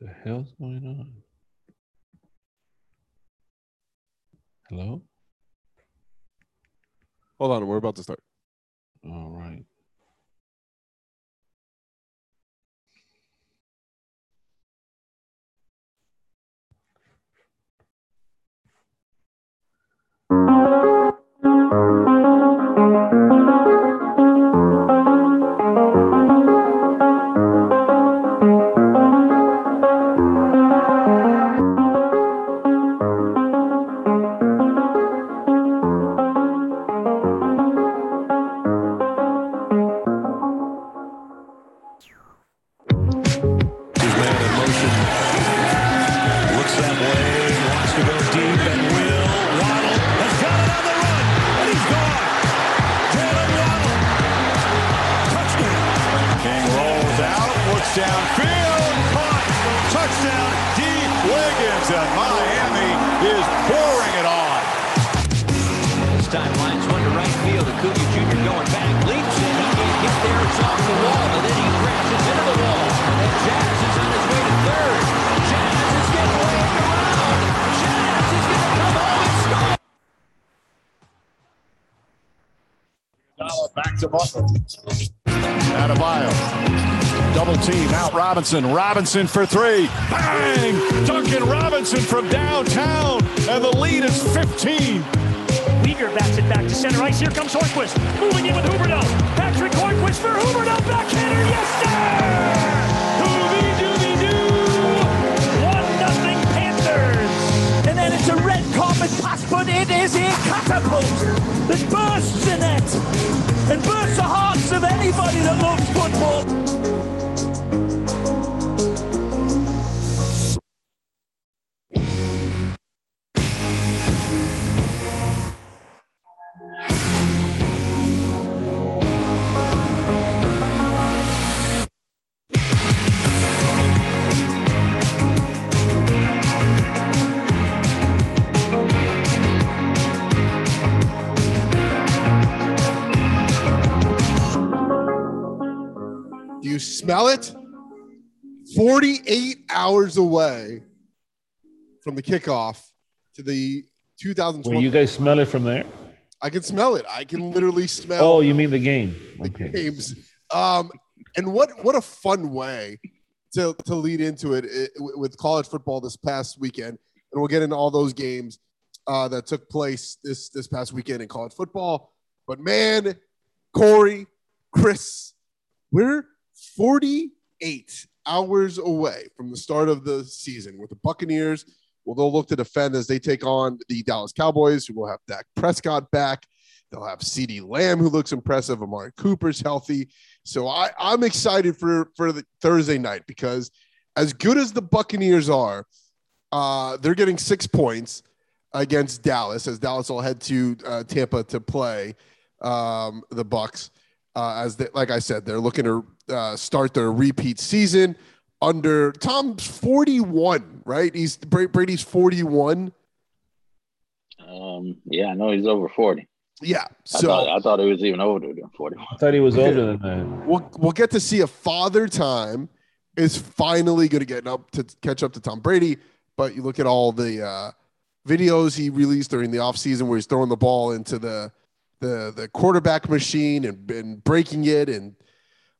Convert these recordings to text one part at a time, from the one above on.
The hell's going on? Hello? Hold on, we're about to start. All right. Back to Butler. Adebayo. Double team out Robinson. Robinson for three. Bang! Duncan Robinson from downtown. And the lead is 15. Weegar bats it back to center ice. Here comes Hornqvist. Moving in with Huberdeau. Patrick Hornqvist for Huberdeau. Backhander. Yes, sir! Doobie-doobie-doo. One nothing Panthers. It's a red carpet pass, but it is a catapult that bursts the net and bursts the hearts of anybody that loves football. Smell it? 48 hours away from the kickoff to the 2020. Will you guys smell it from there? I can smell it. I can literally smell Oh, you mean the game? the Okay. games. Um, and what what a fun way to to lead into it, eh, with college football this past weekend, and we'll get into all those games uh, that took place this this past weekend in college football. But man, Corey, Chris, we're 48 hours away from the start of the season with the Buccaneers. Well, they'll look to defend as they take on the Dallas Cowboys, who will have Dak Prescott back. They'll have CeeDee Lamb, who looks impressive. Amari Cooper's healthy. So I, I'm excited for, for the Thursday night because as good as the Buccaneers are, uh, they're getting six points against Dallas as Dallas will head to uh, Tampa to play um, the Bucks. Uh, as they, like I said, they're looking to uh, start their repeat season under Tom's 41, right? He's Brady's 41. Um, yeah, I know he's over 40. Yeah. I, So thought, I thought he was even older than 40. I thought he was older than that. we'll we'll get to see a father time is finally going to get up to catch up to Tom Brady. But you look at all the uh, videos he released during the offseason where he's throwing the ball into the the the quarterback machine and, and breaking it and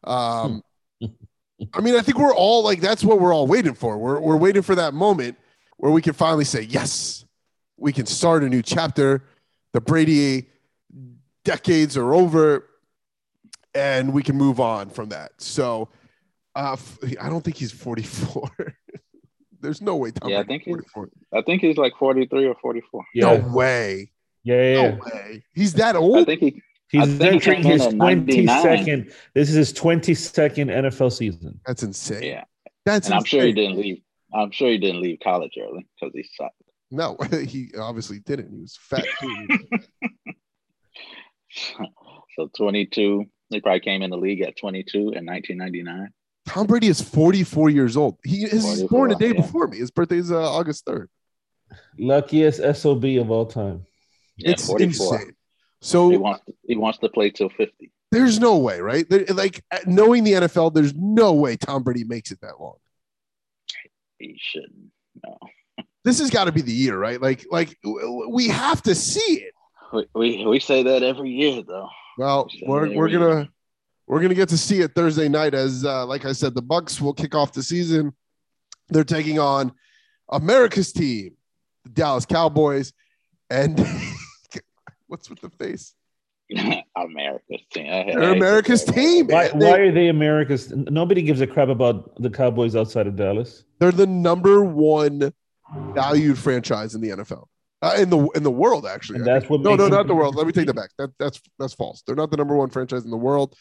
um I mean I think we're all like that's what we're all waiting for. We're we're waiting for that moment where we can finally say yes, we can start a new chapter. The Brady decades are over and we can move on from that. So uh, f- I don't think he's 44. There's no way. Tom Yeah, I Brady's think he's- I think he's like 43 or 44. Yeah, No way. Yeah, yeah. yeah. No way. He's that I old. think he. He's I think he entering his 22nd. This is his 22nd NFL season. That's insane. Yeah, That's and I'm sure he didn't leave. I'm sure he didn't leave college early because he sucked. No, he obviously didn't. He was fat. too. so 22. He probably came in the league at 22 in 1999. Tom Brady is 44 years old. He is 44, born a day yeah. before me. His birthday is uh, August 3rd. Luckiest SOB of all time. Yeah, it's 44. insane. So He wants. To, he wants to play till 50. there's no way, right? There- like knowing the NFL, there's no way Tom Brady makes it that long. he shouldn't. No, This has got to be the year, right? Like, like we have to see it. we we, we say that every year though. Well, Same we're we're gonna we're gonna get to see it Thursday night as uh, like I said, the Bucks will kick off the season. They're taking on America's team, the Dallas Cowboys, and what's with the face? America's team. I- I They're America's team. Why. They- why are they America's? Nobody gives a crap about the Cowboys outside of Dallas. They're the number one valued franchise in the NFL. Uh, in the in the world, actually. And that's what no, no, not the world. Let me take that back. That that's that's false. They're not the number one franchise in the world.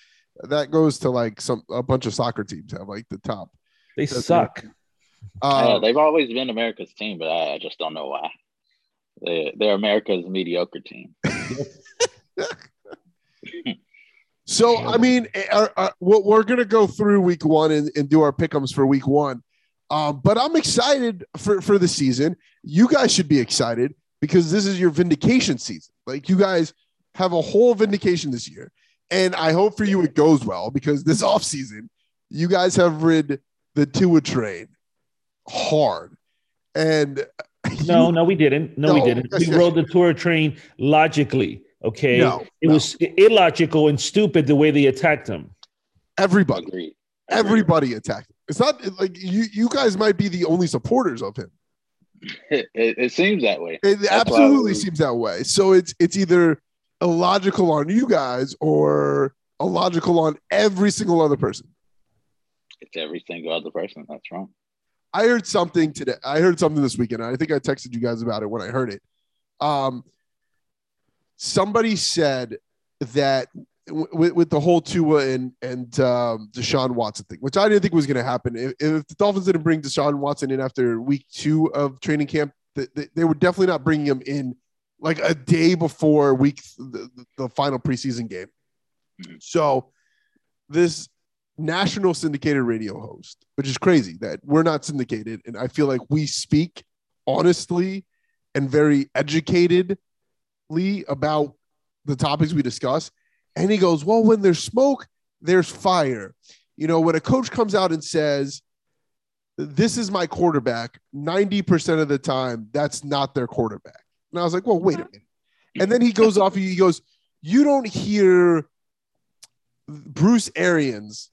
That goes to like some a bunch of soccer teams have like the top. They That's suck. Yeah, Uh, they've always been America's team, but I, I just don't know why. They they're America's mediocre team. so I mean, uh, uh, we're we're gonna go through week one and, and do our pickums for week one. Um, but I'm excited for for the season. You guys should be excited because this is your vindication season. Like you guys have a whole vindication this year, and I hope for you it goes well because this off season, you guys have rid the Tua train hard, and No, no, we didn't. No, we didn't. yes, We yes. rode the Tua train logically. Okay, No, it no. was illogical and stupid the way they attacked him. everybody, everybody attacked. him. It's not like you you guys might be the only supporters of him. It, it, it seems that way. It why absolutely we- seems that way. So it's it's either illogical on you guys or illogical on every single other person. It's every single other person that's wrong. I heard something today. I heard something this weekend. I think I texted you guys about it when I heard it. Um, somebody said that w- with, the whole Tua and and um, Deshaun Watson thing, which I didn't think was going to happen. If, if the Dolphins didn't bring Deshaun Watson in after week two of training camp, th- th- they were definitely not bringing him in like a day before week the, the- the final preseason game. So this national syndicated radio host, which is crazy that we're not syndicated, and I feel like we speak honestly and very educatedly about the topics we discuss. And he goes, Well, when there's smoke, there's fire. You know, when a coach comes out and says, This is my quarterback, 90% of the time, that's not their quarterback. And I was like, Well, wait a uh-huh. minute. And then he goes off, he goes, You don't hear Bruce Arians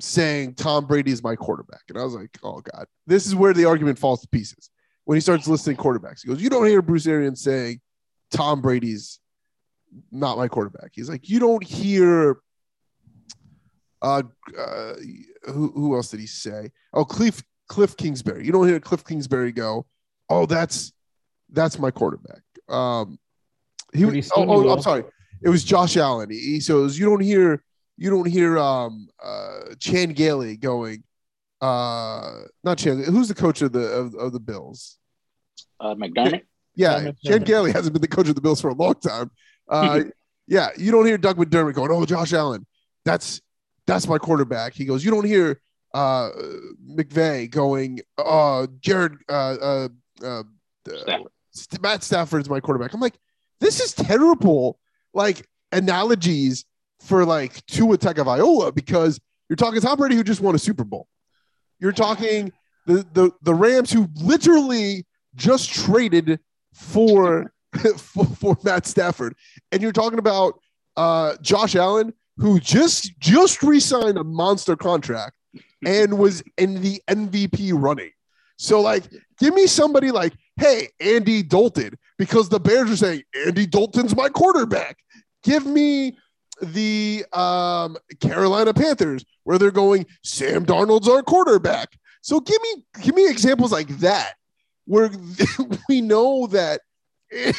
saying Tom Brady is my quarterback. And I was like, Oh God, this is where the argument falls to pieces. When he starts listing quarterbacks, he goes, You don't hear Bruce Arians saying Tom Brady's not my quarterback. He's like, you don't hear. Uh, uh, who, who else did he say? Oh, Cliff Cliff Kingsbury. You don't hear Cliff Kingsbury go, "Oh, that's that's my quarterback." Um, he. was Oh, oh. I'm sorry. It was Josh Allen. He, he says, "You don't hear you don't hear um uh Chan Gailey going." Uh, not Chan. Who's the coach of the of, of the Bills? Uh, McDermott. Yeah, Doug Chan McDermott. Gailey hasn't been the coach of the Bills for a long time. Uh, yeah, you don't hear Doug McDermott going, "Oh, Josh Allen, that's that's my quarterback." He goes, "You don't hear uh, McVay going, "Uh, Jared, uh, uh, uh, Stafford. Matt Stafford's my quarterback." I'm like, this is terrible. Like analogies for like Tua Tagovailoa because you're talking Tom Brady who just won a Super Bowl. You're talking the the the Rams who literally just traded for for, for Matt Stafford, and you're talking about uh, Josh Allen who just just re-signed a monster contract and was in the MVP running. So like, give me somebody like, hey, Andy Dalton, because the Bears are saying Andy Dalton's my quarterback. Give me the um, Carolina Panthers, where they're going, Sam Darnold's our quarterback. So give me give me examples like that, where we know that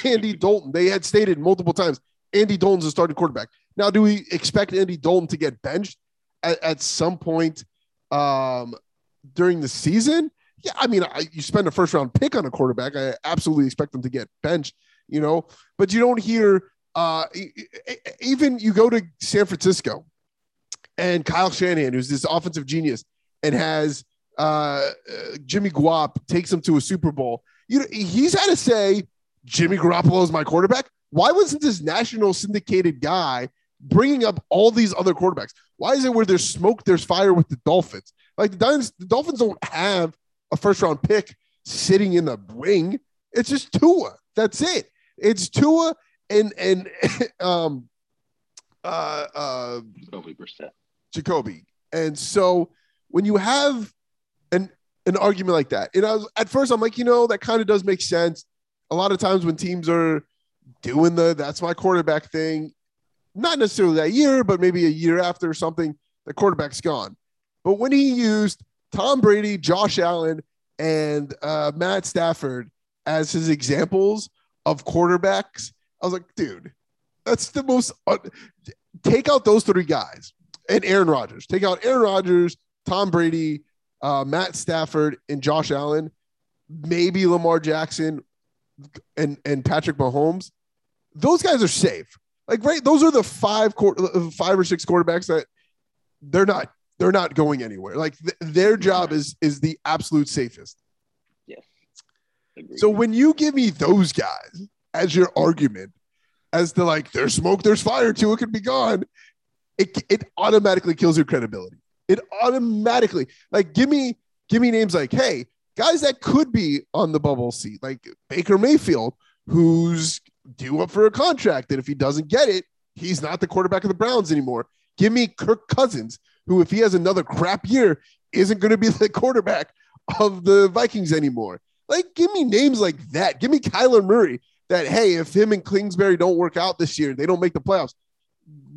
Andy Dalton, they had stated multiple times, Andy Dalton's a starting quarterback. Now, do we expect Andy Dalton to get benched at, at some point um, during the season? Yeah, I mean, I, you spend a first round pick on a quarterback. I absolutely expect them to get benched, you know, but you don't hear, uh, even you go to San Francisco and Kyle Shanahan, who's this offensive genius and has uh, uh, Jimmy Guap takes him to a Super Bowl. You know, he's had to say, Jimmy Garoppolo is my quarterback. Why wasn't this national syndicated guy bringing up all these other quarterbacks? Why is it where there's smoke, there's fire with the Dolphins? Like the, Dolphins, the Dolphins don't have a first round pick sitting in the wing. It's just Tua. That's it. It's Tua and and um uh uh Jacoby Brissett. Jacoby. And so when you have an an argument like that, and I was at first I'm like, you know, that kind of does make sense. A lot of times when teams are doing the that's my quarterback thing, not necessarily that year, but maybe a year after or something, the quarterback's gone. But when he used Tom Brady, Josh Allen, and uh, Matt Stafford as his examples of quarterbacks, I was like, dude, that's the most. Un- take out those three guys and Aaron Rodgers. Take out Aaron Rodgers, Tom Brady, uh, Matt Stafford, and Josh Allen. Maybe Lamar Jackson and and Patrick Mahomes. Those guys are safe. Like right, those are the five five or six quarterbacks that they're not they're not going anywhere. Like th- their job is is the absolute safest. Yes. Agreed. So when you give me those guys as your argument, as to like there's smoke, there's fire too, it could be gone. It it automatically kills your credibility. It automatically like give me give me names like hey guys that could be on the bubble seat like Baker Mayfield who's due up for a contract and if he doesn't get it he's not the quarterback of the Browns anymore. Give me Kirk Cousins who if he has another crap year isn't going to be the quarterback of the Vikings anymore. Like, give me names like that. Give me Kyler Murray. That hey, if him and Kingsbury don't work out this year, they don't make the playoffs.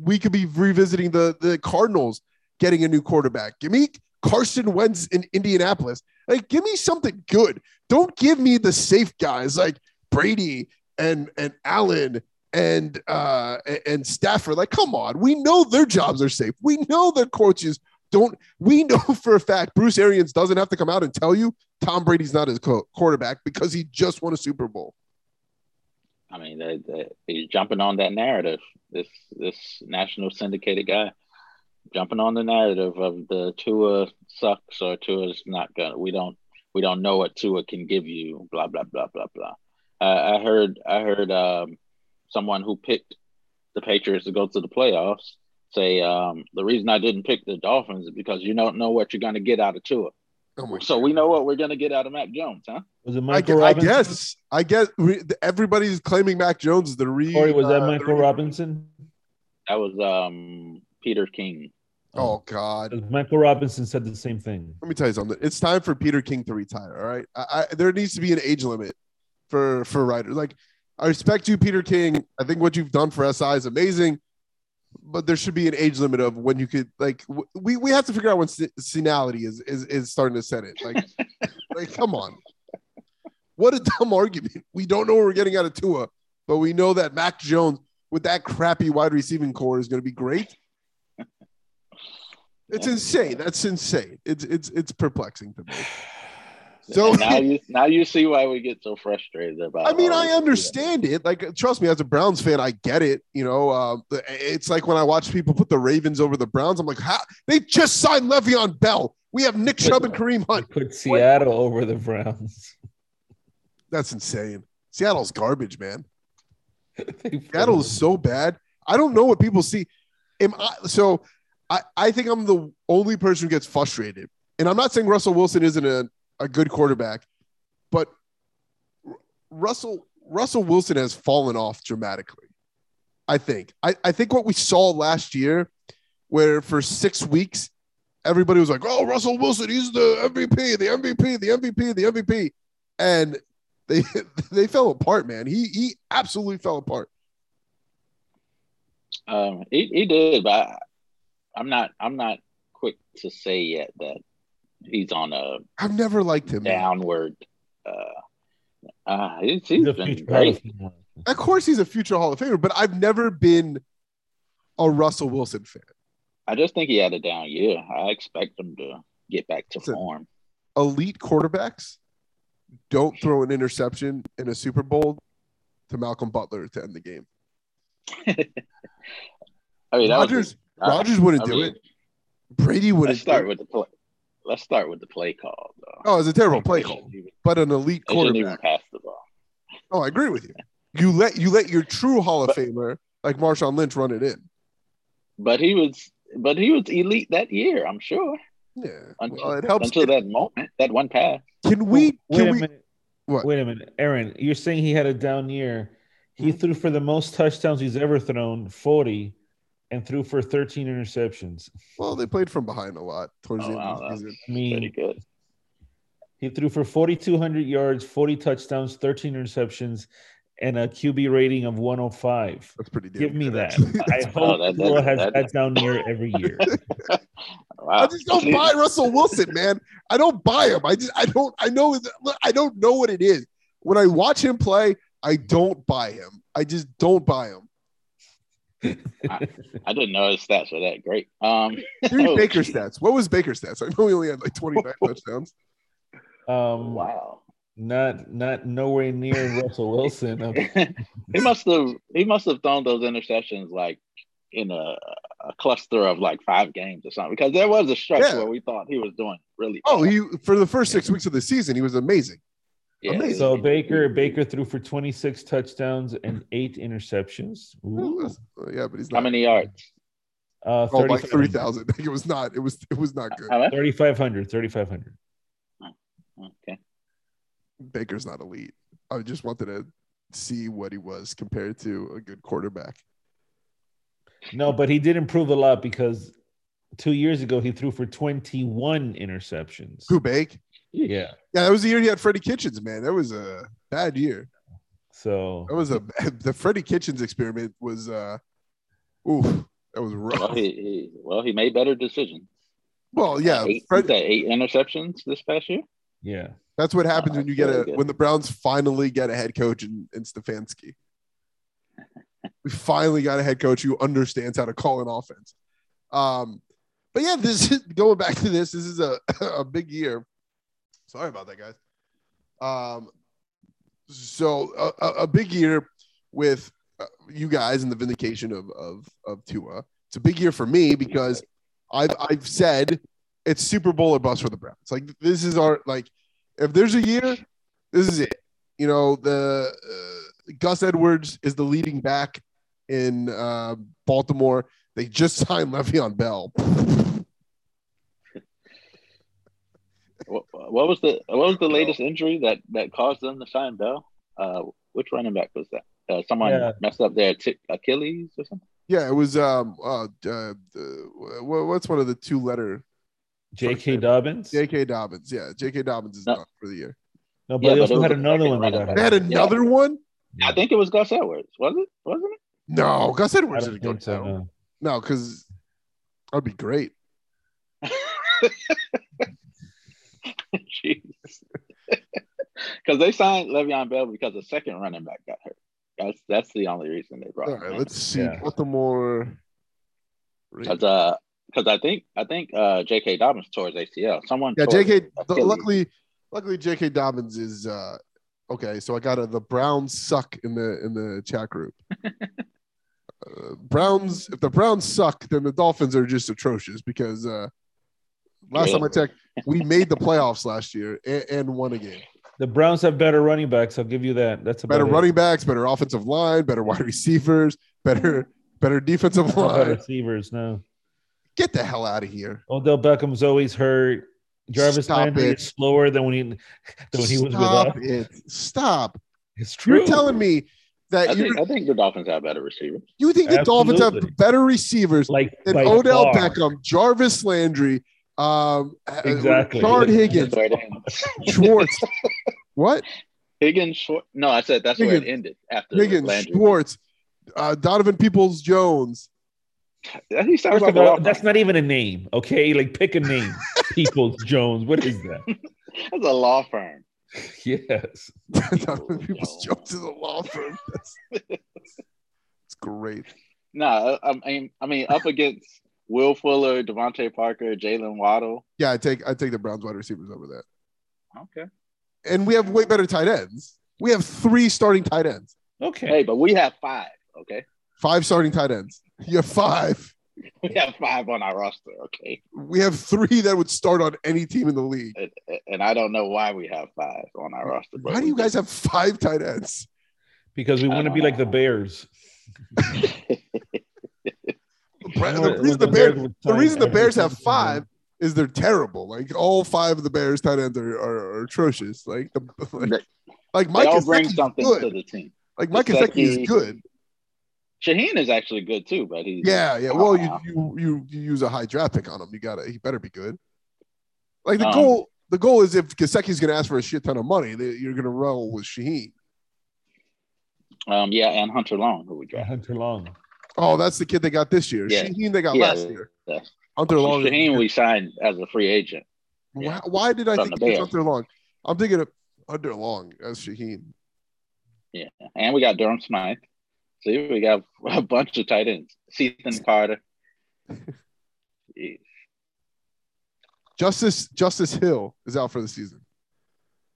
We could be revisiting the the Cardinals getting a new quarterback. Give me Carson Wentz in Indianapolis. Like, give me something good. Don't give me the safe guys like Brady and and Allen and uh and Stafford. Like, come on, we know their jobs are safe. We know their coaches don't. We know for a fact Bruce Arians doesn't have to come out and tell you Tom Brady's not his co- quarterback because he just won a Super Bowl. I mean, they, they, he's jumping on that narrative. This this national syndicated guy jumping on the narrative of the Tua sucks or Tua's not gonna. We don't we don't know what Tua can give you. Blah blah blah blah blah. Uh, I heard I heard um, someone who picked the Patriots to go to the playoffs say um, the reason I didn't pick the Dolphins is because you don't know what you're going to get out of Tua. Oh my So we know what we're going to get out of Mac Jones, huh? Was it Michael gu- I Robinson? guess. I guess re- everybody's claiming Mac Jones is the re. Corey, was that uh, Michael Robinson? That was um, Peter King. Oh God! Michael Robinson said the same thing. Let me tell you something. It's time for Peter King to retire. All right. I, I, there needs to be an age limit for for writers. Like, I respect you, Peter King. I think what you've done for SI is amazing, but there should be an age limit of when you could like. w- We we have to figure out when se- senility is is is starting to set it. Like, like come on. What a dumb argument. We don't know what we're getting out of Tua, but we know that Mac Jones with that crappy wide receiving core is going to be great. It's insane. That's insane. It's it's it's perplexing to me. So And now you now you see why we get so frustrated about. It. I mean, I understand it. Like, trust me, as a Browns fan, I get it. You know, uh, it's like when I watch people put the Ravens over the Browns. I'm like, how they just signed Le'Veon Bell. We have Nick Chubb and Kareem They Hunt. put Seattle over the Browns. That's insane. Seattle's garbage, man. They Seattle is so bad. I don't know what people see. Am I so? I, I think I'm the only person who gets frustrated. And I'm not saying Russell Wilson isn't a, a good quarterback, but Russell Russell Wilson has fallen off dramatically. I think. I, I think what we saw last year, where for six weeks, everybody was like, Oh, Russell Wilson, he's the MVP, the MVP, the MVP, the MVP. And they they fell apart, man. He he absolutely fell apart. Um, he, he did, but I, I'm not. I'm not quick to say yet that he's on a I've never liked him. downward. Uh, uh, he's, He's he's a been future of great. Of course, he's a future Hall of Famer, but I've never been a Russell Wilson fan. I just think he had a down year. I expect him to get back to Listen. form. Elite quarterbacks don't throw an interception in a Super Bowl to Malcolm Butler to end the game. I mean, that was- Rodgers, I- Rodgers wouldn't I do mean, it. Brady Let's wouldn't. start do it. with the play. Let's start with the play call, though. Oh, it's a terrible play call, even- but an elite they shouldn't even quarterback. pass the ball. Oh, I agree with you. You let you let your true Hall of But- Famer like Marshawn Lynch run it in. But he was, but he was elite that year. I'm sure Yeah, until, well, it helps. until that moment, that one pass. Can we? Wait Can a we? minute. What? Wait a minute, Aaron. You're saying he had a down year. He Hmm? threw for the most touchdowns he's ever thrown, 40, and threw for 13 interceptions. Well, they played from behind a lot towards Oh, the end wow, of the that's season. I mean, Pretty good. he threw for 4,200 yards, 40 touchdowns, 13 interceptions, and a QB rating of 105. That's pretty. Damn Give me good, that. actually. I Oh, hope that- that- has that- that down year every year. Wow. I just don't buy Russell Wilson, man. I don't buy him. I just I don't I know I don't know what it is. When I watch him play, I don't buy him. I just don't buy him. I didn't know his stats were that great. Um, Give Oh, Baker's geez. stats. What was Baker's stats? I know he only had like 29 touchdowns. Um, wow. not not nowhere near Russell Wilson. He must have he must have thrown those interceptions like in a, a cluster of like five games or something because there was a stretch Yeah. where we thought he was doing really Oh, well. he for the first six weeks of the season, he was amazing. Yeah, amazing. So Baker Baker threw for 26 touchdowns and eight interceptions. Oh, Ooh. yeah, but he's how not. many yards? Oh, Uh, like 3,000. It was not. It was. It was not good. 3,500. 3,500. Okay. Baker's not elite. I just wanted to see what he was compared to a good quarterback. No, but he did improve a lot because two years ago he threw for 21 interceptions. Who Bake? Yeah. Yeah, that was the year he had Freddie Kitchens. Man, that was a bad year. So That was a the Freddie Kitchens experiment was. uh Ooh, that was Well, rough. he, he well he made better decisions. Well, yeah, eight, Fred, he eight interceptions this past year. yeah. that's what happens Oh, when you get a good. when the Browns finally get a head coach in, in Stefanski. we finally got a head coach who understands how to call an offense. Um, but yeah, this is going back to this. This is a a big year. Sorry about that, guys. Um, so a, a, big year with uh, you guys and the vindication of of of Tua. It's a big year for me because I've I've said it's Super Bowl or bust for the Browns. Like this is our like if there's a year, this is it. You know the uh, Gus Edwards is the leading back in uh, Baltimore. They just signed Le'Veon Bell. What, what was the what was the latest injury that that caused them to sign Bell? Uh, which running back was that? Uh, someone Yeah. messed up their t- Achilles or something. Yeah, it was um uh, uh, what's one of the two letter J.K. Dobbins. J.K. Dobbins. Yeah, J.K. Dobbins is No. done for the year. No, but Yeah, they also it had another one that running They had hurt. another one. I think it was Gus Edwards. Was it? Wasn't it? No, Gus Edwards don't didn't go so. down. No. No, because that'd be great. it? Jeez. Because they signed Le'Veon Bell because the second running back got hurt. That's that's the only reason they brought All him. in. let's see. Yeah. Baltimore. Because uh, because I think I think uh, J.K. Dobbins tore his ACL. Someone Yeah, J.K. his Luckily, luckily J.K. Dobbins is uh okay. So I got a the Browns suck in the in the chat group. uh, Browns. If the Browns suck, then the Dolphins are just atrocious because uh last time I checked, we made the playoffs last year and, and won a game. The Browns have better running backs. I'll give you that. That's about Better it. running backs, better offensive line, better wide receivers, better better defensive No better line. receivers. No. Get the hell out of here. Odell Beckham's always hurt. Jarvis Stop Landry it. is slower than when he than when he was Stop with us. it. Stop. It's true. You're telling me that I you think I think the Dolphins have better receivers. you think the Dolphins have better receivers like than Odell far. Beckham, Jarvis Landry, um, uh, Exactly. Rashard Higgins, where it ends. Schwartz. what? Higgins, Schwar- no, I said that's where it ended after Higgins, Landry. Schwartz, uh, Donovan Peoples Jones. He sounds First like of all, that's not even a name. Okay, like pick a name. Peoples Jones. What is that? That's a law firm. Yes. Donovan Peoples Jones is a law firm. That's, that's great. No, I mean, I mean, up against Will Fuller, DeVante Parker, Jaylen Waddle. Yeah, I take I take the Browns wide receivers over that. Okay. And we have way better tight ends. We have three starting tight ends, Okay. Hey, but we have five. Okay, five starting tight ends. You have five. we have five on our roster. Okay, We have three that would start on any team in the league. and, and I don't know why we have five on our roster. Why do you guys have five tight ends? Because we want to be like the Bears. The, Bra- You know the reason the, Bears, the reason the Bears have five is they're terrible. Like all five of the Bears tight ends are, are, are atrocious. Like the like, like Mike all bring something good. to the team. Like Mike Gesicki is good. Shaheen is actually good too, but he's Yeah, yeah. Well, you, you you you use a high draft pick on him. You gotta he better be good. Like the Um, goal the goal is if Gesicki's gonna ask for a shit ton of money, that you're gonna roll with Shaheen. um yeah, and Hunter Long who we drafted. Hunter Long. Oh, that's the kid they got this year. Yeah. Shaheen they got Yeah, last year. yeah. Hunter Long. is- Shaheen we signed as a free agent. why, why did I From think the it was Hunter Long? I'm thinking of Hunter Long as Shaheen. Yeah, and we got Durham Smythe. See, we got a bunch of tight ends. Cethan Carter. Justice Justice Hill is out for the season.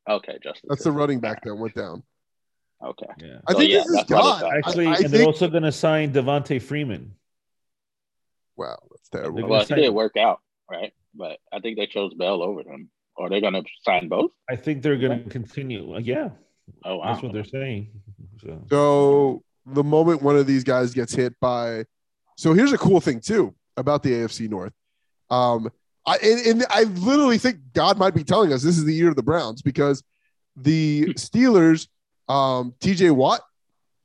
Okay, Justin. That's the running back that went down. Okay. Yeah. I So, think yeah, this is God. it's I- Actually, I, and they're also going to sign Devonta Freeman. wow, that's terrible. Well, gonna it did sign- work out, right? But I think they chose Bell over them. Are they're gonna sign both? I think they're going to continue. Uh, Yeah, Oh wow. that's what they're saying. So So the moment one of these guys gets hit by, so here's a cool thing too about the AFC North. Um, I and, and I literally think God might be telling us this is the year of the Browns because the Steelers, um, TJ Watt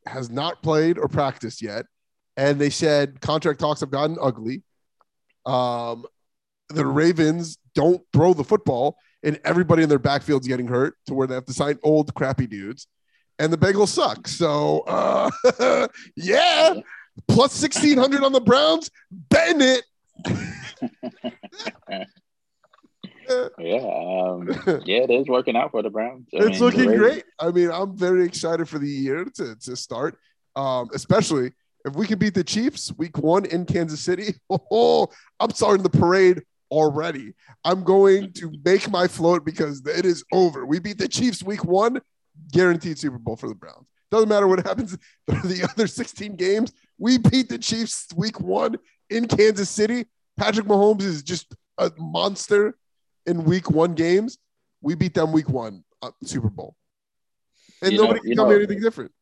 has not played or practiced yet, and they said contract talks have gotten ugly. Um, the Ravens don't throw the football, and everybody in their backfield's getting hurt to where they have to sign old crappy dudes and the Bengals suck. So, uh, yeah, plus 1600 on the Browns, betting it. Yeah, um, yeah, it is working out for the Browns. I it's mean, looking Ravens- great. I mean, I'm very excited for the year to, to start, um, especially if we can beat the Chiefs week one in Kansas City. Oh, I'm starting the parade already. I'm going to make my float because it is over. We beat the Chiefs week one, guaranteed Super Bowl for the Browns. Doesn't matter what happens for the other 16 games. We beat the Chiefs week one in Kansas City. Patrick Mahomes is just a monster in week one games. We beat them week one uh, Super Bowl. And You know- nobody can you tell me anything different.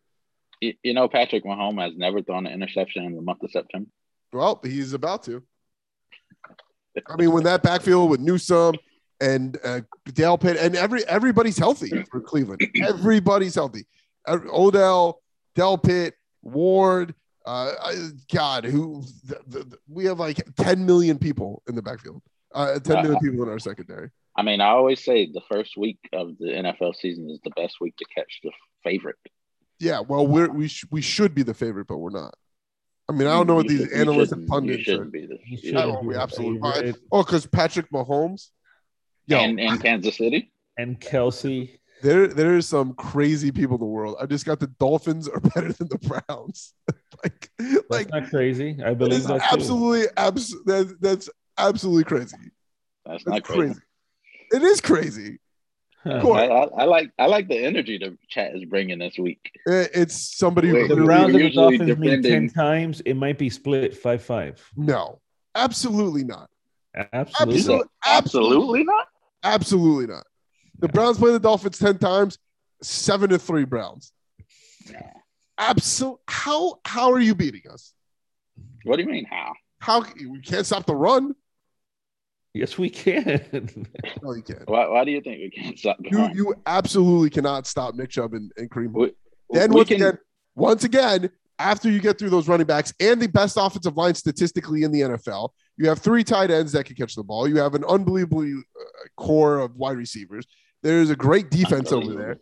You, know, Patrick Mahomes has never thrown an interception in the month of September. Well, he's about to. I mean, when that backfield with Newsome and uh, Delpit and every everybody's healthy for Cleveland. Everybody's healthy. Odell, Delpit, Ward. Uh, God, who the, the, the- we have like 10 million people in the backfield. Uh, 10 million Uh, people in our secondary. I mean, I always say the first week of the NFL season is the best week to catch the favorite. Yeah, well, we're, we sh- we should be the favorite, but we're not. I mean, I don't know what You these should- analysts and pundits You are. shouldn't be the. you you should I know, don't- we absolutely favorite. Oh, because Patrick Mahomes. Yo, and in Kansas City. and Kelce. There, there are some crazy people in the world. I just got the Dolphins are better than the Browns. like, That's like not crazy. I believe that's that too. absolutely, abs- that, that's absolutely crazy. That's That's not crazy. crazy. It is crazy. Huh. Cool. I, I, I like I like the energy the chat is bringing this week. It- it's somebody. Wait, The who- We're Browns and the Dolphins meet ten times. It might be split five five. no, absolutely not. Absolutely. Absolutely, absolutely, Absolutely not. absolutely not. The Browns play the Dolphins ten times, seven to three Browns. Absolutely. How how are you beating us? What do you mean? How? How we can't stop the run? Yes, we can. No, you can't. Why, why do you think we can't stop the You you absolutely cannot stop Nick Chubb and, and Kareem. We- Then we once can- again, once again, after you get through those running backs and the best offensive line statistically in the NFL, you have three tight ends that can catch the ball. You have an unbelievably uh, core of wide receivers. There's a great defense over there.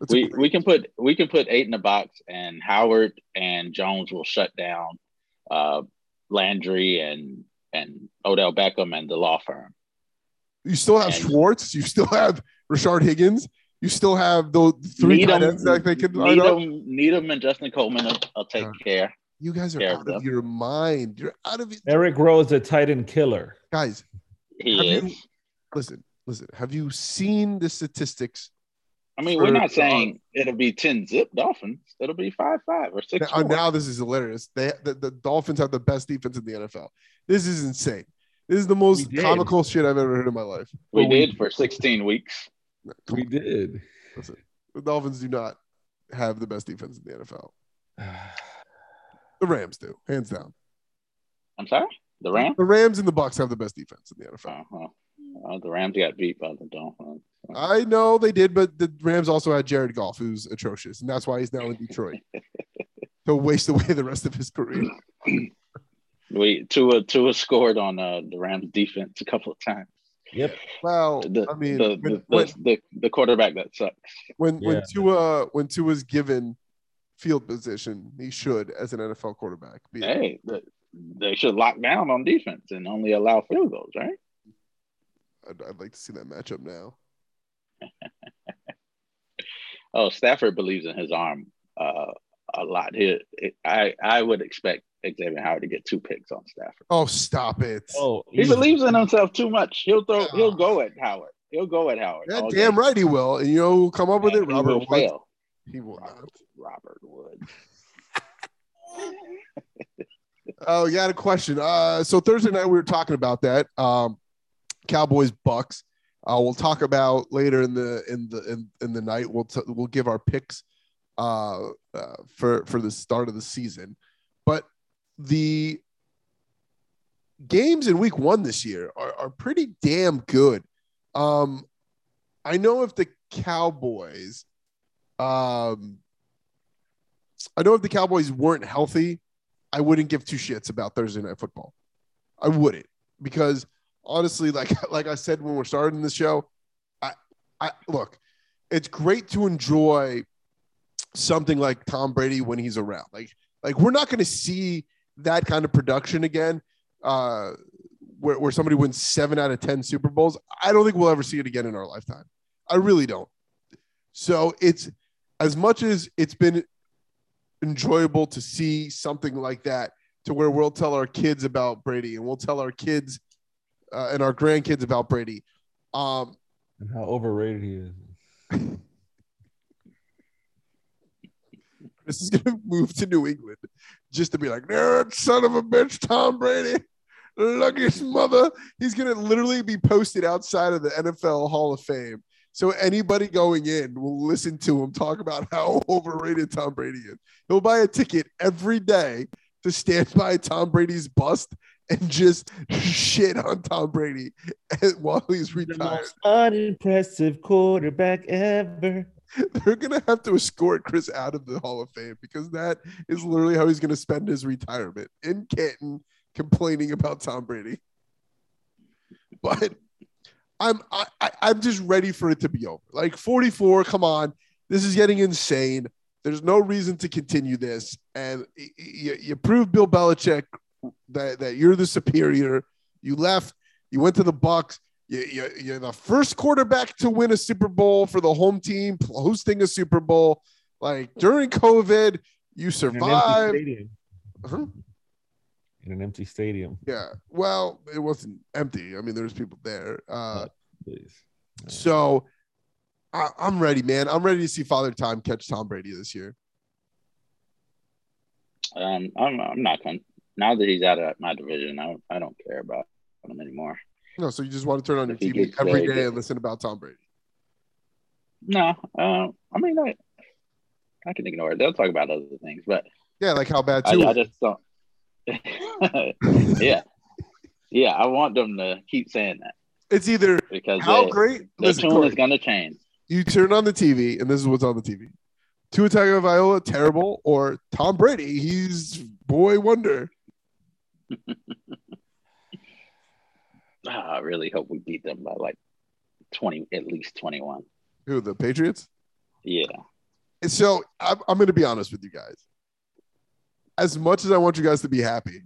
It's a we we can put we can put eight in the box, and Howard and Jones will shut down uh, Landry and and Odell Beckham and the law firm. you still have and- Schwartz. You still have Rashard Higgins. You still have those three tight ends that they can line up. Needham, Needham and Justin Coleman will, will take Uh, care. You guys are care out of of your mind. You're out of it. Eric Rowe's, a tight end killer. Guys, He is. you- listen, listen. Have you seen the statistics? I mean, for- we're not saying it'll be ten zip Dolphins. It'll be five five or six. Now, four. now this is hilarious. They the, the Dolphins have the best defense in the NFL. This is insane. This is the most comical shit I've ever heard in my life. we Well, we- did for sixteen weeks. Come We on. did. Listen, the Dolphins do not have the best defense in the NFL. The Rams do, hands down. I'm sorry. The Rams. The Rams and the Bucks have the best defense in the NFL. Uh-huh. Uh, the Rams got beat by the Dolphins. I know they did, but the Rams also had Jared Goff, who's atrocious, and that's why he's now in Detroit. He'll waste away the rest of his career. We Tua Tua scored on uh, the Rams defense a couple of times. Yep. Well, The, I mean, the, when, the, when, the, the, the quarterback that sucks. when, when Yeah. Tua when Tua's given field position, he should, as an NFL quarterback, be. Hey, the, they should lock down on defense and only allow field goals, right? I'd, I'd like to see that matchup now. Oh, Stafford believes in his arm uh, a lot. He, I I would expect Xavier Howard to get two picks on Stafford. Oh, stop it! Oh, He easy. believes in himself too much. He'll throw. He'll go at Howard. He'll go at Howard. Yeah, damn day. right he will. And you know who'll come up with it? Robert will Woods. fail. He will. Robert, Robert Wood. Oh, you got a question. Uh, so Thursday night we were talking about that. Um, Cowboys Bucks. Uh, we'll talk about later in the in the in, in the night. We'll t- we'll give our picks uh, uh, for for the start of the season. But the games in Week One this year are, are pretty damn good. Um, I know if the Cowboys, um, I know if the Cowboys weren't healthy, I wouldn't give two shits about Thursday night football. I wouldn't because honestly, like like I said when we're starting the show, I I look, it's great to enjoy something like Tom Brady when he's around. Like like we're not going to see that kind of production again. Uh, where, where somebody wins seven out of 10 Super Bowls. I don't think we'll ever see it again in our lifetime. I really don't. So it's as much as it's been enjoyable to see something like that to where we'll tell our kids about Brady and we'll tell our kids uh, and our grandkids about Brady. Um, And how overrated he is. This is going to move to New England just to be like, that son of a bitch, Tom Brady, luckiest mother. He's going to literally be posted outside of the NFL Hall of Fame. So anybody going in will listen to him talk about how overrated Tom Brady is. He'll buy a ticket every day to stand by Tom Brady's bust and just shit on Tom Brady while he's retired. The most unimpressive quarterback ever. They're gonna have to escort Chris out of the Hall of Fame because that is literally how he's gonna spend his retirement in Canton, complaining about Tom Brady. But I'm I, I'm just ready for it to be over. Like 44, come on, this is getting insane. There's no reason to continue this, and you proved Bill Belichick that that you're the superior. You left, you went to the Bucks. You, you, you're the first quarterback to win a Super Bowl for the home team, hosting a Super Bowl. Like during COVID, you In an empty survived. stadium. Huh? In an empty stadium. Yeah. Well, it wasn't empty. I mean, there's people there. Uh, Please. so I, I'm ready, man. I'm ready to see Father Time catch Tom Brady this year. Um, I'm I'm not going. Now that he's out of my division, I don't, I don't care about him anymore. No, so you just want to turn on your TV gets every very day good. and listen about Tom Brady. No, uh, I mean I, I can ignore it. They'll talk about other things, but Yeah, like how bad too. I just don't. yeah, yeah. I want them to keep saying that it's either because how their, great. their Listen, tune Corey, is going to change. you turn on the TV and this is what's on the TV. Two Attack of Tagovailoa terrible or Tom Brady he's boy wonder. Ah, I really hope we beat them by like twenty, at least twenty-one. Who the Patriots? Yeah, And so I'm, I'm going to be honest with you guys. As much as I want you guys to be happy,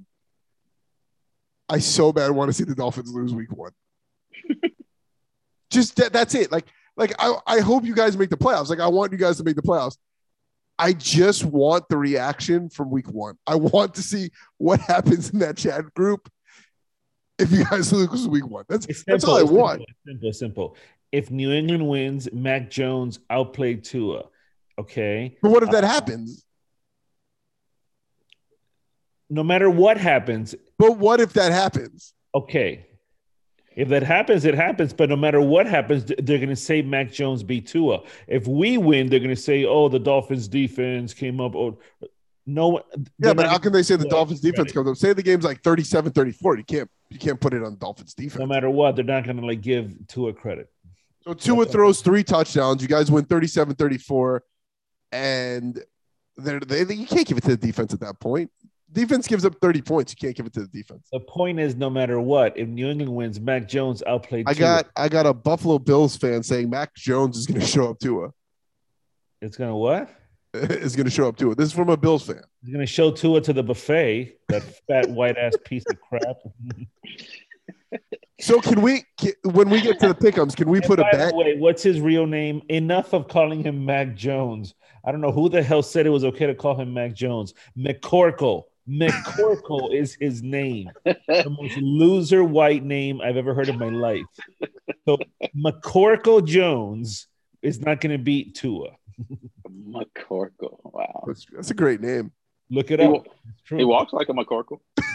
I so bad want to see the Dolphins lose week one. Just that, that's it. Like, like I, I hope you guys make the playoffs. Like, I want you guys to make the playoffs. I just want the reaction from week one. I want to see what happens in that chat group if you guys lose week one. That's It's that's all I want. Simple, simple, simple. If New England wins, Mac Jones outplayed Tua. Okay. But what if uh, that happens? No matter what happens, But what if that happens? okay. If that happens, it happens. But no matter what happens, they're going to say Mac Jones beat Tua. If we win, they're going to say, "Oh, the Dolphins' defense came up." Or No. Yeah, but how can they say the Dolphins defense comes up? Say the game's like 37-34. You can't you can't put it on Dolphins defense. No matter what, they're not going to like give Tua credit. So Tua throws three touchdowns. You guys win 37-34. And they're, they they you can't give it to the defense at that point. Defense gives up 30 points. You can't give it to the defense. The point is, no matter what, if New England wins, Mac Jones outplayed. I Tua. got I got a Buffalo Bills fan saying Mac Jones is going to show up Tua. It's gonna what? is going to show up Tua. This is from a Bills fan. He's gonna show Tua to the buffet. That fat white ass piece of crap. So can we can, when we get to the pickums, can we And put a by bet? the way, what's his real name? Enough of calling him Mac Jones. I don't know who the hell said it was okay to call him Mac Jones. McCorkle. McCorkle is his name. The most loser white name I've ever heard in my life. So McCorkle Jones is not going to beat Tua. McCorkle. Wow. That's, that's a great name. Look it He, up. It's true. he walks like a McCorkle.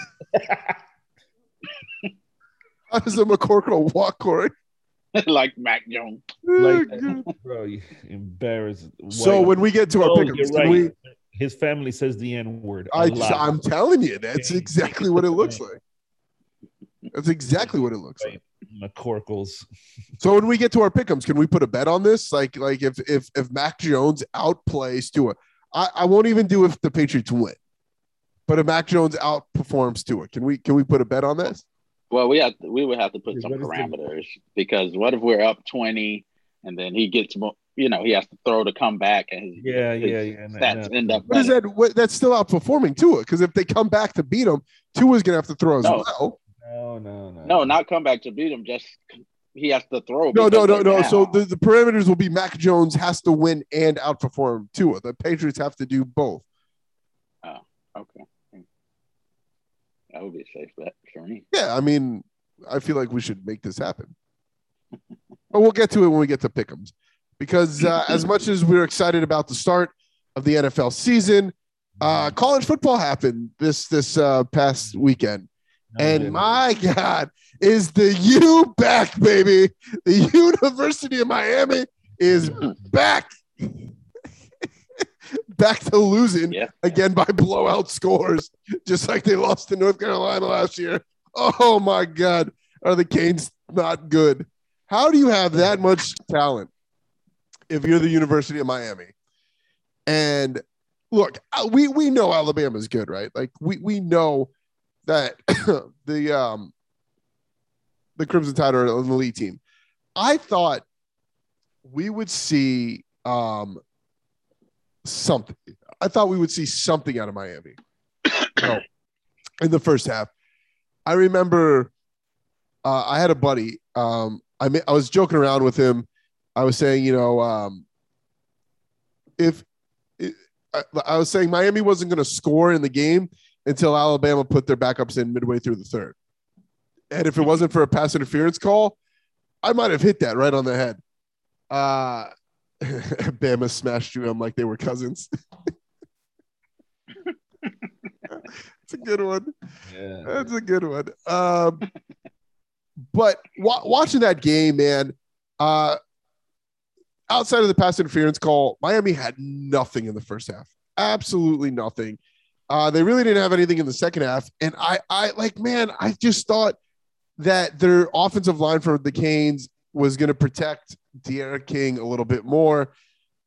How does a McCorkle walk, Corey? like Mac Jones. Like, bro, you embarrassed. so white- when we get to our Oh, pickums, can right. we? His family says the N word. I just, I'm telling you, that's exactly what it looks like. That's exactly what it looks like. McCorkles. So when we get to our pickums, can we put a bet on this? Like, like if if if Mac Jones outplays Tua, I, I won't even do if the Patriots win. But if Mac Jones outperforms Tua, can we can we put a bet on this? Well, we have we would have to put some is the- parameters because what if we're up twenty and then he gets more? You know, he has to throw to come back, and his, Yeah, his yeah, yeah. no, stats no. end up. What is better. that? What, that's still outperforming Tua because if they come back to beat him, Tua's gonna have to throw as No. well. No, no, no. No, not come back to beat him. Just he has to throw. No, no, no, no. So the, the parameters will be Mac Jones has to win and outperform Tua. The Patriots have to do both. okay, that would be a safe bet for me. Yeah, I mean, I feel like we should make this happen. but we'll get to it when we get to pick'ems, because uh, as much as we're excited about the start of the NFL season, uh, college football happened this this uh, past weekend, No, and no. my God, is the U back, baby? The University of Miami is back. back to losing Yeah. again by blowout scores, just like they lost to North Carolina last year. Oh my God. Are the Canes not good? How do you have that much talent if you're the University of Miami? And look, uh, we, we know Alabama's good, right? Like we, we know that the um the Crimson Tide are an elite team. I thought we would see um something. I thought we would see something out of Miami. In the first half. I remember uh, I had a buddy. Um, I ma- I was joking around with him. I was saying, you know, um, if it, I, I was saying Miami wasn't going to score in the game until Alabama put their backups in midway through the third. And if it wasn't for a pass interference call, I might have hit that right on the head. Uh, Bama smashed you them like they were cousins. It's a good one. Yeah. That's a good one. Um, but wa- watching that game, man, uh, outside of the pass interference call, Miami had nothing in the first half. Absolutely nothing. Uh, they really didn't have anything in the second half. And I, I like, man, I just thought that their offensive line for the Canes was going to protect D'Eriq King a little bit more.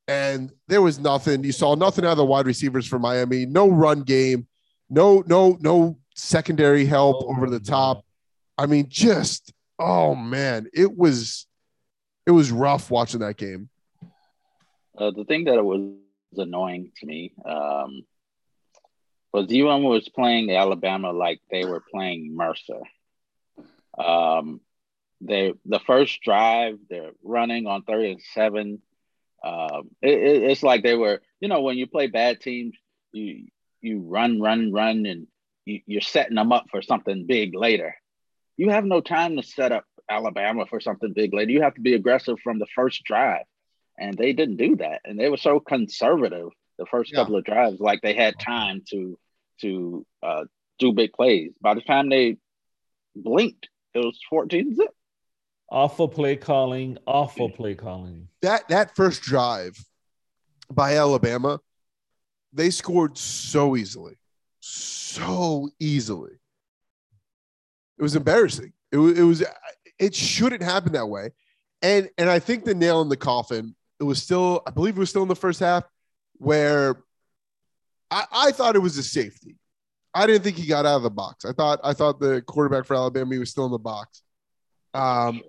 And there was nothing. You saw nothing out of the wide receivers for Miami. No run game. No, no, no secondary help Oh, over the my top. I mean, just oh man, it was it was rough watching that game. Uh, the thing that was annoying to me um, was UM was playing Alabama like they were playing Mercer. Um, they the first drive they're running on third and seven. Um, it, it- it's like they were, you know, when you play bad teams, you you run, run, run, and you, you're setting them up for something big later. You have no time to set up Alabama for something big later. You have to be aggressive from the first drive and they didn't do that and they were so conservative the first Yeah. couple of drives like they had time to to uh, do big plays by the time they blinked it was 14 zip Awful play calling. Awful play calling. That that first drive by Alabama, they scored so easily, so easily. It was embarrassing. It was, it was it shouldn't happen that way. And and I think the nail in the coffin, it was still, I believe it was still in the first half, where I, I thought it was a safety. I didn't think he got out of the box. I thought I thought the quarterback for Alabama he was still in the box. Um,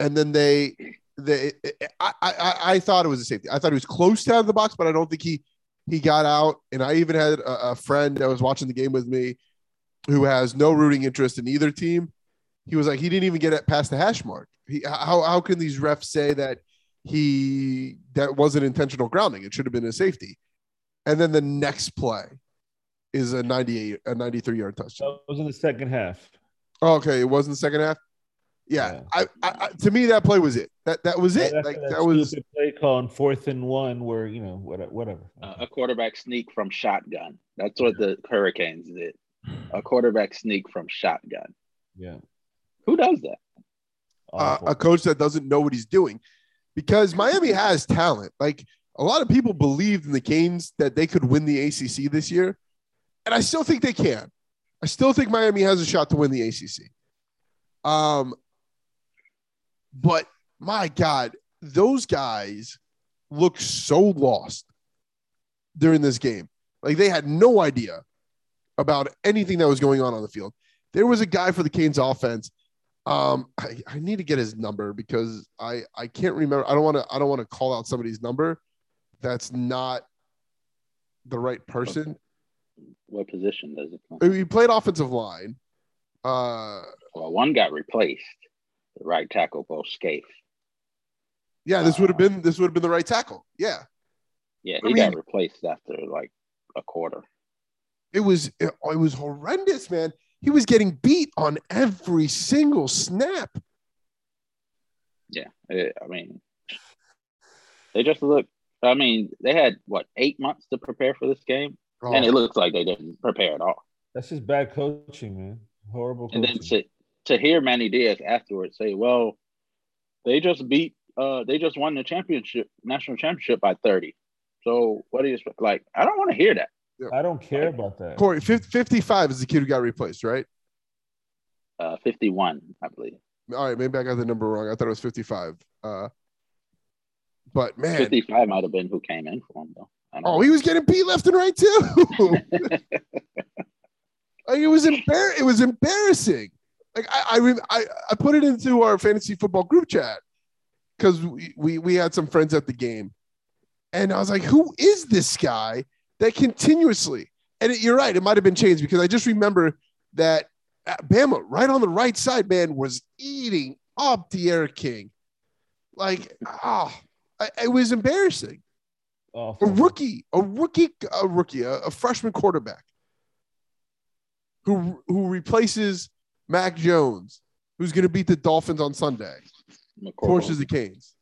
and then they they I, I I thought it was a safety. I thought he was close to out of the box, but I don't think he he got out. And I even had a, a friend that was watching the game with me who has no rooting interest in either team. He was like, he didn't even get it past the hash mark. He, how how can these refs say that he that wasn't intentional grounding? It should have been a safety. And then the next play is a 98 a 93 yard touchdown. That was in the second half. Oh, okay, it was in the second half. Yeah, Yeah. I, I, I to me that play was it. That that was it. Right Like after that was stupid play call on fourth and one, where you know whatever. whatever. Uh, a quarterback sneak from shotgun. That's what the Hurricanes did. A quarterback sneak from shotgun. yeah, Who does that? uh, a coach that doesn't know what he's doing because Miami has talent. Like a lot of people believed in the Canes that they could win the ACC this year, and I still think they can. I still think Miami has a shot to win the ACC. Um, but my God, those guys look so lost during this game. Like they had no idea about anything that was going on on the field. There was a guy for the Canes offense. Um, I, I need to get his number because I I can't remember. I don't want to I don't want to call out somebody's number. That's not the right person. What position does it play? He played offensive line. Uh, Well, one got replaced. The right tackle, Bo Scaife. yeah, this would have been this would have been the right tackle. Yeah, Yeah, I he mean- got replaced after like a quarter. it was it, it was horrendous, man. He was getting beat on every single snap. Yeah, I mean, they just look. I mean, they had what eight months to prepare for this game, Oh, and it looks like they didn't prepare at all. That's just bad coaching, man. Horrible And then to to hear Manny Diaz afterwards say, "Well, they just beat, uh, they just won the championship, national championship by thirty. So what do you? Like, I don't want to hear that. I don't care about that. Corey, fif- 55 is the kid who got replaced, right? Uh, Fifty-one, I believe. All right, maybe I got the number wrong. I thought it was 55. Uh, but man, Fifty-five might have been who came in for him though. Oh, know. he was getting beat left and right too. like it was embar- It was embarrassing. Like I, I, I, I put it into our fantasy football group chat because we, we we had some friends at the game, and I was like, "Who is this guy that continuously?" And it, you're right, it might have been changed because I just remember that Bama right on the right side, man, was eating up D'Eriq King. Like, ah, I it was embarrassing a rookie, a rookie, a rookie, a, a freshman quarterback who who replaces Mac Jones, who's going to beat the Dolphins on Sunday, McCorkle. torches the Canes.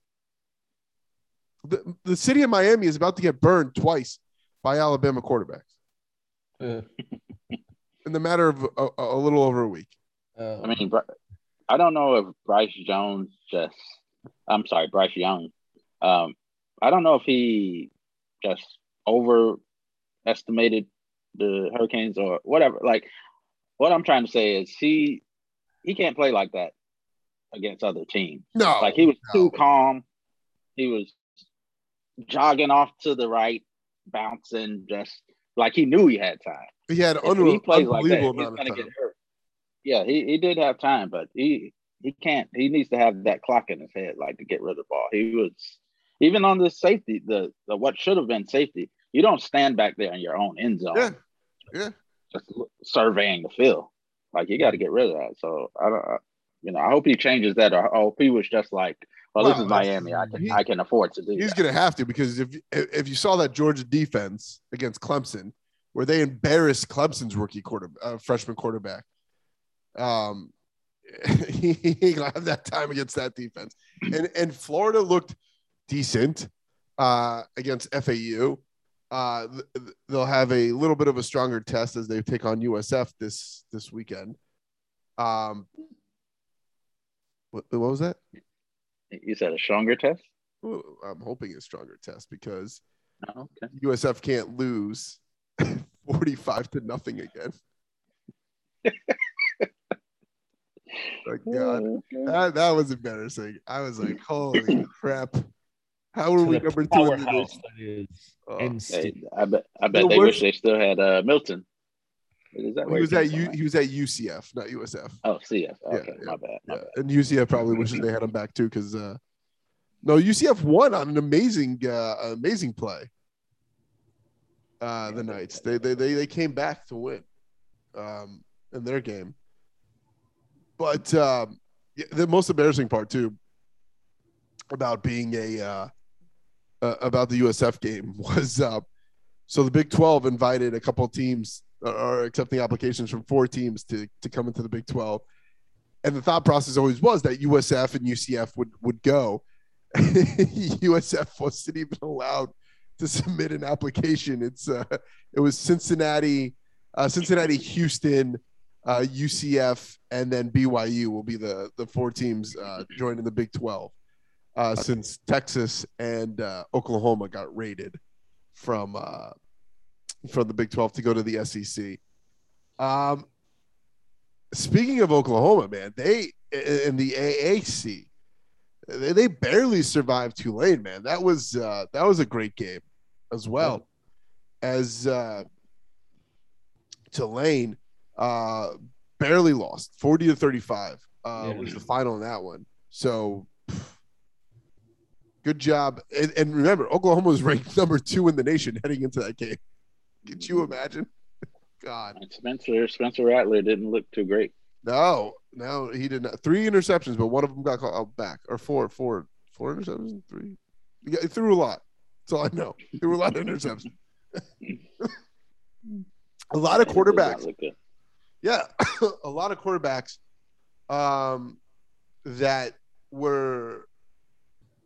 The, the city of Miami is about to get burned twice by Alabama quarterbacks Uh, in the matter of a, a little over a week. uh, I mean, I don't know if Bryce Jones just, I'm sorry, Bryce Young. Um, I don't know if he just overestimated the Hurricanes or whatever. Like, what I'm trying to say is he he can't play like that against other teams. No, Like he was no. too calm. He was jogging off to the right, bouncing, just like he knew he had time. he had unre- he plays like that, unbelievable amount of time. Yeah, he, he did have time, but he he can't. He needs to have that clock in his head, like to get rid of the ball. He was even on the safety, the, the what should have been safety. You don't stand back there in your own end zone, Yeah, yeah. just surveying the field. Like you got to get rid of that. So I don't, I- you know, I hope he changes that, or I hope he was just like, well, this Well, is Miami. I can he- I can afford to do He's going to have to because if if you saw that Georgia defense against Clemson, where they embarrassed Clemson's rookie quarter uh, freshman quarterback, um, he, he gonna have that time against that defense. And and Florida looked decent uh, against FAU. Uh, th- th- they'll have a little bit of a stronger test as they take on USF this this weekend. Um, what, what was that? You that a stronger test. Well, I'm hoping a stronger test because Oh, okay. USF can't lose 45 to nothing again. Like God, that, that was embarrassing. I was like, holy crap. How are we the number two in the powerhouse nation? Oh. I bet I bet The they worst- wish they still had uh, Milton. Is that He was at U, he was at UCF, not USF. Oh, CF. Yeah, Okay, yeah, my bad. My Yeah, bad. and UCF probably wishes they had him back too, because uh, no, UCF won on an amazing, uh, amazing play. Uh, the Knights, they they they they came back to win, um, in their game. But um, yeah, the most embarrassing part too about being a uh, uh, about the USF game was uh, so the Big Twelve invited a couple teams uh, or accepting applications from four teams to to come into the Big Twelve and the thought process always was that USF and UCF would would go. USF wasn't even allowed to submit an application. It's uh, it was Cincinnati, uh, Cincinnati, Houston, uh, UCF, and then BYU will be the the four teams uh, joining the Big Twelve. Uh, since Texas and uh, Oklahoma got raided from uh, from the Big Twelve to go to the SEC. Um, speaking of Oklahoma, man, they in the AAC, they, they barely survived Tulane, man. That was uh, that was a great game as well as uh, Tulane uh, barely lost, forty to thirty-five uh, Yeah. was the final in that one. So. Good job, and, and remember, Oklahoma was ranked number two in the nation heading into that game. Could you imagine? God, Spencer Spencer Rattler didn't look too great. no, no, he did not. Three interceptions, but one of them got called back, or four, four, four interceptions, three. He, got, he threw a lot. That's all I know. He threw a lot of interceptions. a lot of He did not quarterbacks. Yeah, a lot of quarterbacks um, that were.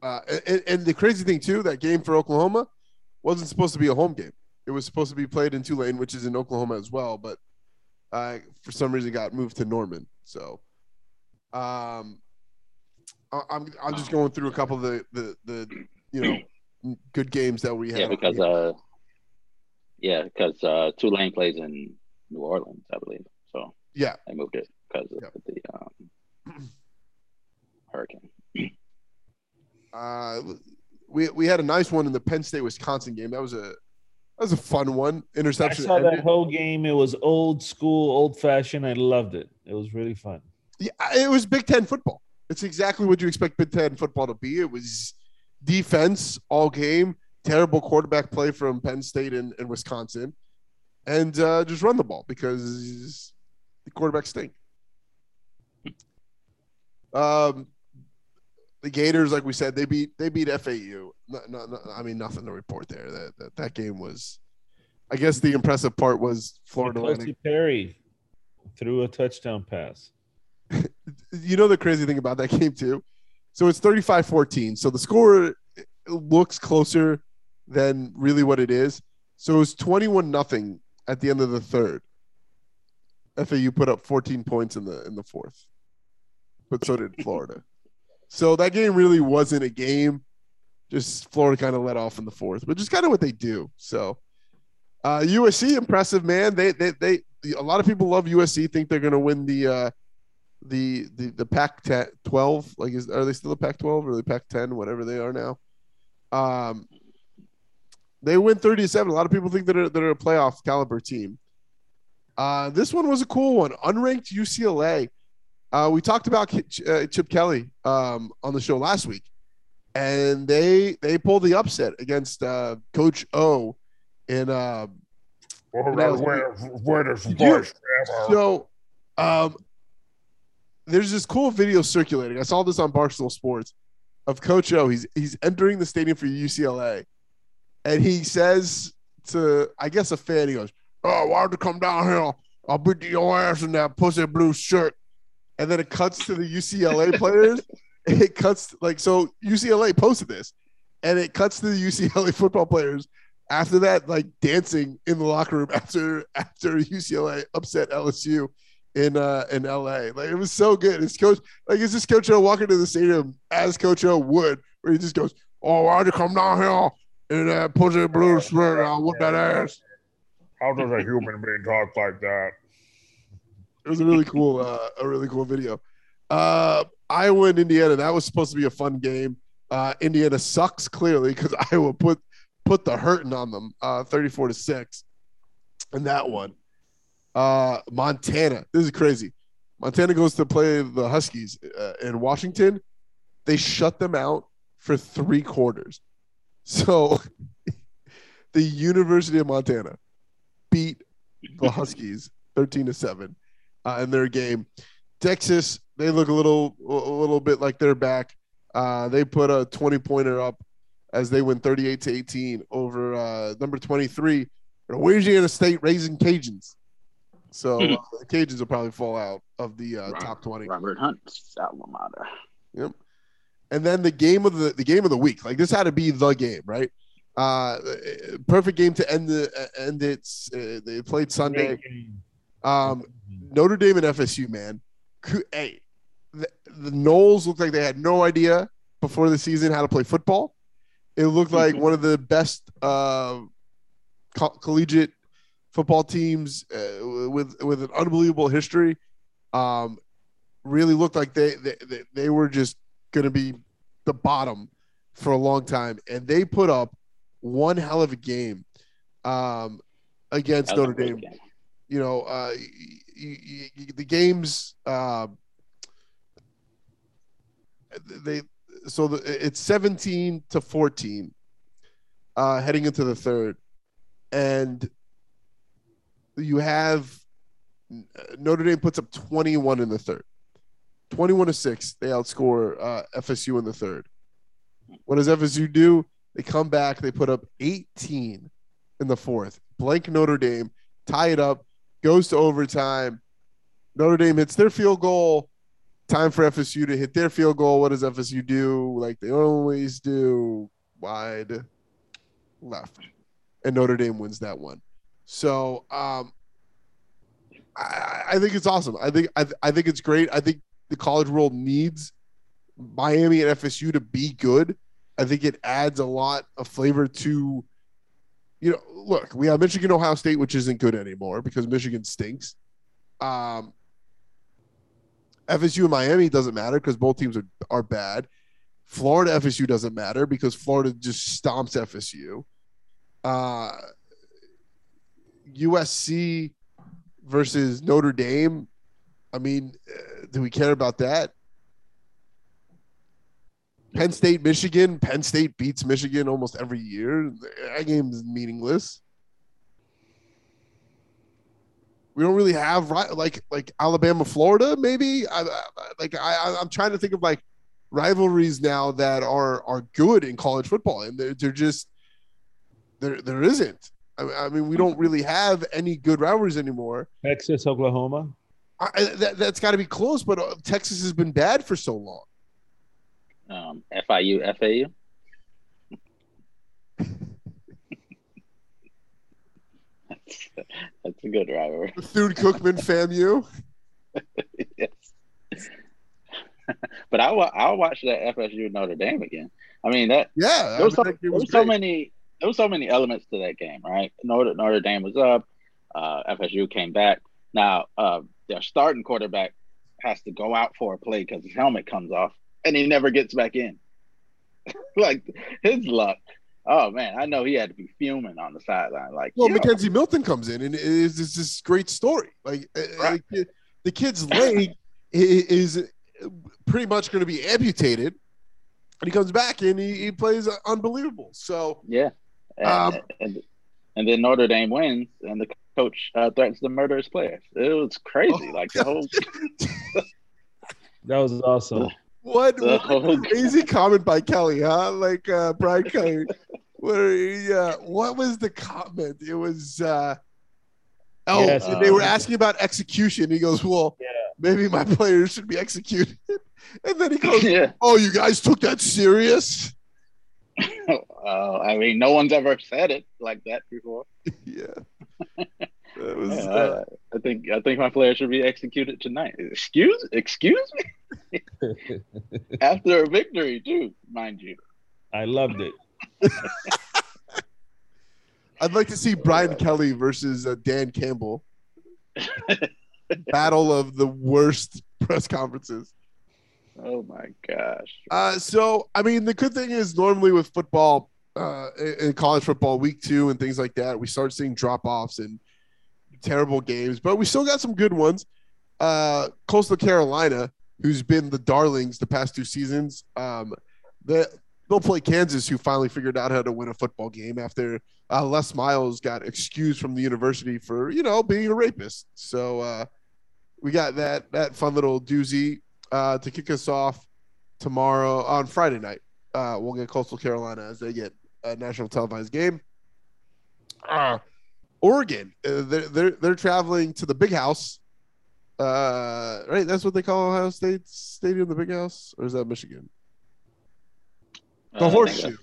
Uh, and, and the crazy thing too, that game for Oklahoma wasn't supposed to be a home game. It was supposed to be played in Tulane, which is in Oklahoma as well, but uh, for some reason got moved to Norman. So, um, I- I'm I'm just going through a couple of the the, the you know good games that we have. Yeah, because uh, yeah, because uh, Tulane plays in New Orleans, I believe. So yeah, they moved it because of Yep. the um, hurricane. Uh, we we had a nice one in the Penn State Wisconsin game. That was a was a fun one. Interception. I saw that whole game. It was old school, old fashioned. I loved it. It was really fun. Yeah, it was Big Ten football. It's exactly what you expect Big Ten football to be. It was defense all game, terrible quarterback play from Penn State and, and Wisconsin, and uh, just run the ball because the quarterbacks stink. Um, the Gators, like we said, they beat they beat FAU. No, no, no, I mean, nothing to report there. That, that that game was, I guess, the impressive part was Florida Atlantic N'Kosi Perry threw a touchdown pass. you know the crazy thing about that game too so it's 35-14 so the score looks closer than really what it is so it was 21 nothing at the end of the third fau put up 14 points in the in the fourth but so did florida so that game really wasn't a game. Just florida kind of let off in the fourth which is kind of what they do. So uh usc impressive man. They they they a lot of people love usc think they're going to win the uh the the the Pac twelve. like is are they still a Pac 12 or the Pac 10 whatever they are now? Um they win 37 a lot of people think that they're, they're a playoff caliber team. Uh this one was a cool one. Unranked UCLA uh we talked about uh, Chip Kelly um on the show last week and they they pulled the upset against uh coach O in uh You- so, um, there's this cool video circulating. I saw this on Barstool Sports of Coach O. He's he's entering the stadium for UCLA, and he says to I guess a fan, he goes, "Oh, why don't you come down here? I'll beat your ass in that pussy blue shirt." And then it cuts to the UCLA players. It cuts like so. UCLA posted this, and it cuts to the UCLA football players after that, like dancing in the locker room after after UCLA upset LSU in uh in LA. Like it was so good. It's coach like it's just Coach O walking to the stadium as Coach O would, where he just goes, Oh, why'd you come down here and uh, pussy a blue shirt, I'll whoop that ass. How does a human being talk like that? It was a really cool, uh, a really cool video. Uh, Iowa and Indiana. That was supposed to be a fun game. Uh, Indiana sucks clearly because Iowa put put the hurting on them, uh, thirty-four to six, in that one. Uh, Montana. This is crazy. Montana goes to play the Huskies uh, in Washington. They shut them out for three quarters. So the University of Montana beat the Huskies 13 to 7 uh, in their game. Texas, they look a little a little bit like they're back. Uh, they put a 20 pointer up as they win 38 to 18 over uh, number 23 Louisiana State Ragin' Cajuns. So uh, the Cajuns will probably fall out of the uh, top 20. Robert Hunt's alma mater. Yep. And then the game of the the game of the week, like this had to be the game, right? Uh, perfect game to end the uh, end it. Uh, they played Sunday. Um, Notre Dame and FSU, man. Hey, the, the Noles looked like they had no idea before the season how to play football. It looked like one of the best uh, co- collegiate football teams uh, with with an unbelievable history. Um, really looked like they they, they, they were just going to be the bottom for a long time, and they put up one hell of a game um, against Notre Dame game. You know, uh, the games, uh, they, so the, it's 17 to 14 uh, heading into the third. And you have Notre Dame puts up 21 in the third. 21 to 6. They outscore uh, FSU in the third. What does FSU do? They come back, they put up 18 in the fourth. Blank Notre Dame, tie it up, goes to overtime. Notre Dame hits their field goal. Time for FSU to hit their field goal. What does FSU do? Like they always do, wide left. And Notre Dame wins that one. So um, I, I think it's awesome. I think I, I think it's great. I think the college world needs Miami and FSU to be good. I think it adds a lot of flavor to, you know, look, we have Michigan, Ohio State, which isn't good anymore because Michigan stinks. Um, FSU and Miami doesn't matter because both teams are, are bad. Florida FSU doesn't matter because Florida just stomps FSU. Uh, USC versus Notre Dame. I mean, uh, do we care about that? Penn State, Michigan. Penn State beats Michigan almost every year. That game is meaningless. We don't really have like like Alabama, Florida. Maybe I, I, like I, I'm trying to think of like rivalries now that are are good in college football, and they're, they're just there. There isn't. I, I mean, we don't really have any good rivalries anymore. Texas, Oklahoma. I, that, that's got to be close, but uh, Texas has been bad for so long. Um, FIU, FAU. that's, that's a good rivalry. Thune Cookman, FAMU. yes. but I wa- I'll watch that FSU Notre Dame again. I mean that Yeah, I there was, mean, so, that there was was so many there was so many elements to that game, right? Notre Notre Dame was up, uh, FSU came back. Now uh, their starting quarterback has to go out for a play because his helmet comes off, and he never gets back in. like his luck. Oh man, I know he had to be fuming on the sideline. Like, Well, yo, McKenzie Milton comes in and it is this, this great story. Like uh, Right. the the kid's leg is pretty much going to be amputated, and he comes back and he, he plays unbelievable. So Yeah. And, Um, and, and then Notre Dame wins, and the coach uh, threatens to murder his players. It was crazy. Oh, like the whole, That was awesome. what, the what crazy comment by Kelly, huh? Like uh, Brian Kelly, where he, uh, what was the comment? It was. Uh, Oh, Yes, and they were asking about execution. He goes, "Well, Yeah. maybe my players should be executed." And then he goes, yeah. "Oh, you guys took that serious?" Uh, I mean, no one's ever said it like that before. yeah. That was, Yeah, uh, I, I think I think my players should be executed tonight. Excuse excuse me. After a victory, too, mind you. I loved it. I'd like to see Brian Kelly versus uh, Dan Campbell. Battle of the worst press conferences. Oh my gosh. Uh, so, I mean, the good thing is normally with football, uh, in in college football, week two and things like that, we start seeing drop offs and terrible games, but we still got some good ones. Uh, Coastal Carolina, who's been the darlings the past two seasons, um, they, they'll play Kansas, who finally figured out how to win a football game after uh, Les Miles got excused from the university for, you know, being a rapist. So, uh, we got that that fun little doozy uh, to kick us off tomorrow on Friday night. Uh, we'll get Coastal Carolina as they get a national televised game. Uh, Oregon, uh, they're, they're they're traveling to the Big House. Uh, right, that's what they call Ohio State Stadium, the Big House, or is that Michigan? The Uh, horseshoe.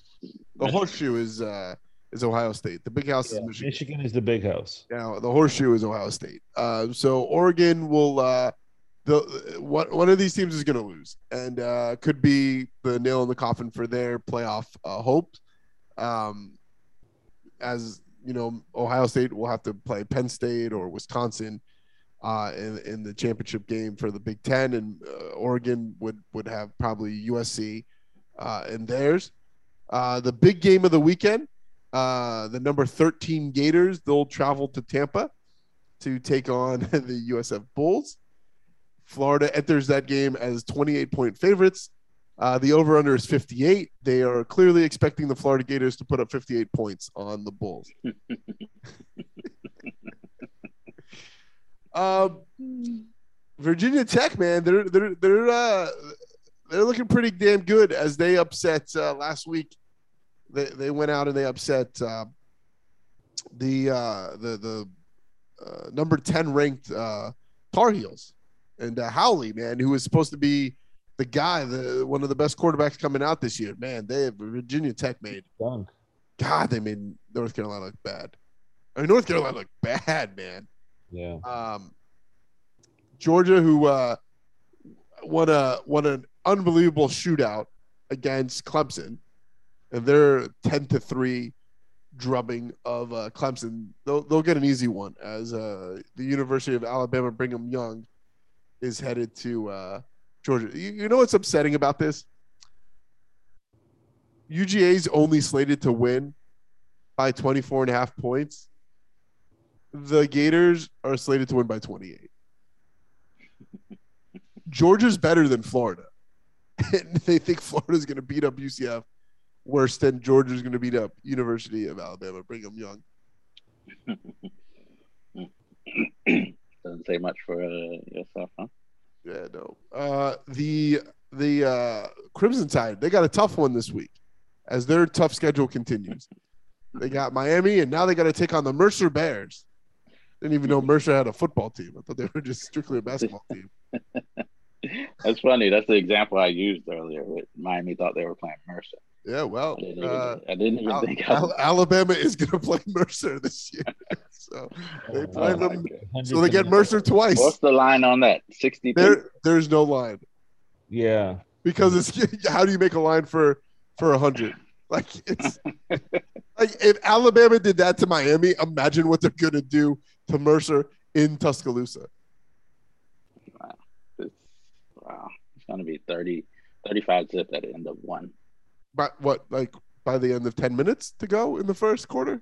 The horseshoe is uh, is Ohio State. The Big House Yeah, is Michigan. Michigan is the big house. Now the horseshoe is Ohio State. Uh, so Oregon will uh, the one one of these teams is going to lose, and uh, could be the nail in the coffin for their playoff uh, hopes. Um, as you know, Ohio State will have to play Penn State or Wisconsin uh, in in the championship game for the Big Ten, and uh, Oregon would would have probably USC uh, in theirs. Uh, the big game of the weekend uh, the number 13 Gators, they'll travel to Tampa to take on the USF Bulls. Florida enters that game as 28 point favorites. Uh, the over under is 58. They are clearly expecting the Florida Gators to put up 58 points on the Bulls. um, Virginia Tech, man, they're they're they're uh, they're looking pretty damn good as they upset uh, last week they they went out and they upset uh, the uh, the the uh, number ten ranked uh, Tar Heels and uh, Howell, man, who was supposed to be the guy, the one of the best quarterbacks coming out this year. Man, they have Virginia Tech made. God, they made North Carolina look bad. I mean, North Carolina looked bad, man. Yeah. Um, Georgia, who uh, won a won an unbelievable shootout against Clemson, and they're ten to three drubbing of uh, Clemson. They'll they'll get an easy one as uh, the University of Alabama Birmingham is headed to uh, Georgia. You, you know what's upsetting about this? UGA's only slated to win by 24 and a half points. The Gators are slated to win by 28. Georgia's better than Florida. And they think Florida's going to beat up UCF worse than Georgia's going to beat up University of Alabama Birmingham. Doesn't say much for uh, yourself, huh? Yeah, no. Uh, the the uh, Crimson Tide, they got a tough one this week as their tough schedule continues. They got Miami, and now they got to take on the Mercer Bears. Didn't even know Mercer had a football team. I thought they were just strictly a basketball team. That's funny. That's the example I used earlier. Miami thought they were playing Mercer. Yeah, well, I didn't even, uh, I didn't even Al- think. Al- Alabama is going to play Mercer this year, so they play Oh them. So they get Mercer twice. What's the line on that? Sixty. There, there's no line Yeah. because it's how do you make a line for for a hundred? Like it's like if Alabama did that to Miami, imagine what they're going to do to Mercer in Tuscaloosa. it's Wow, it's gonna be 30, 35 zip at the end of one. But what like by the end of ten minutes to go in the first quarter?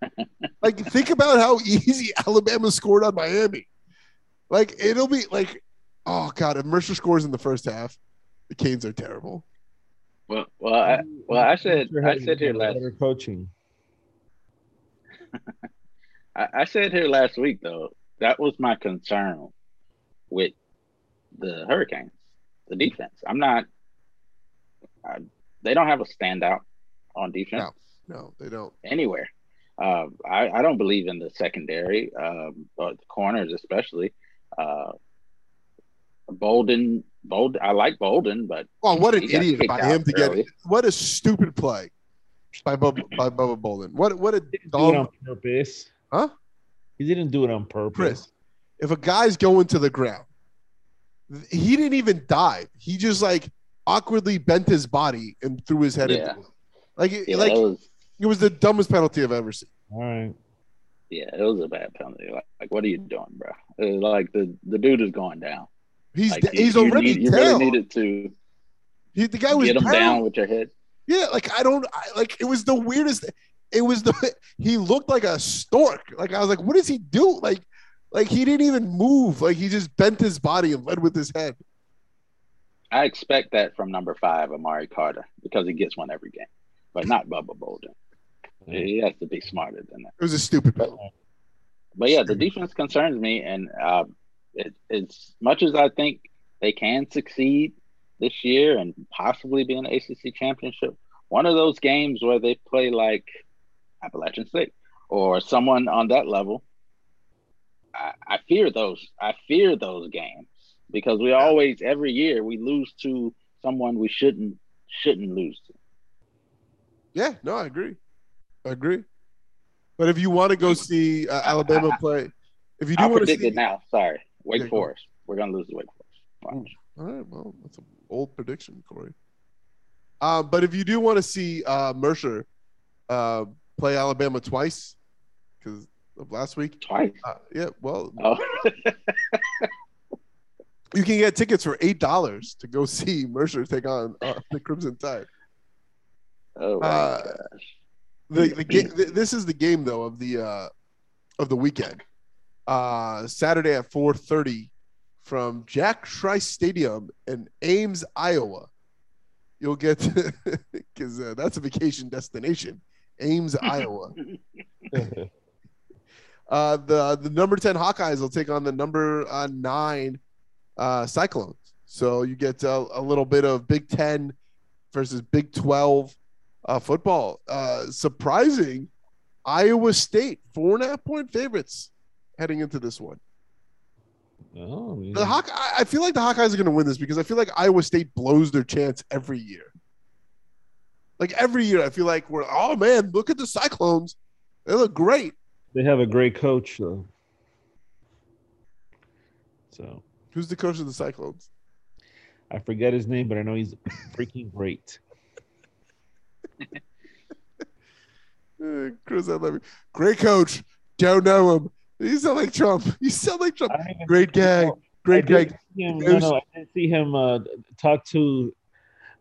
like think about how easy Alabama scored on Miami. Like it'll be like, oh god, if Mercer scores in the first half, the Canes are terrible. Well, well, I, well, I said, I said here last, better coaching. I, I said here last week though, that was my concern with the Hurricanes, the defense. I'm not. I, they don't have a standout on defense No, they don't. anywhere. Uh, I, I don't believe in the secondary, um, but the corners especially. Uh, Bolden, Bolden, I like Bolden, but Oh, what an He got idiot by him to get early. what a stupid play by Bubba, by Bubba Bolden. What what a He didn't do it on purpose. Huh? He didn't do it on purpose. Chris. If a guy's going to the ground, he didn't even dive. He just like awkwardly bent his body and threw his head Yeah. into it. Like it, yeah, like was it was the dumbest penalty I've ever seen. All right. Yeah, it was a bad penalty. Like, like what are you doing, bro? Like the the dude is going down. He's Like, he's you, you already need- you really needed to He- the guy was get him down. down with your head. Yeah, like I don't I, like. It was the weirdest. It was the he looked like a stork. Like I was like, what does he do? Like, like he didn't even move. Like he just bent his body and led with his head. I expect that from number five, Amari Carter, because he gets one every game, but not Bubba Bolden. He has to be smarter than that. It was a stupid penalty. But yeah, the defense concerns me, and uh, it, as much as I think they can succeed this year and possibly be in the ACC championship, one of those games where they play like Appalachian State or someone on that level, I, I fear those. I fear those games because we always every year we lose to someone we shouldn't shouldn't lose to. Yeah, no, I agree. I agree. But if you want to go see uh, Alabama play, if you do I'll want to see, it now. Sorry, Wake go. Forest. We're gonna lose to Wake Forest. Watch. all right, well, that's an old prediction, Corey. Um, but if you do want to see uh, Mercer uh, play Alabama twice because of last week, Twice. uh, yeah, well, Oh. you can get tickets for eight dollars to go see Mercer take on uh, the Crimson Tide. oh my Uh, gosh. the the game. This is the game though of the uh, of the weekend. Uh, Saturday at four thirty from Jack Trice Stadium in Ames, Iowa. You'll get because uh, that's a vacation destination, Ames, Iowa. Uh, the the number ten Hawkeyes will take on the number uh, nine uh, Cyclones. So you get uh, a little bit of Big Ten versus Big Twelve uh, football. Uh, surprising, Iowa State four and a half point favorites heading into this one. Oh, yeah. The Hawk, I I feel like the Hawkeyes are going to win this because I feel like Iowa State blows their chance every year. Like every year, I feel like we're oh man, look at the Cyclones, they look great. They have a great coach, though. So Who's the coach of the Cyclones? I forget his name, but I know he's freaking great. Chris, I love you. Great coach. Don't know him. You sound like Trump. You sound like Trump. Great guy. Great guy. him, no, no, I didn't see him uh, talk to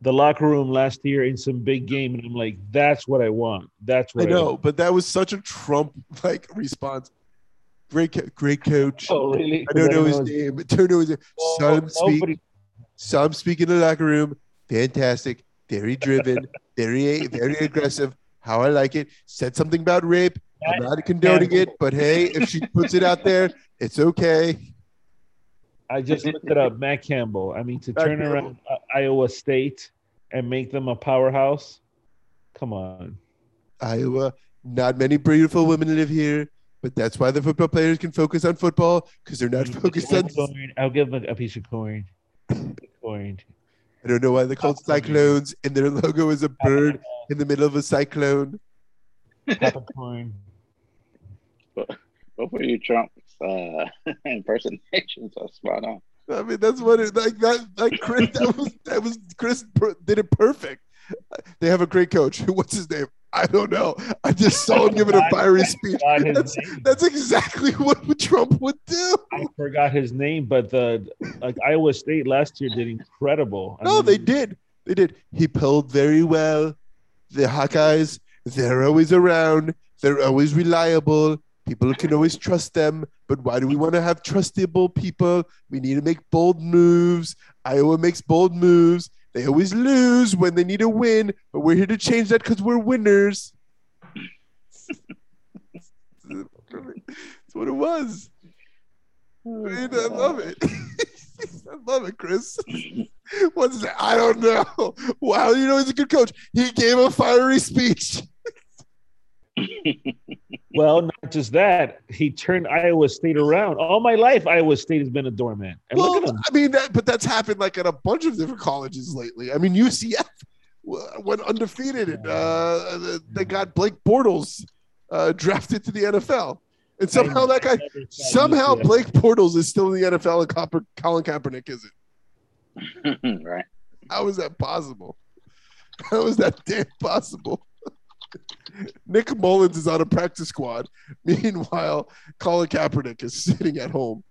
the locker room last year in some big game, and I'm like, that's what I want. That's I what I, know, but that was such a Trump like response. Great, great coach. Oh, really? I don't know his Because name. I don't know his name. Well, Saw him speak. nobody- Saw him speak in the locker room. Fantastic. Very driven. very, very aggressive. How I like it. Said something about rape. I'm not condoning it, but hey, if she puts it out there, it's okay. I just looked it up. Matt Campbell. I mean, to Matt turn Campbell. around uh, Iowa State and make them a powerhouse. Come on. Iowa, not many beautiful women live here, but that's why the football players can focus on football because they're not focused on. Coin. I'll give them a piece of coin. coin. I don't know why they're called cyclones, and their logo is a bird in the middle of a cyclone. Papa coin. Both of you Trump's uh, impersonations are spot on. I mean, that's what it like. That like Chris, that was that was Chris per, did it perfect. They have a great coach. What's his name? I don't know. I just saw him giving a fiery speech. That's, that's exactly what Trump would do. I forgot his name, but the like Iowa State last year did incredible. I No, mean, they did. They did. He pulled very well. The Hawkeyes, they're always around. They're always reliable. People can always trust them. But why do we want to have trustable people? We need to make bold moves. Iowa makes bold moves. They always lose when they need a win, but we're here to change that because we're winners. That's what it was. Man, I love it. I love it, Chris. What's that? I don't know. Wow, you know he's a good coach. He gave a fiery speech. Well, not just that, he turned Iowa State around. All my life, Iowa State has been a doormat. And well, look at them. I mean, that, but that's happened like at a bunch of different colleges lately. I mean, UCF went undefeated, and uh, they got Blake Bortles uh, drafted to the NFL, and somehow that guy, somehow Blake Bortles is still in the NFL, and Copper, Colin Kaepernick isn't. right. How is that possible? How is that damn possible? Nick Mullens is on a practice squad. Meanwhile, Colin Kaepernick is sitting at home.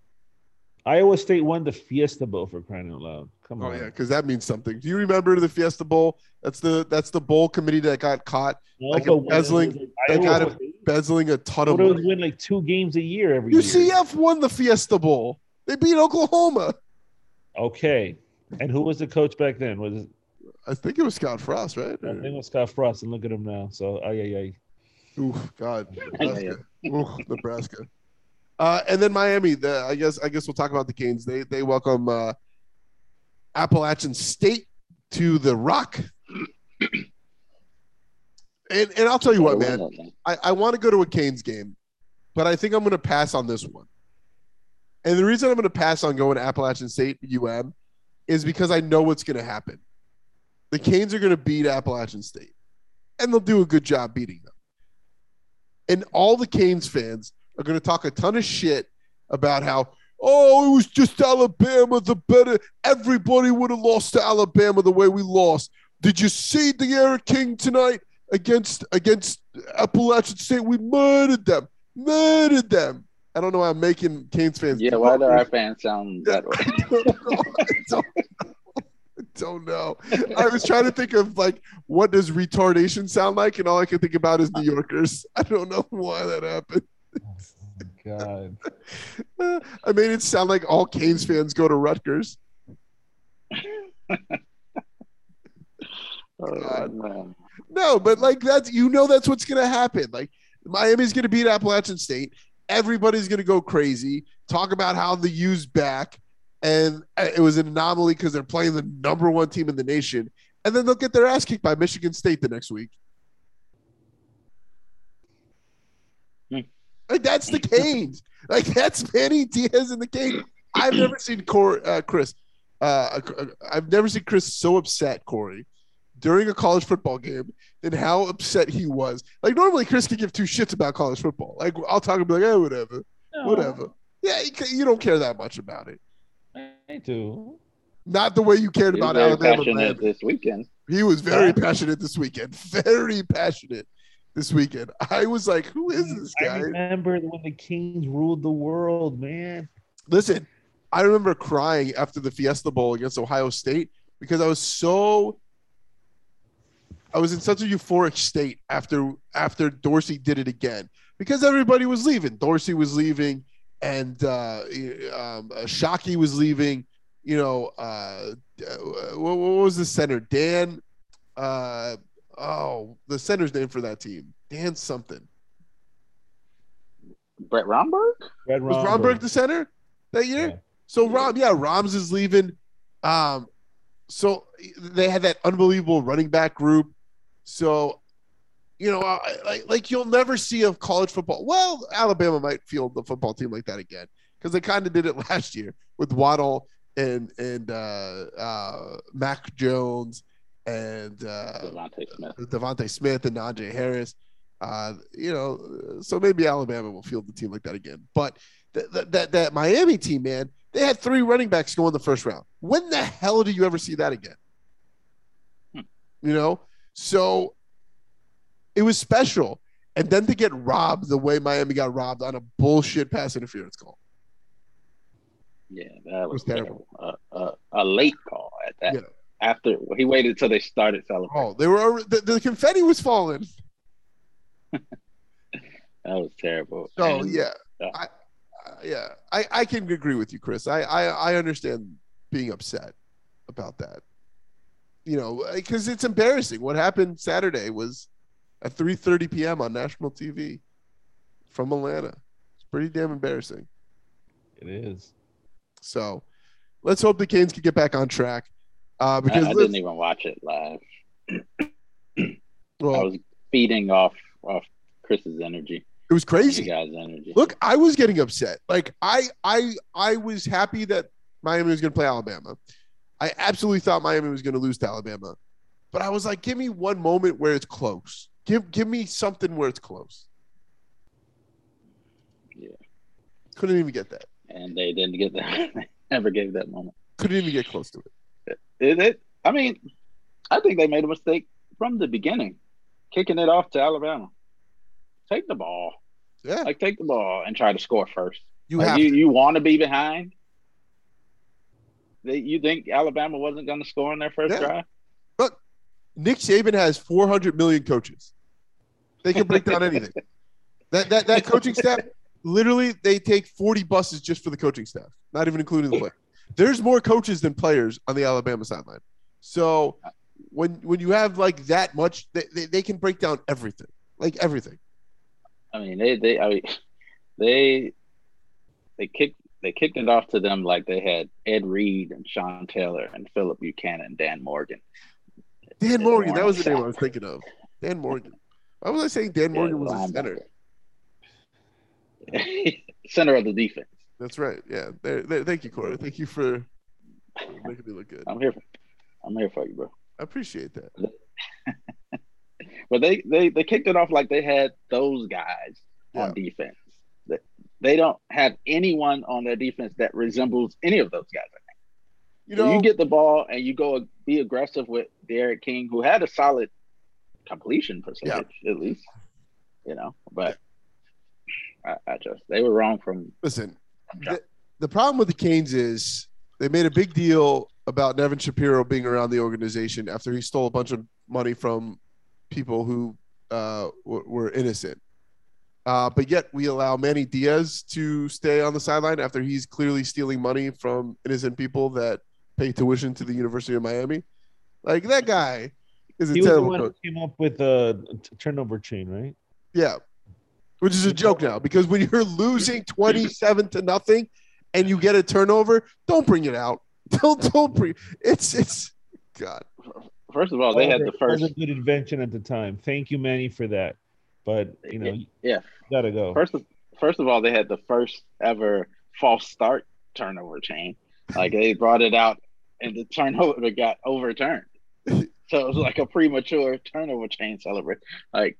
Iowa State won the Fiesta Bowl for crying out loud. Come Oh on. Oh yeah, because that means something. Do you remember the Fiesta Bowl? That's the that's the bowl committee that got caught No, Like embezzling- when- they got embezzling a ton of money. win like two games a year every year. UCF won the Fiesta Bowl. They beat Oklahoma. Okay. And who was the coach back then? Was it, I think it was Scott Frost, right? I think it was Scott Frost, and look at him now. So, ay, ay, ay. Ooh, God, Nebraska. Ooh, Nebraska. Uh, and then Miami. The, I guess I guess we'll talk about the Canes. They they welcome uh, Appalachian State to the Rock. And and I'll tell you what, man. I, I want to go to a Canes game, but I think I'm going to pass on this one. And the reason I'm going to pass on going to Appalachian State UM is because I know what's going to happen. The Canes are going to beat Appalachian State, and they'll do a good job beating them. And all the Canes fans are going to talk a ton of shit about how, oh, it was just Alabama, the better. Everybody would have lost to Alabama the way we lost. Did you see D'Eriq King tonight against against Appalachian State? We murdered them, murdered them. I don't know why I'm making Canes fans. Yeah, why do our fans sound that way? Don't know. I don't know. I was trying to think of like what does retardation sound like, and all I can think about is New Yorkers. I don't know why that happened. God. Uh, I made it sound like all Canes fans go to Rutgers. Oh. No, but like that's you know that's what's gonna happen. Like Miami's gonna beat Appalachian State. Everybody's gonna go crazy. Talk about how the U's back, and uh, it was an anomaly because they're playing the number one team in the nation, and then they'll get their ass kicked by Michigan State the next week. Hmm. Like that's the Canes. Like that's Manny Diaz and the Canes. I've never seen Cor- uh, Chris. Uh, I've never seen Chris so upset, Corey, during a college football game and how upset he was. Like normally, Chris can give two shits about college football. Like I'll talk and be like, "Eh, whatever, whatever." Yeah, you don't care that much about it. I do. Not the way you cared about Alabama. passionate this weekend. He was very Yeah. passionate this weekend. Very passionate this weekend. I was like, "Who is this I guy?" remember when the Kings ruled the world, man. Listen, I remember crying after the Fiesta Bowl against Ohio State because I was so I was in such a euphoric state after after Dorsey did it again because everybody was leaving. Dorsey was leaving, and uh, um, uh, Shockey was leaving. You know, uh, uh, what, what was the center? Dan. Uh, oh, the center's name for that team, Dan something. Brett Romberg? Red Was Romberg the center that year? Yeah. So Rom, yeah, Roms is leaving. Um, so they had that unbelievable running back group. So, you know, I- like like you'll never see a college football. Well, Alabama might field the football team like that again because they kind of did it last year with Waddle and and uh, uh, Mac Jones and uh, DeVonta Smith. DeVonta Smith and Najee Harris. Uh, you know, so maybe Alabama will field the team like that again. But that that that, that Miami team, man, they had three running backs go in the first round. When the hell do you ever see that again? Hmm. You know, so it was special. And then to get robbed the way Miami got robbed on a bullshit pass interference call. Yeah, that was, was terrible. terrible. Uh, uh, a late call at that. Yeah. After he waited until they started celebrating. Oh, they were the, the confetti was falling. That was terrible. So And yeah, yeah. I, uh, yeah, I, I can agree with you, Chris. I, I I understand being upset about that. You know, because it's embarrassing. What happened Saturday was at 3:30 p.m. on national TV from Atlanta. It's pretty damn embarrassing. It is. So let's hope the Canes can get back on track. Uh, because I let's- didn't even watch it live. I was feeding off off Chris's energy, it was you crazy. guys' energy. Look, I was getting upset. Like I I I was happy that Miami was going to play Alabama. I absolutely thought Miami was going to lose to Alabama. But I was like, give me one moment where it's close. Give give me something where it's close. Yeah. Couldn't even get that. and they didn't get that. Never gave that moment. Couldn't even get close to it. Is it? I mean, I think they made a mistake from the beginning. kicking it off to Alabama. Take the ball. Yeah, Like take the ball and try to score first. you Like, have you, you want to be behind. They, you think Alabama wasn't going to score on their first Yeah. drive? Nick Saban has 400 million coaches. They can break down anything. That that that coaching staff, literally, they take 40 buses just for the coaching staff, not even including the player. There's more coaches than players on the Alabama sideline. So when when you have like that much, they, they, they can break down everything, like everything. I mean, they they I mean, they they kicked they kicked it off to them like they had Ed Reed and Sean Taylor and Phillip Buchanon, and Dan Morgan. Dan Morgan, that was the name I was thinking of. Dan Morgan. Why was I saying Dan Morgan was a center? Center of the defense. That's right. Yeah. Thank you, Corey. Thank you for making me look good. I'm here. For, I'm here for you, bro. I appreciate that. But they they they kicked it off like they had those guys on defense. They, they don't have anyone on their defense that resembles any of those guys. You So know, you get the ball and you go be aggressive with D'Eriq King, who had a solid completion percentage at least, you know. But I, I just they were wrong from. listen, from the, the problem with the Canes is they made a big deal about Nevin Shapiro being around the organization after he stole a bunch of money from people who uh, w- were innocent. Uh, but yet we allow Manny Diaz to stay on the sideline after he's clearly stealing money from innocent people that pay tuition to the University of Miami. Like that guy is a He was the terrible one coach. who came up with a t- turnover chain, right? Yeah. Which is a joke now because when you're losing 27 to nothing and you get a turnover, don't bring it out. Don't don't bring it's it's God. First of all, they had the That first was a good invention at the time. Thank you, Manny, for that. But you know, you yeah. gotta go. First of first of all, they had the first ever false start turnover chain. Like they brought it out and the turnover got overturned. So it was like a premature turnover chain celebration. Like,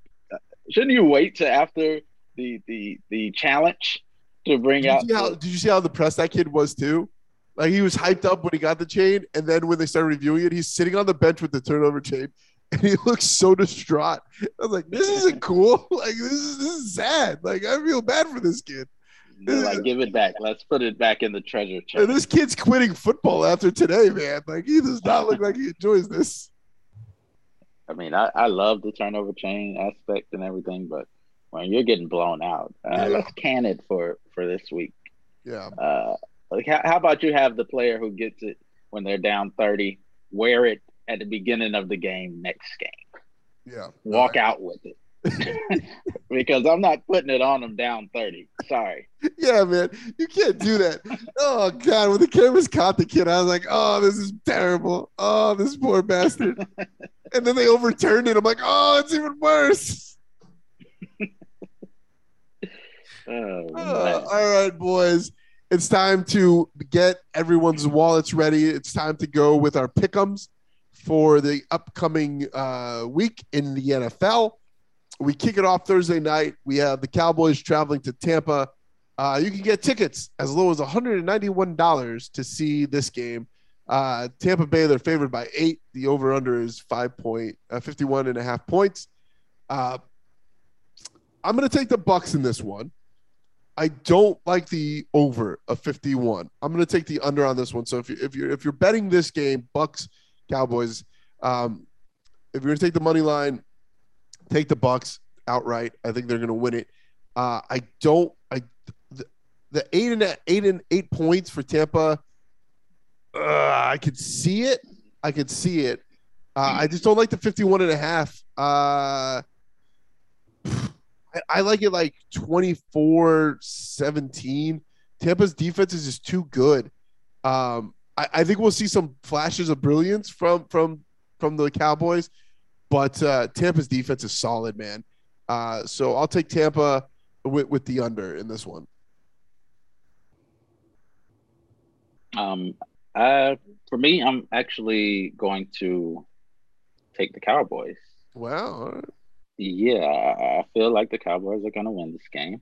shouldn't you wait to after the the the challenge to bring Did out? how, the- did you see how depressed that kid was too? Like he was hyped up when he got the chain, and then when they started reviewing it, he's sitting on the bench with the turnover chain, and he looks so distraught. I was like, "This isn't cool. Like this is this is sad. Like I feel bad for this kid. They're like, give it back. Let's put it back in the treasure And chest. this kid's quitting football after today, man. Like he does not look like he enjoys this. I mean, I, I love the turnover chain aspect and everything, but when you're getting blown out, uh, Yeah. let's can it for for this week. Yeah. Uh, like how, how about you have the player who gets it when they're down 30, wear it at the beginning of the game next game, Yeah. walk out with it. because I'm not putting it on them down 30. Sorry. Yeah, man. You can't do that. Oh God, when the cameras caught the kid, I was like, oh, this is terrible. Oh, this poor bastard. and then they overturned it. I'm like, oh, it's even worse. Oh, Uh, all right, boys. It's time to get everyone's wallets ready. It's time to go with our pickums for the upcoming uh, week in the NFL. We kick it off Thursday night. We have the Cowboys traveling to Tampa. Uh, you can get tickets as low as $191 to see this game. Uh, Tampa Bay, they're favored by eight. The over under is five point, uh, 51 and a half points. Uh, I'm going to take the Bucks in this one. I don't like the over of 51. I'm going to take the under on this one. So if you if you're if you're betting this game, Bucks Cowboys, um, if you're going to take the money line, take the Bucks outright. I think they're going to win it. Uh, I don't. I the, the eight and eight and eight points for Tampa. Uh, I could see it. I could see it. Uh, I just don't like the 51 and a half. Uh, I, I like it like 24 17. Tampa's defense is just too good. Um, I, I think we'll see some flashes of brilliance from from from the Cowboys, but uh, Tampa's defense is solid, man. Uh, so I'll take Tampa with, with the under in this one. Um, uh, for me, I'm actually going to take the Cowboys. Wow. right. Yeah, I I feel like the Cowboys are going to win this game,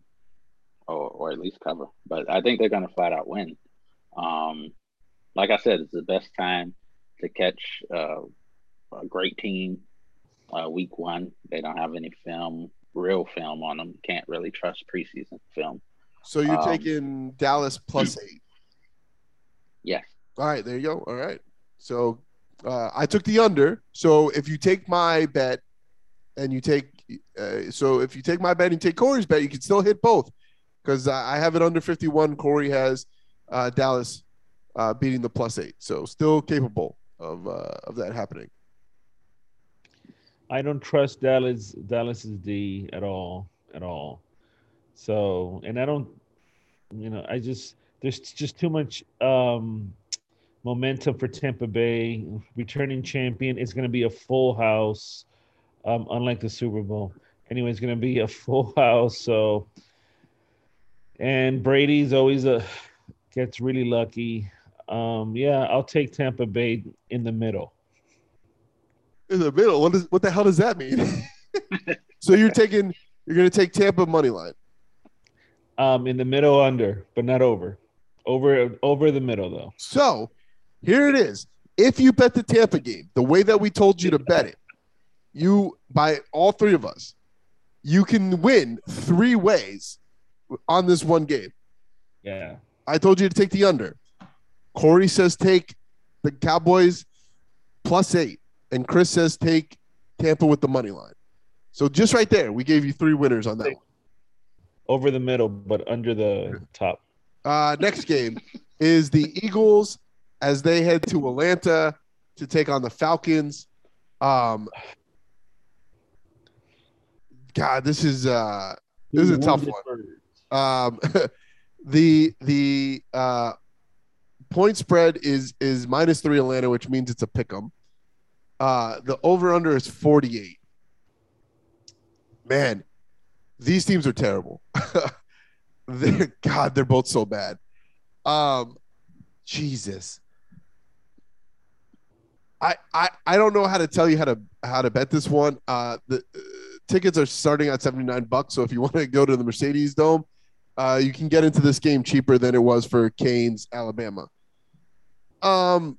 or or at least cover. But I think they're going to flat out win. Um, like I said, it's the best time to catch uh, a great team uh, week one. They don't have any film, real film on them. Can't really trust preseason film. So you're Um, taking Dallas plus eight. Yes. All right, there you go. All right. So uh, I took the under. So if you take my bet and you take, uh, so if you take my bet and you take Corey's bet, you can still hit both because I have it under 51. Corey has uh, Dallas uh, beating the plus eight. So still capable of uh, of that happening. I don't trust Dallas Dallas's D at all, at all. So, and I don't, you know, I just there's just too much um momentum for Tampa Bay returning champion. It's going to be a full house, um, unlike the Super Bowl. Anyway, it's going to be a full house. So, and Brady's always a gets really lucky. Um, yeah, I'll take Tampa Bay in the middle. In the middle. What does what the hell does that mean? so you're taking you're going to take Tampa money line. Um, in the middle under, but not over. Over over the middle though. So here it is. If you bet the Tampa game the way that we told you to bet it, you by all three of us, you can win three ways on this one game. Yeah. I told you to take the under. Corey says take the Cowboys plus eight, and Chris says take Tampa with the money line. So just right there, we gave you three winners on that one. Over the middle, but under the top. Uh, next game is the Eagles as they head to Atlanta to take on the Falcons. Um, God, this is uh, This is a tough one. um, the the uh, point spread is is minus three Atlanta, which means it's a pick 'em. Uh, the over under is forty eight. Man, these teams are terrible. they're God, they're both so bad. Um, Jesus. I, I, I don't know how to tell you how to how to bet this one. Uh, the uh, tickets are starting at 79 bucks. So if you want to go to the Mercedes Dome, uh, you can get into this game cheaper than it was for Canes, Alabama. Um,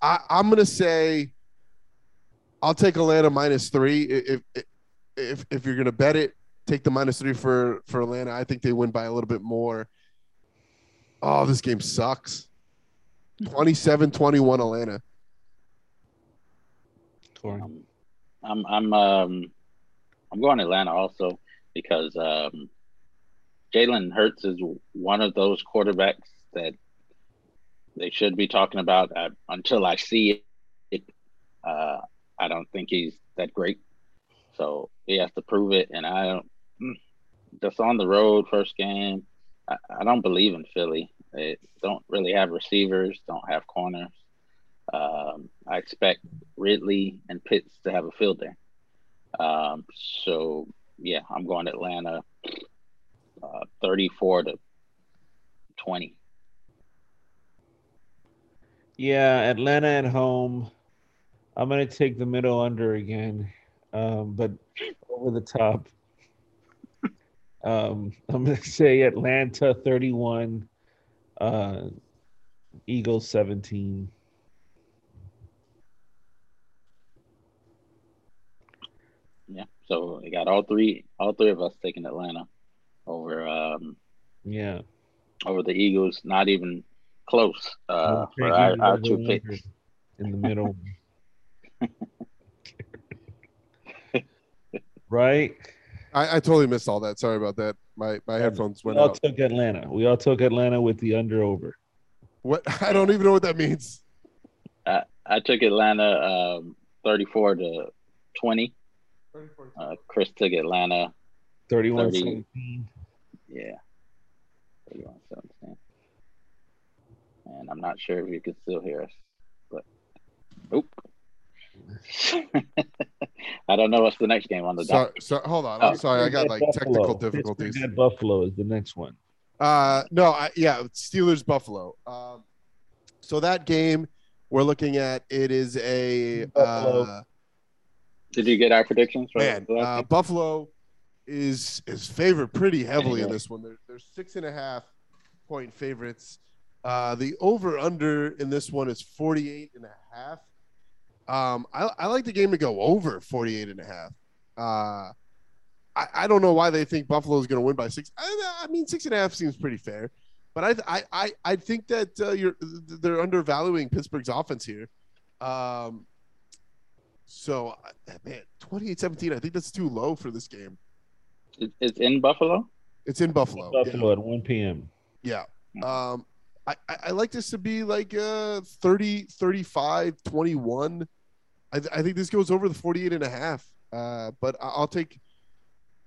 I, I'm gonna say I'll take Atlanta minus three. If if if, if you're gonna bet it, take the minus three for for Atlanta. I think they win by a little bit more. Oh, this game sucks. 27-21 Atlanta. Corey. Um, I'm I'm um I'm going Atlanta also because um Jalen Hurts is one of those quarterbacks that they should be talking about. Uh, until I see it, uh, I don't think he's that great. So he has to prove it, and I don't. mm, Just on the road, first game, I, I don't believe in Philly. They don't really have receivers, don't have corners. Um, I expect Ridley and Pitts to have a field day. Um, so yeah, I'm going Atlanta, uh, 34 to 20. Yeah, Atlanta at home. I'm gonna take the middle under again, um, but over the top. Um, I'm gonna say Atlanta 31, uh, Eagles 17. Yeah. So we got all three, all three of us taking Atlanta over um Yeah. over the Eagles. Not even close. Uh, for our, our two picks. in the middle. right? I, I totally missed all that. Sorry about that. My my headphones We went all out. took Atlanta. We all took Atlanta with the under over. What I don't even know what that means. I, I took Atlanta um 34 to 20. Uh, Chris took Atlanta. 31 30. 17. Yeah. 31 17. And I'm not sure if you can still hear us, but oop. I don't know what's the next game on the Sorry, docket. so, hold on. I'm Oh. sorry. I got like technical Pittsburgh difficulties. at Buffalo is the next one. Uh, no, I, yeah, Steelers Buffalo. Um, so that game we're looking at it is a uh, Did you get our predictions? for man. Uh. Buffalo is is favored pretty heavily in this one. They're, they're six and a half point favorites. Uh, the over under in this one is 48 and a half. Um, I, I like the game to go over 48 and a half. Uh, I, I don't know why they think Buffalo is going to win by six. I, I mean, six and a half seems pretty fair, but I I I, I think that uh, you're they're undervaluing Pittsburgh's offense here. Um, so uh, man, 28-17, I think that's too low for this game. It's in Buffalo. It's in Buffalo. Buffalo at 1 p.m. Yeah. yeah. Um, I, I, I like this to be like uh 30, 35, 21. I, I think this goes over the 48 and a half. Uh, but I'll take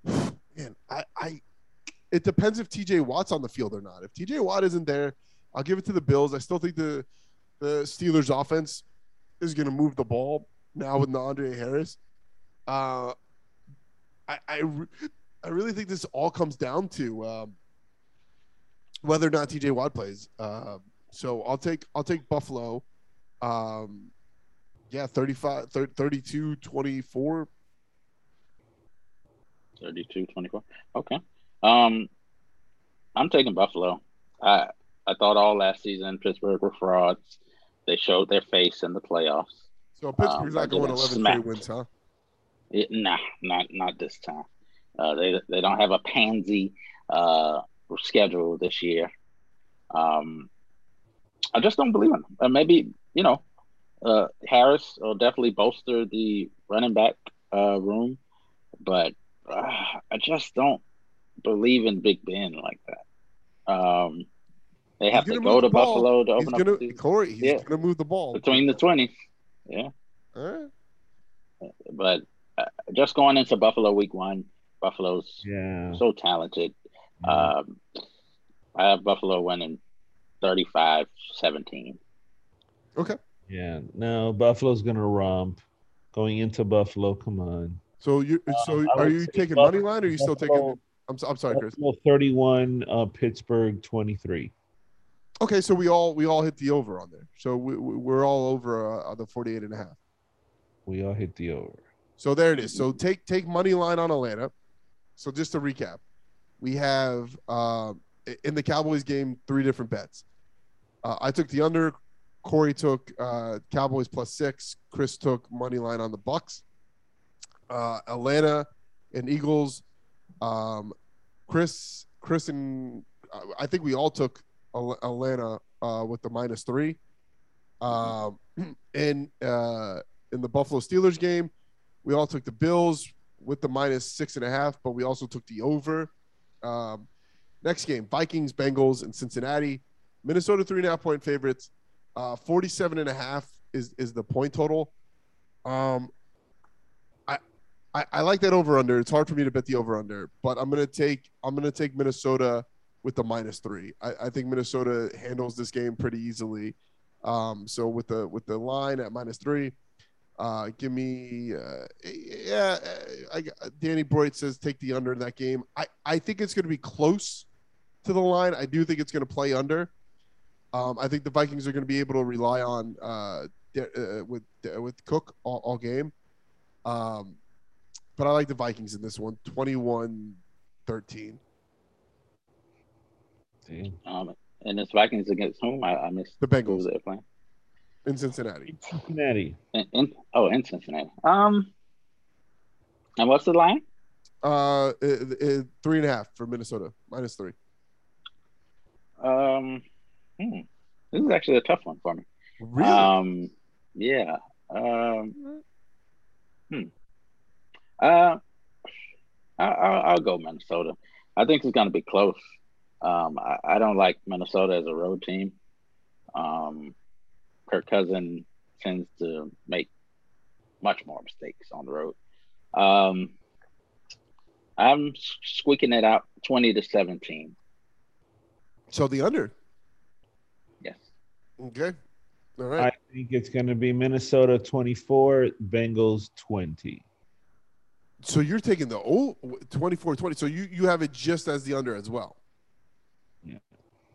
man, I, I it depends if TJ Watt's on the field or not. If TJ Watt isn't there, I'll give it to the Bills. I still think the the Steelers offense is going to move the ball now with Andre Harris. Uh, I I, re- I really think this all comes down to um, whether or not TJ Watt plays. Uh, so I'll take I'll take Buffalo. Um, yeah, 35 30, 32 24 32 24 okay. Um i'm taking buffalo. I i thought all last season pittsburgh were frauds. They showed their face in the playoffs. So pittsburgh's Um, not going they 11 got straight smacked. wins huh? It, nah not not this time. Uh they they don't have a pansy uh schedule this year. Um i just don't believe in them. Uh, maybe you know uh harris will definitely bolster the running back uh room but uh, I just don't believe in Big Ben like that. Um, they have to go to the ball. Buffalo to he's open gonna up the, Corey he's Yeah. gonna move the ball between the twenties. Yeah, All right. but uh, just going into Buffalo Week One, Buffalo's Yeah. so talented. Um, I have Buffalo winning 35-17. okay Yeah. No, Buffalo's gonna romp. Going into Buffalo, come on. so you so Um, are you taking Buff- money line or are you still taking I'm, I'm sorry Chris Buffalo 31, uh, Pittsburgh 23. okay so we all we all hit the over on there so we, we- we're all over uh, the 48 and a half We all hit the over. So there it is. So take take money line on Atlanta. So just to recap, we have uh, in the Cowboys game three different bets. Uh, I took the under. Corey took uh, Cowboys plus six. Chris took money line on the Bucks. Uh, Atlanta and Eagles. Um, Chris, Chris, and uh, I think we all took Atlanta uh, with the minus three. Um, and uh, in the Buffalo Steelers game, we all took the Bills with the minus six and a half, but we also took the over. Um, next game, Vikings, Bengals, and Cincinnati. Minnesota three and a half point favorites. Uh, 47 and a half is, is the point total. Um, I, I, I like that over under. It's hard for me to bet the over under, but I'm gonna take I'm gonna take Minnesota with the minus three. I, I think Minnesota handles this game pretty easily. Um, so with the with the line at minus three, uh, give me, uh, yeah. I, Danny Broyd says take the under in that game. I, I think it's going to be close to the line. I do think it's going to play under. Um, I think the Vikings are going to be able to rely on uh, De- uh, with uh, with Cook all, all game. Um, but I like the Vikings in this one, 21-13. Um, and it's Vikings against whom? I, I missed The Bengals they're playing. in Cincinnati. Cincinnati. In, in, oh, in Cincinnati. Um, and what's the line? Uh, uh, uh, three and a half for Minnesota, minus three. Um, hmm. this is actually a tough one for me. Really? Um, yeah. Um, hmm. Uh, I, I, I'll go Minnesota. I think it's going to be close. Um, I, I don't like Minnesota as a road team. Um, Kirk Cousin tends to make much more mistakes on the road. Um, I'm squeaking it out 20 to 17. so the under. Okay. All I think it's going to be Minnesota 24, Bengals 20. So you're taking the old 24 20. So you, you have it just as the under as well. Yeah.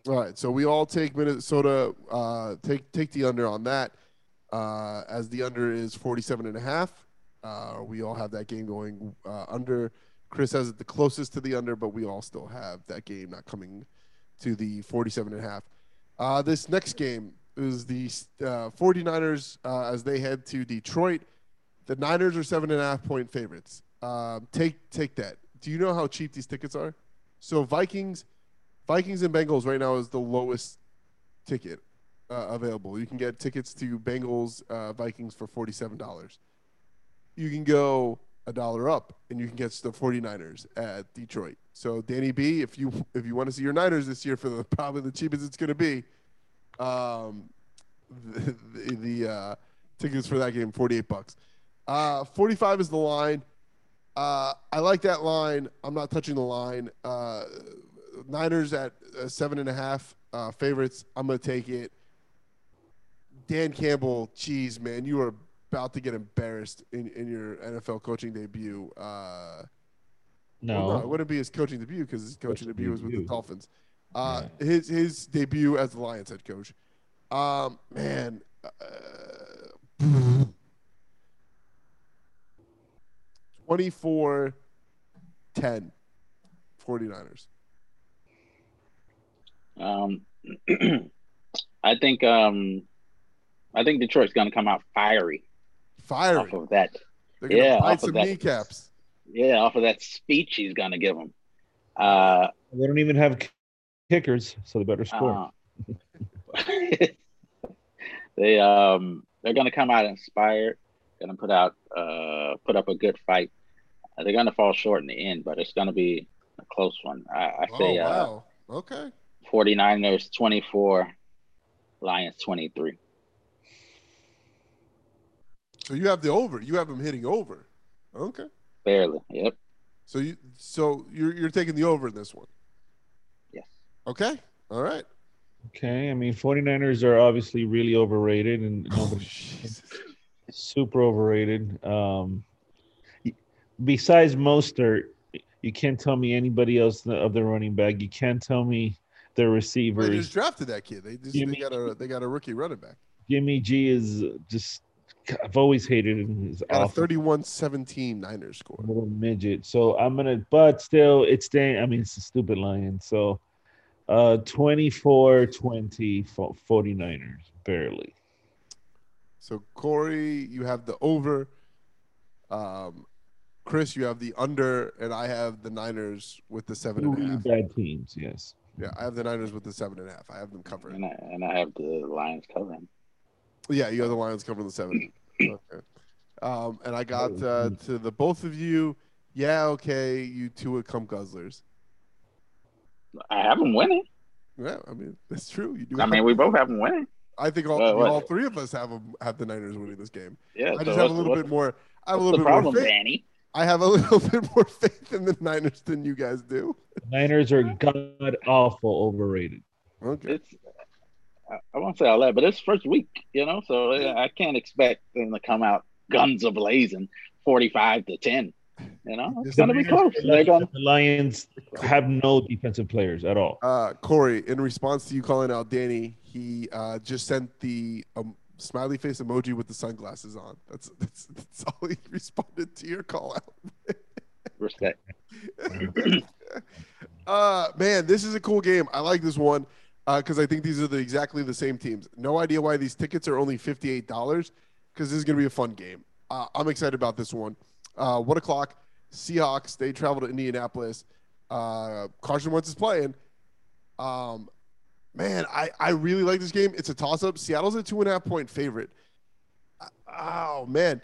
All right. So we all take Minnesota, uh, take take the under on that. Uh, as the under is 47 and a half. Uh, we all have that game going uh, under. Chris has it the closest to the under, but we all still have that game not coming to the 47 and a half. Uh, this next game, is the uh, 49ers uh, as they head to Detroit. The Niners are seven and a half point favorites. Um, take take that. Do you know how cheap these tickets are? So Vikings, Vikings and Bengals right now is the lowest ticket uh, available. You can get tickets to Bengals uh, Vikings for forty seven dollars. You can go a dollar up and you can get the 49ers at Detroit. So Danny B, if you if you want to see your Niners this year for the probably the cheapest it's going to be, um, the the, the uh, tickets for that game 48 bucks. Uh, 45 is the line. Uh, I like that line. I'm not touching the line. Uh, Niners at uh, seven and a half uh, favorites. I'm gonna take it. Dan Campbell, geez, man, you are about to get embarrassed in, in your NFL coaching debut. Uh, No. well, no, it wouldn't be his coaching debut because his coaching Coaching debut was with the. Dolphins. Uh, His his debut as the Lions head coach. Um, man, uh, 24 10 49ers. Um, I think um, I think Detroit's going to come out fiery Fiery. off of that. They're going to yeah, bite off of some that. kneecaps. Yeah, off of that speech he's going to give them. Uh, They don't even have kickers, so they better score. uh, they um they're going to come out inspired. Going to put out uh put up a good fight. Uh, they're going to fall short in the end, but it's going to be a close one. I, I Oh, say uh, wow. Okay. 49ers 24, Lions 23. So you have the over. You have them hitting over. Okay. Barely. Yep. So you so you're you're taking the over in this one. Yes. Okay. All right. Okay, I mean, 49ers are obviously really overrated and Oh, nobody Jesus. super overrated. Um, y- besides Mostert, you can't tell me anybody else of the running back. You can't tell me the They just drafted that kid. They just You they got a they got a rookie running back. Jimmy G is just. I've always hated him. He's Got a awful. 31-17 Niners score. little midget. So I'm gonna, but still, it's staying. I mean, it's a stupid lion. So, uh, 24 20 49ers, barely. So Corey, you have the over. Um, Chris, you have the under, and I have the Niners with the seven Two and half. bad teams, yes. Yeah, I have the Niners with the seven and a half. I have them covered. And I, and I have the Lions covering. Yeah, you have the Lions covering the seven. Okay. Um, and I got uh, to the both of you. Yeah, okay, you two would come guzzlers. I have them winning. Yeah, I mean that's true. You do. I mean, we both have them winning. I think all, Well, what? all three of us have 'em- have the Niners winning this game. Yeah. I so just have a little bit more. I have a little the bit more problem, faith. Danny? I have a little bit more faith in the Niners than you guys do. The Niners are god awful overrated. Okay. It's I, I won't say all that, but it's first week, you know, so I I can't expect them to come out guns a blazing, forty-five to ten. You know, it's The gonna be close. are They're lucky gonna that The Lions have no defensive players at all. Uh, Corey, in response to you calling out Danny, he uh, just sent the um, smiley face emoji with the sunglasses on. That's that's, that's all he responded to your call out. respect. Uh, man, this is a cool game. I like this one because I think these are the exactly the same teams. No idea why these tickets are only fifty eight dollars because this is gonna be a fun game. Uh, I'm excited about this one. Uh, one o'clock, Seahawks. They travel to Indianapolis. Uh, Carson Wentz is playing. Um, man, I, I really like this game. It's a toss up. Seattle's a two and a half point favorite. Uh, Oh man,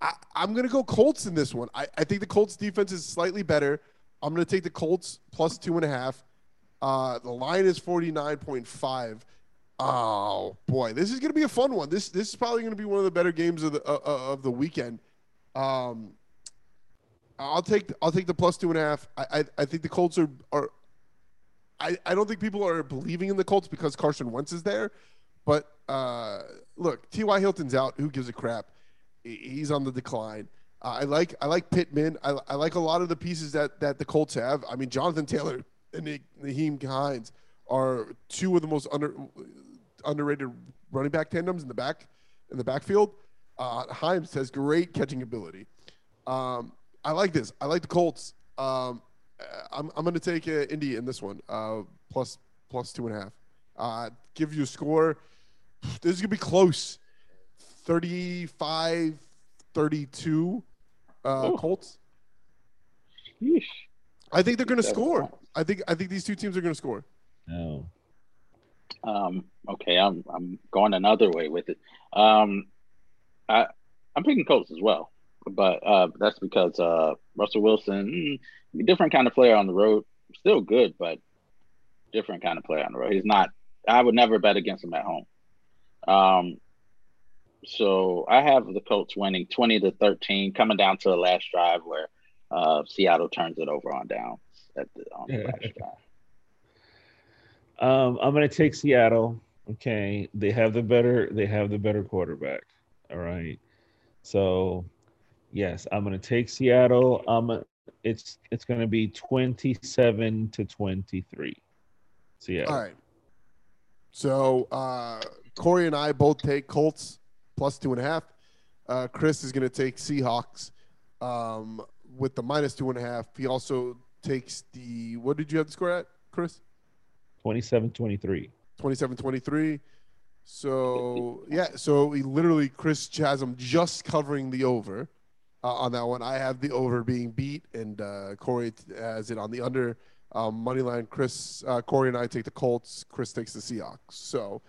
I, I'm gonna go Colts in this one. I, I think the Colts defense is slightly better. I'm gonna take the Colts plus two and a half. Uh, the line is 49.5. Oh boy, this is gonna be a fun one. This this is probably gonna be one of the better games of the uh, uh, of the weekend. Um, I'll take I'll take the plus two and a half. I I, I think the Colts are are. I, I don't think people are believing in the Colts because Carson Wentz is there, but uh, look, T.Y. Hilton's out. Who gives a crap? He's on the decline. Uh, I like I like Pittman. I, I like a lot of the pieces that that the Colts have. I mean, Jonathan Taylor and Na- Nyheim Hines are two of the most under underrated running back tandems in the back in the backfield. Uh, Hines has great catching ability. Um, I like this. I like the Colts. Um, I'm, I'm going to take uh, Indy in this one, uh, plus plus two and a half. Uh, give you a score. This is gonna be close. 35 32 uh, Colts. Yeesh. I think they're gonna Seven score. I think I think these two teams are gonna score. No. Um, okay, I'm I'm going another way with it. Um, I I'm picking Colts as well, but uh, that's because uh, Russell Wilson, mm, different kind of player on the road, still good, but different kind of player on the road. He's not. I would never bet against him at home. Um, so I have the Colts winning twenty to thirteen, coming down to the last drive where uh, Seattle turns it over on downs at the on the last drive. Um, I'm gonna take Seattle. Okay, they have the better. They have the better quarterback. All right. So, yes, I'm gonna take Seattle. Um, it's it's gonna be 27 to 23. Seattle. All right. So uh, Corey and I both take Colts plus two and a half. Uh, Chris is going to take Seahawks um, with the minus two and a half. He also takes the what did you have the score at, Chris? 27 23. 27-23. So yeah, so he literally Chris Chasm just covering the over uh, on that one. I have the over being beat, and uh, Corey has it on the under. Um, money line. Chris, uh, Corey, and I take the Colts. Chris takes the Seahawks. So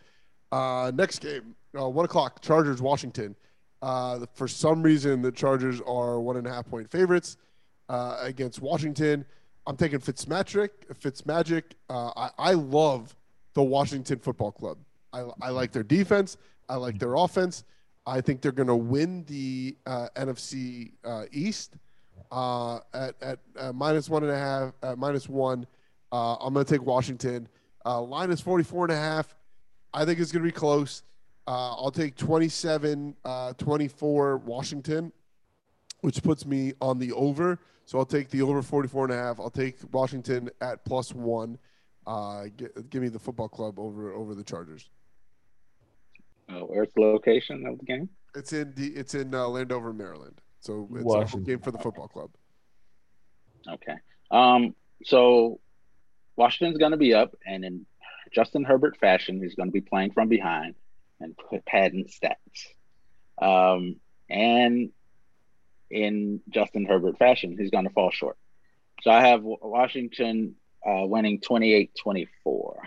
uh, next game, uh, one o'clock. Chargers, Washington. Uh, for some reason, the Chargers are one and a half point favorites uh, against Washington. I'm taking Fitzmagic. Fitzmagic. Uh, I, I love the Washington Football Club. I, I like their defense. I like their offense. I think they're going to win the uh, NFC uh, East uh, at, at uh, minus one and a half, at minus one. Uh, I'm going to take Washington. Uh, line is 44 and a half. I think it's going to be close. Uh, I'll take 27 uh, 24 Washington, which puts me on the over. So I'll take the over 44 and a half. I'll take Washington at plus one. Uh, gi- give me the football club over over the Chargers. Uh, where's the location of the game? It's in the it's in uh, Landover, Maryland. So it's a game for the football club. Okay. Um. So Washington's going to be up, and in Justin Herbert fashion, he's going to be playing from behind and put padding stats. Um. And in Justin Herbert fashion, he's going to fall short. So I have Washington uh, winning 28-24. All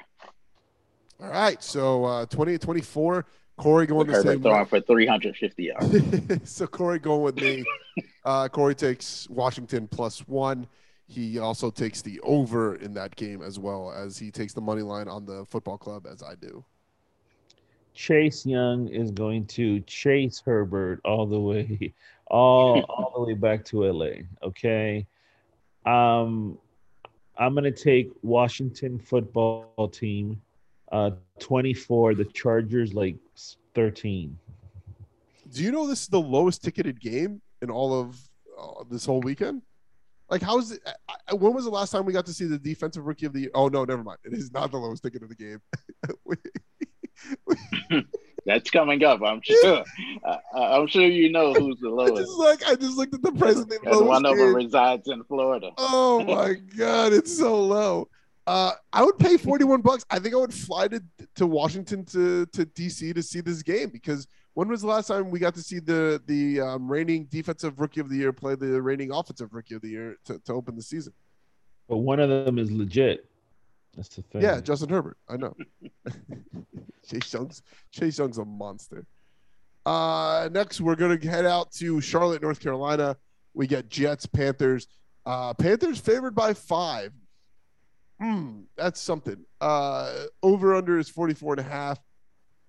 right. So uh, 20 24. Corey going the Herbert same throwing way. for 350 yards. so Corey going with me. Uh, Corey takes Washington plus one. He also takes the over in that game as well as he takes the money line on the football club as I do. Chase Young is going to chase Herbert all the way, all all the way back to LA. Okay. Um, I'm gonna take Washington football team, uh, 24. The Chargers like 13. Do you know this is the lowest ticketed game in all of uh, this whole weekend? Like, how is it? I, I- when was the last time we got to see the defensive rookie of the year? Oh no, never mind. It is not the lowest ticket of the game. We- That's coming up, I'm sure. Uh, I'm sure you know who's the I lowest. just like I just looked at the president. And one of them game. resides in Florida. Oh my god, it's so low. Uh, I would pay forty-one bucks. I think I would fly to to Washington to to DC to see this game because when was the last time we got to see the the um, reigning defensive rookie of the year play the reigning offensive rookie of the year to, to open the season? But one of them is legit. That's the thing. Yeah, Justin Herbert. I know. Chase Young's Chase Young's a monster. Uh, next, we're gonna head out to Charlotte, North Carolina. We get Jets, Panthers. Uh, Panthers favored by five. Hmm, that's something. Uh, over under is 44 and a half.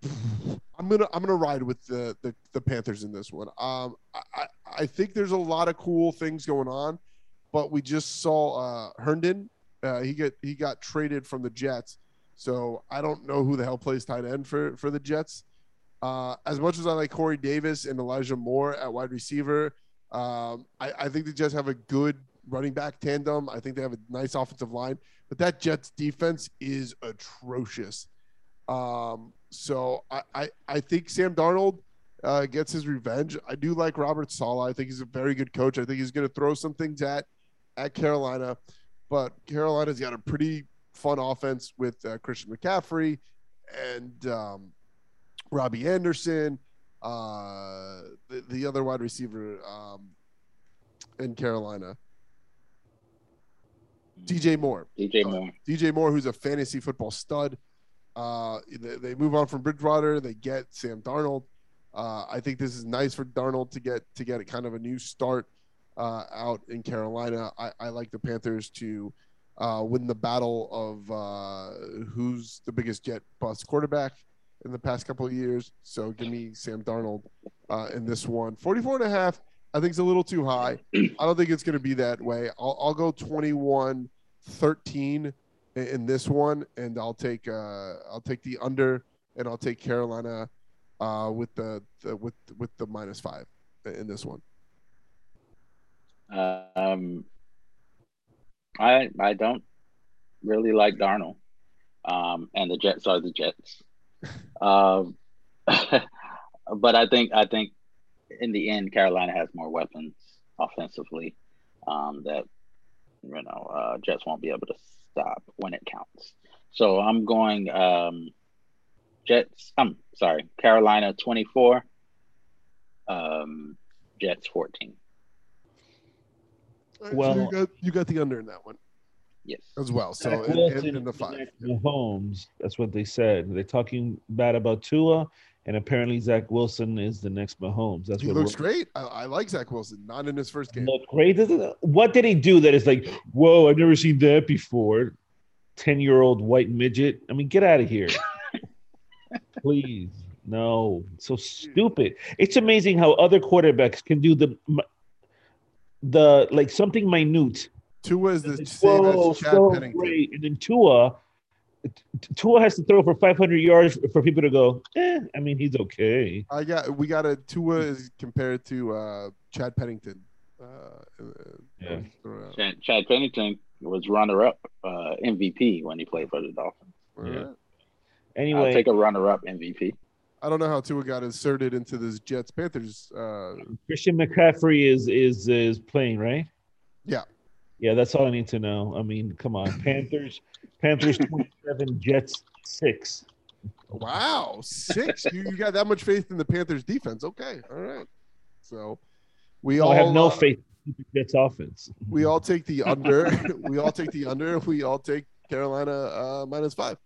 I'm gonna I'm gonna ride with the the, the Panthers in this one. Um, I, I I think there's a lot of cool things going on, but we just saw uh, Herndon uh, he get he got traded from the Jets, so I don't know who the hell plays tight end for for the Jets. Uh, as much as I like Corey Davis and Elijah Moore at wide receiver, um, I, I think the Jets have a good running back tandem. I think they have a nice offensive line, but that Jets defense is atrocious. Um, so I, I, I think Sam Darnold uh, gets his revenge. I do like Robert Saleh. I think he's a very good coach. I think he's going to throw some things at at Carolina but Carolina's got a pretty fun offense with uh, Christian McCaffrey and um, Robbie Anderson, uh, the, the other wide receiver um, in Carolina, DJ Moore. DJ Moore. DJ Moore, who's a fantasy football stud. Uh, they, they move on from Bridgewater. They get Sam Darnold. Uh, I think this is nice for Darnold to get to get a kind of a new start uh, out in Carolina. I, I like the Panthers to uh, win the battle of uh, who's the biggest jet bust quarterback in the past couple of years. So give me Sam Darnold uh, in this one. 44 and a half, I think is a little too high. I don't think it's going to be that way. I'll, I'll go 21 13 in, in this one, and I'll take uh, I'll take the under, and I'll take Carolina uh, with the, the with with the minus five in this one. Um, I I don't really like Darnold, um, and the Jets are the Jets. um, but I think I think in the end, Carolina has more weapons offensively um, that you know uh, Jets won't be able to stop when it counts. So I'm going um, Jets. I'm sorry, Carolina 24, um, Jets 14. All right, so Well- you got you got the under in that one Yes. as well. So Zach Wilson and, and the five. next Mahomes. That's what they said. They're talking bad about Tua, and apparently Zach Wilson is the next Mahomes. That's He what looks we're- great. I, I like Zach Wilson. Not in his first game. Look great. What did he do that is like, whoa, I've never seen that before? 10 year old white midget. I mean, get out of here. Please. No, so stupid. It's amazing how other quarterbacks can do the the like something minute. Tua is the same as Chad so Pennington. great. And then Tua, Tua has to throw for 500 yards for people to go, eh, I mean, he's okay. I got we got a Tua is compared to uh, Chad Pennington. Uh, uh, Yeah. Chad, Chad Pennington was runner-up uh, MVP when he played for the Dolphins. all Yeah. right. I'll take a runner-up MVP. I don't know how Tua got inserted into this Jets Panthers. Uh, Christian McCaffrey is is is playing, right? Yeah. Yeah, that's all I need to know. I mean, come on. Panthers, Panthers 27, Jets 6. wow, six. you, you got that much faith in the Panthers defense? Okay, all right. So we all I have no uh, faith in the Jets offense. We all take the under. we all take the under. We all take Carolina uh, minus five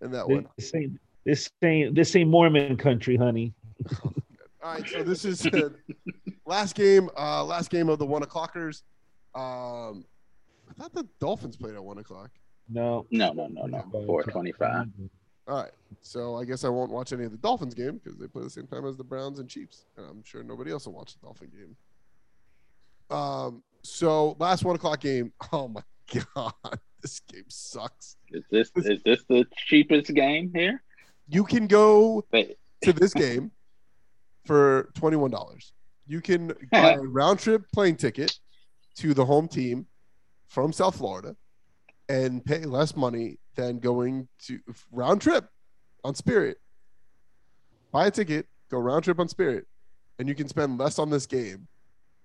in that one. This ain't this ain't this ain't Mormon country, honey. All right, so this is uh, last game. Uh, last game of the one o'clockers. Um, I thought the Dolphins played at one o'clock. No. No, no, no, no. Four twenty-five. All right, so I guess I won't watch any of the Dolphins game because they play the same time as the Browns and Chiefs, and I'm sure nobody else will watch the Dolphin game. Um, so last one o'clock game. Oh my god, this game sucks. Is this is this the cheapest game here? You can go Wait, to this game for twenty-one dollars. You can buy a round trip plane ticket to the home team from South Florida and pay less money than going to round trip on Spirit. Buy a ticket, go round trip on Spirit, and you can spend less on this game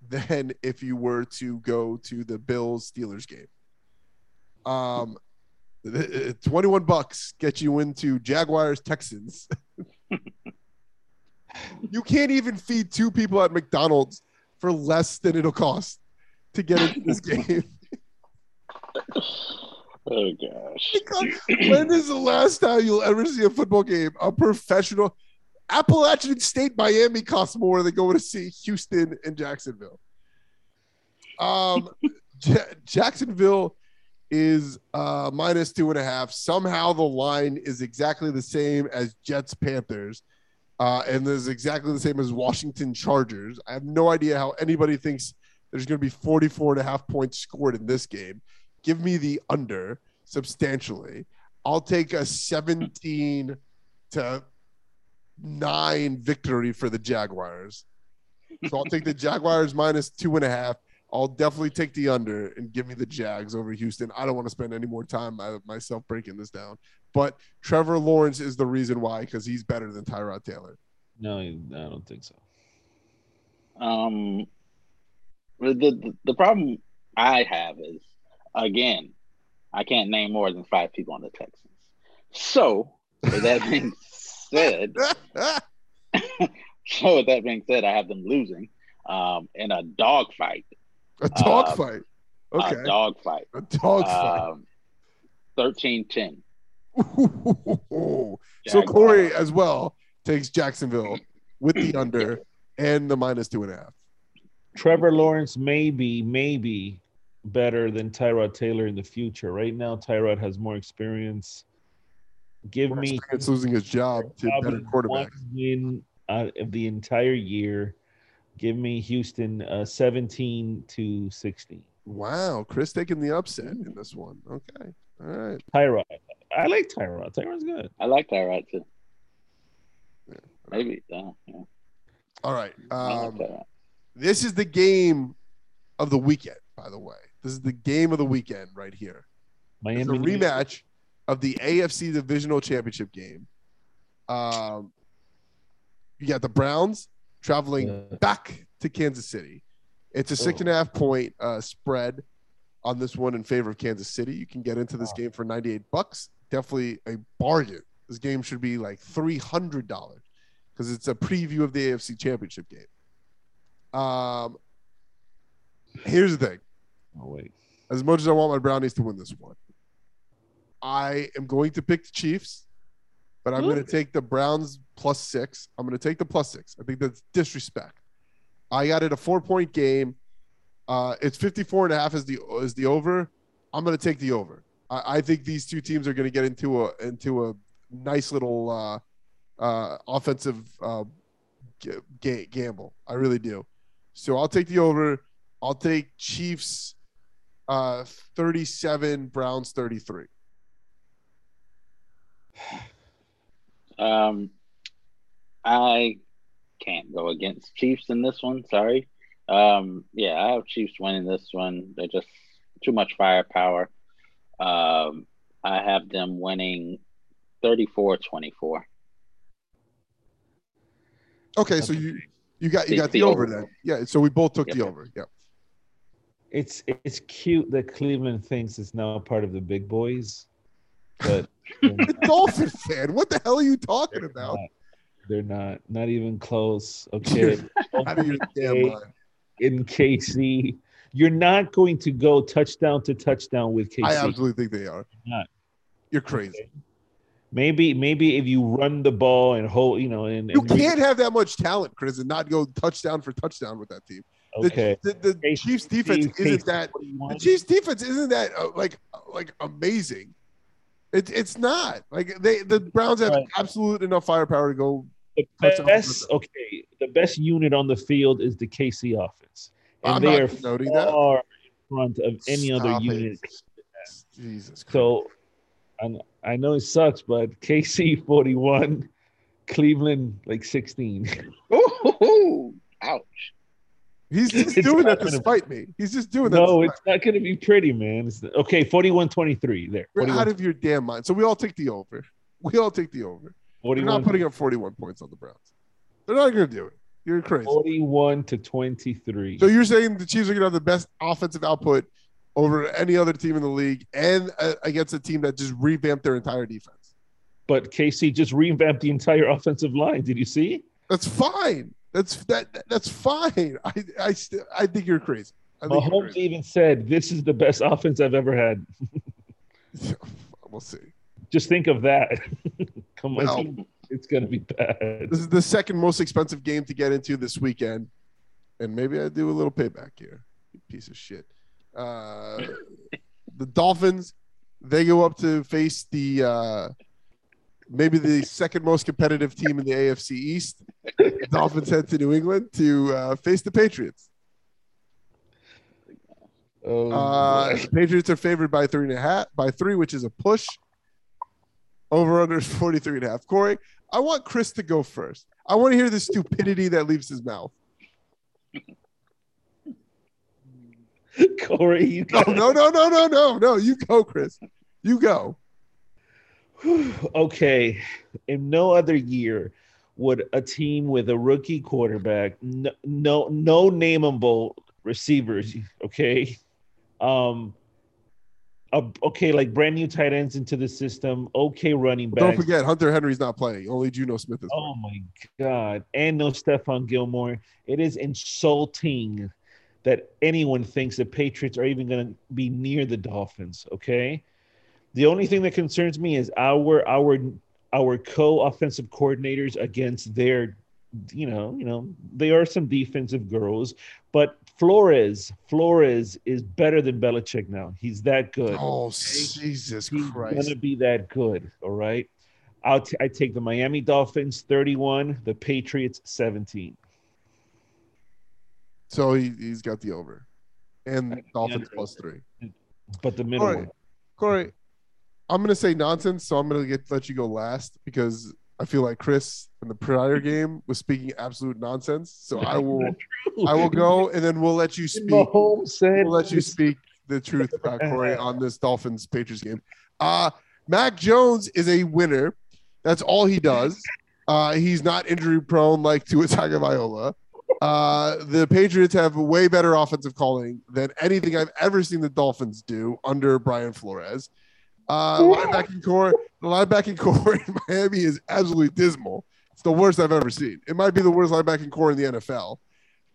than if you were to go to the Bills Steelers game. Um, 21 bucks get you into Jaguars Texans. you can't even feed two people at McDonald's for less than it'll cost to get into this game. oh gosh. when is the last time you'll ever see a football game? A professional Appalachian State Miami costs more than going to see Houston and Jacksonville. Um, Ja- Jacksonville is uh, minus two and a half. Somehow the line is exactly the same as Jets Panthers, uh, and is exactly the same as Washington Chargers. I have no idea how anybody thinks there's going to be 44 and a half points scored in this game. Give me the under substantially. I'll take a 17 to nine victory for the Jaguars. So I'll take the Jaguars minus two and a half. I'll definitely take the under and give me the Jags over Houston. I don't want to spend any more time myself breaking this down. But Trevor Lawrence is the reason why because he's better than Tyrod Taylor. No, I don't think so. Um, the, the the problem I have is again, I can't name more than five people on the Texans. So with that being said, so with that being said, I have them losing um, in a dog fight. A dog Uh, fight. Okay. A dog fight. A dog fight. Um, 13-10. so Jaguars. Corey as well takes Jacksonville with the under and the minus two and a half. Trevor Lawrence may be, maybe better than Tyrod Taylor in the future. Right now, Tyrod has more experience. Give me It's losing his job to better probably quarterbacks. win out of the entire year. Give me Houston uh, 17 to 16. Wow, Chris taking the upset in this one. Okay, all right. Tyrod. I like Tyrod. Tyrod's good. I like Tyrod too. Maybe. Uh, yeah. All right. I like Um, this is the game of the weekend, by the way. This is the game of the weekend right here. It's a rematch of the AFC Divisional Championship game. Um, you got the Browns traveling Yeah. back to Kansas City. It's a six and a half point uh, spread on this one in favor of Kansas City. You can get into this game for 98 bucks. Definitely a bargain. This game should be like $300 because it's a preview of the AFC Championship game. Um, here's the thing Oh, wait. as much as I want my Brownies to win this one, I am going to pick the Chiefs, but I'm going to take the Browns plus six. I'm going to take the plus six. I think that's disrespect. I got it a four point game. Uh, it's 54 and a half is the is the over. I'm going to take the over. I, I think these two teams are going to get into a into a nice little uh, uh, offensive uh, g- ga- gamble. I really do. So I'll take the over. I'll take Chiefs uh 37 browns 33 Um, I can't go against Chiefs in this one. Sorry. Um, yeah, I have Chiefs winning this one. They're just too much firepower. Um, I have them winning 34-24. okay so you you got you got the, the over over. then yeah so we both took Yep. the over yeah It's it's cute that Cleveland thinks it's now part of the big boys, but they're the not. dolphin fan what the hell are you talking about They're not not even close. Okay. out of your damn mind in KC. You're not going to go touchdown to touchdown with KC. i absolutely think they are not. you're crazy Maybe maybe if you run the ball and hold, you know, and, you and can't have that much talent chris and not go touchdown for touchdown with that team The- okay. the, the, KC chiefs defense isn't that the chiefs defense isn't that uh, like like amazing it, it's not like they the browns have Right. absolute enough firepower to go the best okay, the best unit on the field is the KC offense. And I'm they not are denoting that. far in front of any other Stop it. unit. jesus Christ. So I, I know it sucks, but KC 41, Cleveland like 16. Ooh, ouch. He's just It's doing that to spite me. He's just doing that. No, it's not going to be pretty, man. It's, okay, 41 23 there. 41, out of your damn mind. So we all take the over. We all take the over. We're not putting up 41 points on the Browns. They're not going to do it. You're crazy. 41 to 23. So you're saying the Chiefs are going to have the best offensive output over any other team in the league and uh, against a team that just revamped their entire defense. but KC just revamped the entire offensive line. Did you see? That's fine. That's that. That's fine. I I st- I think you're crazy. I think Mahomes crazy. even said, This is the best offense I've ever had. We'll see. Just think of that. Come on, Well- it's- to be bad. This is the second most expensive game to get into this weekend, and maybe I do a little payback here. You piece of shit. Uh, the Dolphins, they go up to face the uh, maybe the second most competitive team in the AFC East. The Dolphins head to New England to uh, face the Patriots. Oh, Uh, the Patriots are favored by three and a half, by three, which is a push. Over under is 43 and a half. Corey, I want Chris to go first. I want to hear the stupidity that leaves his mouth. Corey, you No, no, no, no, no, no, no. You go, Chris. You go. okay. In no other year would a team with a rookie quarterback, no, no, no nameable receivers, okay, um, uh, okay, like brand new tight ends into the system. Okay, running back. Don't forget, Hunter Henry's not playing. Only Jonnu Smith is. Oh my god! And no Stephon Gilmore. It is insulting that anyone thinks the Patriots are even going to be near the Dolphins. Okay, the only thing that concerns me is our our our co-offensive coordinators against their, you know, you know, they are some defensive girls, but Flores Flores is better than Belichick now. He's that good. Oh, Jesus He's Christ! gonna be that good. All right. I'll t- I take the Miami Dolphins 31, the Patriots 17. So he, he's got the over, and Dolphins plus three. But the middle All right. one. Corey, I'm gonna say nonsense, so I'm gonna get let you go last because I feel like Chris in the prior game was speaking absolute nonsense. So I will I will go and then we'll let you speak. Mahomes We'll let you speak the truth, uh, Corey, on this Dolphins Patriots game. Uh Mac Jones is a winner. That's all he does. Uh, he's not injury prone like Tua Tagovailoa. Uh, the Patriots have way better offensive calling than anything I've ever seen the Dolphins do under Brian Flores. Uh, linebacking core, the linebacking core in Miami is absolutely dismal. It's the worst I've ever seen. It might be the worst linebacking core in the NFL.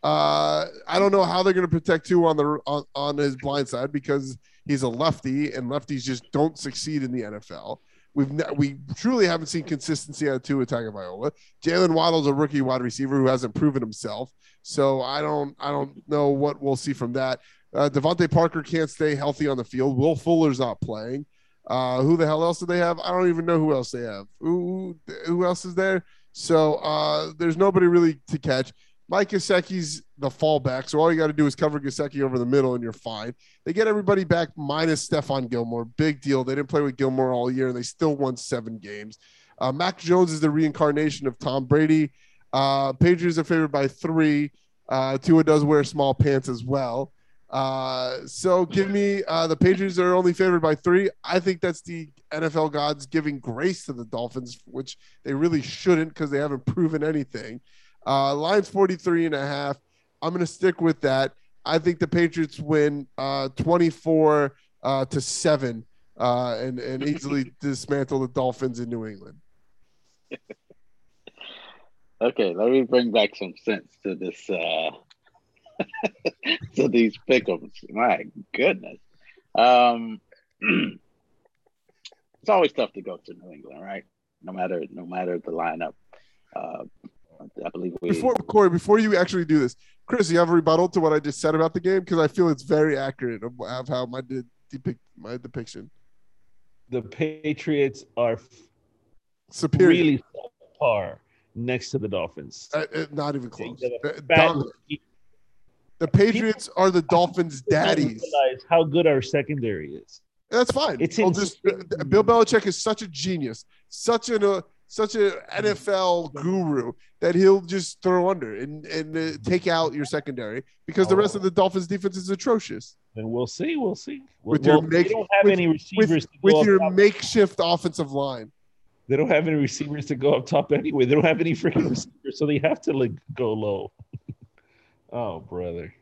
Uh, I don't know how they're going to protect Tua on the on, on his blind side because he's a lefty and lefties just don't succeed in the NFL. We've ne- we truly haven't seen consistency out of Tua Viola. Jaylen Waddle's a rookie wide receiver who hasn't proven himself, so I don't I don't know what we'll see from that. Uh, DeVante Parker can't stay healthy on the field. Will Fuller's not playing. Uh, who the hell else do they have? I don't even know who else they have. Who who else is there? So uh, there's nobody really to catch. Mike Gesicki's the fallback, so all you got to do is cover Gesicki over the middle, and you're fine. They get everybody back minus Stephon Gilmore. Big deal. They didn't play with Gilmore all year, and they still won seven games. Uh, Mac Jones is the reincarnation of Tom Brady. Uh, Patriots are favored by three. Uh, Tua does wear small pants as well. Uh, so give me uh, the Patriots are only favored by three. I think that's the NFL gods giving grace to the Dolphins, which they really shouldn't because they haven't proven anything. Uh, Lions 43 and a half. I'm going to stick with that. I think the Patriots win uh, 24 uh, to 7 uh, and, and easily dismantle the Dolphins in New England. Okay, let me bring back some sense to this uh to these pickums. My goodness. Um it's always tough to go to New England, right? No matter no matter the lineup. Uh I believe we Before Corey, before you actually do this, Chris, you have a rebuttal to what I just said about the game because I feel it's very accurate of, of how my de- depict my depiction. The Patriots are Superior, really far next to the Dolphins. Uh, uh, not even close. Yeah, Bad- Dom- the Patriots are the Dolphins' daddies. realize how good our secondary is. That's fine. It's Well, just. Bill Belichick is such a genius, such an uh, such an NFL guru that he'll just throw under and and uh, take out your secondary because the rest of the Dolphins' defense is atrocious. And we'll see. We'll see. With your make- don't have with- any With, receivers go with your top. makeshift offensive line, They don't have any receivers to go up top anyway. They don't have any freaking receivers, so they have to like go low. Oh, brother.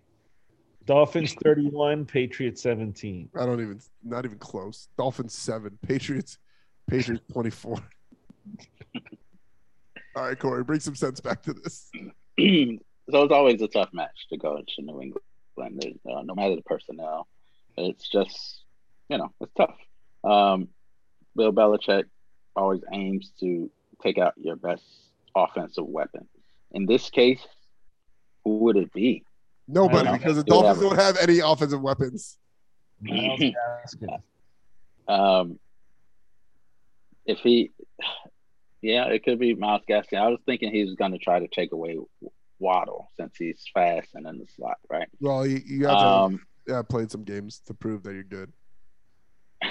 Dolphins 31, Patriots 17. I don't even not even close. Dolphins seven, Patriots, Patriots twenty four. All right, Corey, bring some sense back to this. so it's always a tough match to go to New England, uh, no matter the personnel. It's just, you know, it's tough. Um, Bill Belichick always aims to take out your best offensive weapon. In this case, who would it be? Nobody, because the Dolphins don't have any offensive weapons. Miles Gaskin. Um, if he, yeah, it could be Miles Gaskin. I was thinking he was going to try to take away Waddle since he's fast and in the slot, right? Well, you, you have to Um, yeah, played some games to prove that you're good.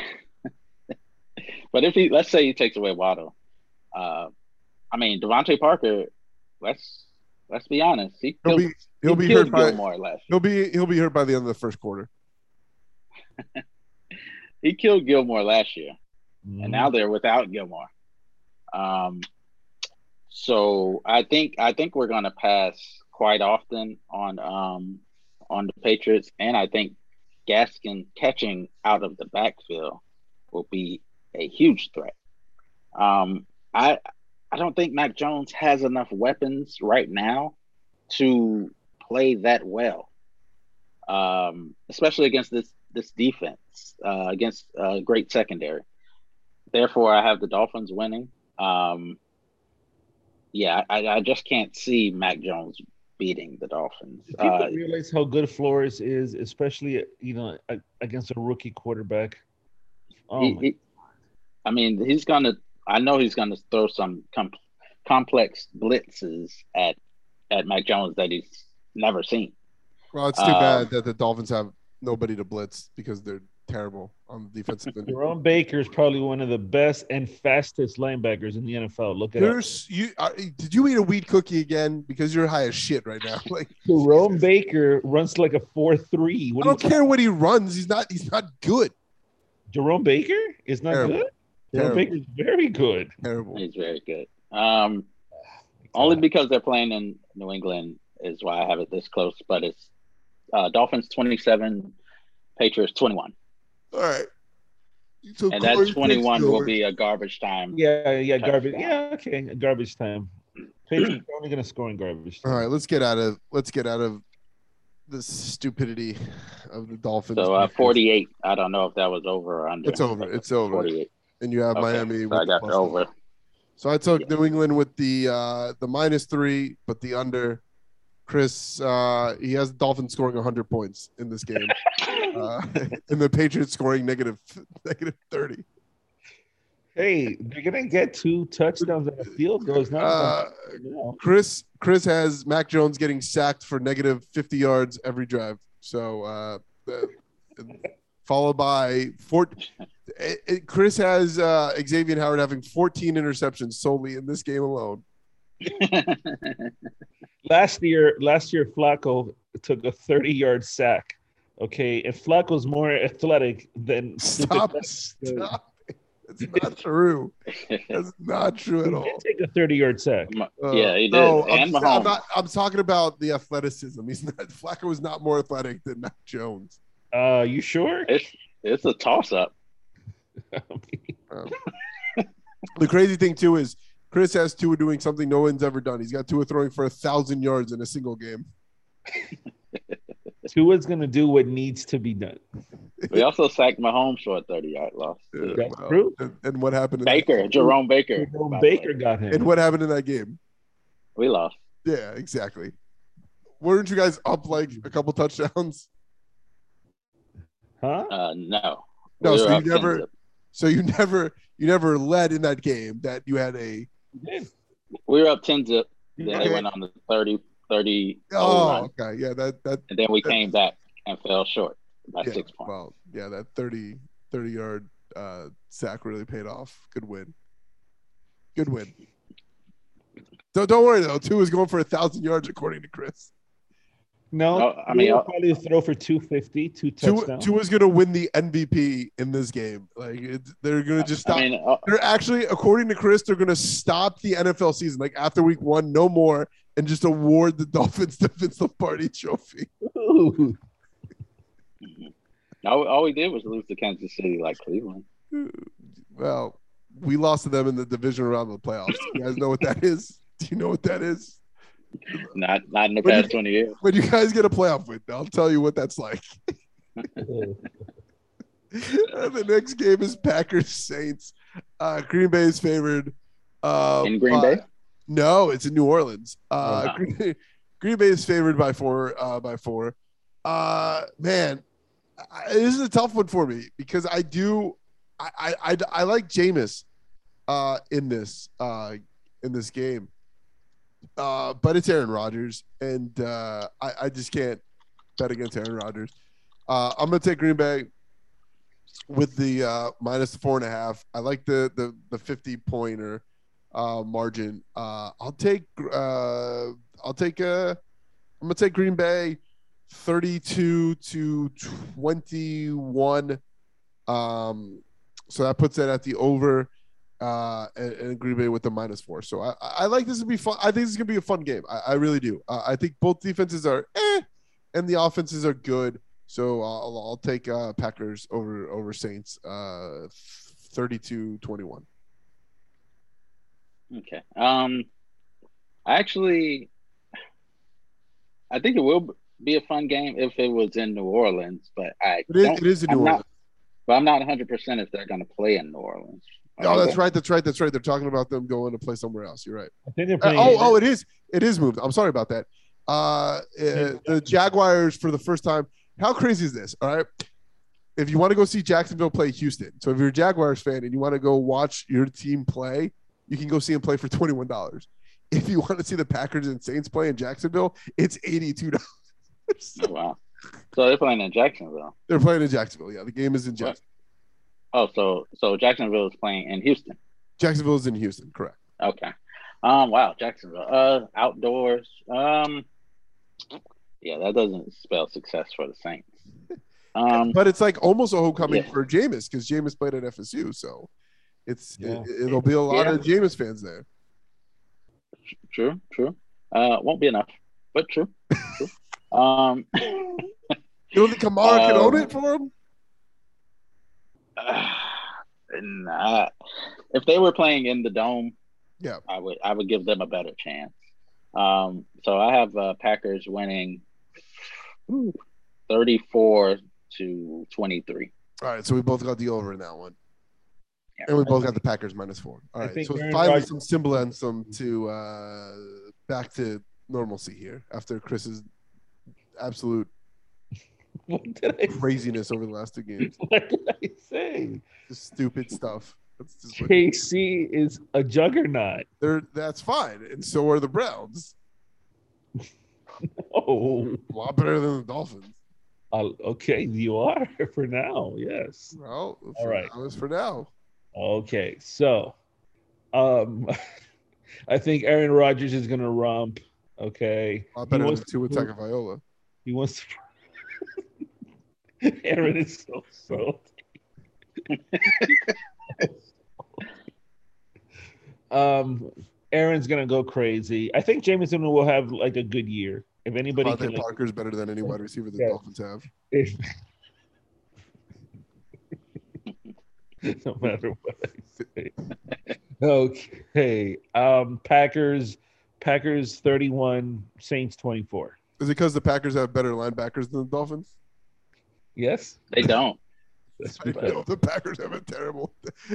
But if he, let's say he takes away Waddle, uh, I mean DeVante Parker. Let's let's be honest. He He'll killed, be he'll he be hurt by Gilmore last year. he'll be he'll be hurt by the end of the first quarter. He killed Gilmore last year, Mhm. and now they're without Gilmore. Um, so I think I think we're going to pass quite often on um on the Patriots, and I think Gaskin catching out of the backfield will be a huge threat. Um, I I don't think Mac Jones has enough weapons right now to play that well, um, especially against this this defense uh, against a great secondary. Therefore, I have the Dolphins winning. Um, yeah, I, I just can't see Mac Jones beating the Dolphins. Do people Uh, realize how good Flores is, especially you know against a rookie quarterback. Oh he- he- I mean, he's gonna. I know he's gonna throw some com- complex blitzes at at Mac Jones that he's never seen. Well, it's too Uh, bad that the Dolphins have nobody to blitz because they're terrible on the defensive end. Jerome Baker is probably one of the best and fastest linebackers in the NFL. Look at it. There's you. Uh, did you eat a weed cookie again? Because you're high as shit right now. Like Jerome Baker runs like a four three. I What don't do you care what he runs. He's not. He's not good. Jerome Baker is not Terrible. good. Jerome Terrible. Baker is very good. Terrible. He's very good. Um, only because they're playing in New England is why I have it this close. But it's uh, Dolphins twenty seven, Patriots twenty one, All right. So and that twenty one will be a garbage time. Yeah, yeah, garbage. Touchdown. Yeah, okay, garbage time. Patriots are only gonna score in garbage. All Time. right. Let's get out of. Let's get out of the stupidity of the Dolphins. So uh, forty eight. I don't know if that was over or under. It's over. It's over. Forty eight. And you have Miami. So with I got the plus over. So I took Yeah. New England with the uh, the minus three, but the under. Chris, uh, he has Dolphins scoring 100 points in this game, uh, and the Patriots scoring negative negative 30. Hey, they're gonna get two touchdowns and a field goal. It's Uh, no. Chris Chris has Mac Jones getting sacked for negative 50 yards every drive. So uh, followed by four. It- it- Chris has uh, Xavier Howard having 14 interceptions solely in this game alone. last year. Last year, Flacco took a thirty-yard sack. Okay, and Flacco's more athletic than Stop! Stop! It's not true. That's not true at He all. did take a thirty-yard sack. Uh, yeah, he did. No, and I'm, I'm, not, I'm talking about the athleticism. He's not. Flacco is not more athletic than Mac Jones. Uh, you sure? It's it's a toss up. The crazy thing too is Chris has Tua doing something no one's ever done. He's got Tua throwing for a thousand yards in a single game. Tua's gonna do what needs to be done. We also sacked Mahomes for a 30 yard loss. Yeah, That's true. And, and what happened? In Baker, Jerome Baker. Jerome by the way. Baker got That, him. and what happened in that game? We lost. Yeah, exactly. Weren't you guys up like a couple touchdowns? Huh? Uh, no. No, We so you never- zip. So you never, you never led in that game. That you had a. We were up 10 zip. Then Okay. they went on the 30, 30 Oh, okay, yeah, that that And then we came back and fell short by yeah, six points. well, yeah, that 30, 30 yard uh, sack really paid off. Good win. Good win. Don't, don't worry though. Tua is going for a thousand yards according to Chris. No, No, I mean, he'll uh, probably throw for 250, two Two, touchdowns. Tua is going to win the MVP in this game. Like it, they're going to just stop. I mean, uh, they're actually, according to Chris, they're going to stop the NFL season. Like after week one, no more, and just award the Dolphins the Vince Lombardi Trophy. Ooh. all, all we did was lose to Kansas City like Cleveland. Well, we lost to them in the division round of the playoffs. You guys know what that is? Do you know what that is? Not not in the When you- past 20 years. When you guys get a playoff win, I'll tell you what that's like. the next game is Packers Saints. Uh, Green Bay is favored. Uh, In Green by- Bay? No, it's in New Orleans. Uh, Oh, wow. Green, Green Bay is favored by four. Uh, by four. Uh, man, I, this is a tough one for me because I do. I I, I, I like Jameis uh, in this uh, in this game. Uh, but it's Aaron Rodgers, and uh, I, I just can't bet against Aaron Rodgers. Uh, I'm gonna take Green Bay with the uh, minus four and a half. I like the the the 50 pointer uh, margin. Uh, I'll take uh, I'll take uh, I'm gonna take Green Bay 32 to 21. Um, so that puts it at the over. Uh, and, and Green Bay with the minus four. So I, I like this to be fun. I think this is gonna be a fun game. I, I really do. Uh, I think both defenses are eh, and the offenses are good. So I'll, I'll take uh, Packers over over Saints, uh, 32-21. Okay. Um, I actually, I think it will be a fun game if it was in New Orleans, but I It is, don't- it is in New I'm Orleans. Not, but I'm not 100 percent if they're going to play in New Orleans. Oh, that's right. That's right. That's right. They're talking about them going to play somewhere else. You're right. I think they're Uh, oh, oh, it is. It is moved. I'm sorry about that. Uh, uh, the Jaguars for the first time. How crazy is this? All right. If you want to go see Jacksonville play Houston, so if you're a Jaguars fan and you want to go watch your team play, you can go see them play for twenty one dollars. If you want to see the Packers and Saints play in Jacksonville, it's eighty two dollars. Oh, wow. So they're playing in Jacksonville. They're playing in Jacksonville. Yeah, the game is in Right. Jacksonville. Oh, so so Jacksonville is playing in Houston. Jacksonville is in Houston. Correct. Okay. Um. Wow. Jacksonville. Uh. Outdoors. Um. Yeah, that doesn't spell success for the Saints. Um. But it's like almost a homecoming Yeah. for Jameis because Jameis played at FSU, so it's Yeah. it, will be a lot Yeah. of Jameis fans there. True. True. Uh. Won't be enough, but true. true. Um. You don't think Kamara can own Um, it for him? nah. If they were playing in the dome, Yeah. I would I would give them a better chance. Um, so I have uh, Packers winning thirty four to twenty three. All right, so we both got the over in that one, Yeah. and we both got the Packers minus four. All right, I right, think so Aaron finally Rodgers- some symbolism to uh, back to normalcy here after Chris's absolute What did I? Craziness over the last two games. What did I say? Just stupid stuff. That's just what- KC is a juggernaut. they're that's fine, and so are the Browns. Oh, A lot better than the Dolphins. uh, okay, you are for now. Yes. Well, All right. now for now. Okay, so um I think Aaron Rodgers is gonna romp. Okay. A lot He better than wants Tua to- Tagovailoa. He wants to Aaron is so salty. um Aaron's gonna go crazy. I think Jameis will have like a good year. If anybody DeVante can like, Parker's better than any wide receiver the Yeah. Dolphins have. if no matter what I say. Okay. Um Packers Packers 31, Saints 24. Is it because the Packers have better linebackers than the Dolphins? Yes? They don't. I know the Packers have a terrible.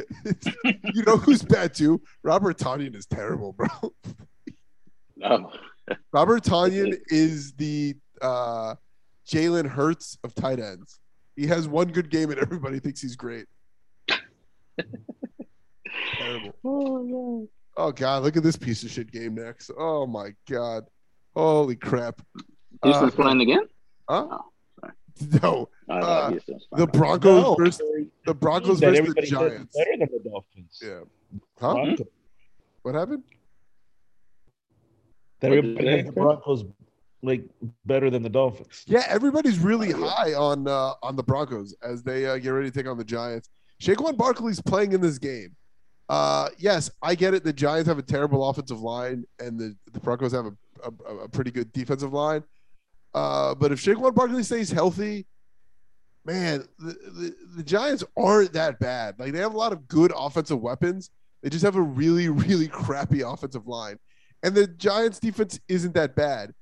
you know who's bad too? Robert Tonyan is terrible, bro. No. Robert Tonyan is the uh, Jalen Hurts of tight ends. He has one good game and everybody thinks he's great. terrible. Oh no. oh god, look at this piece of shit game next. Oh my god. Holy crap. Houston's Uh, playing again? Huh? Oh, sorry. No, Uh, the. Broncos No, versus the Broncos that versus the everybody says is Giants. better than the Dolphins. Yeah. Huh? Broncos. What happened? That everybody they has the? Broncos like better than the Dolphins. Yeah, everybody's really high on uh, on the Broncos as they uh, get ready to take on the Giants. Saquon Barkley's playing in this game. Uh, yes, I get it. The Giants have a terrible offensive line, and the, the Broncos have a, a, a pretty good defensive line. Uh, but if Saquon Barkley stays healthy, man, the, the, the Giants aren't that bad. Like they have a lot of good offensive weapons. They just have a really, really crappy offensive line. And the Giants defense isn't that bad.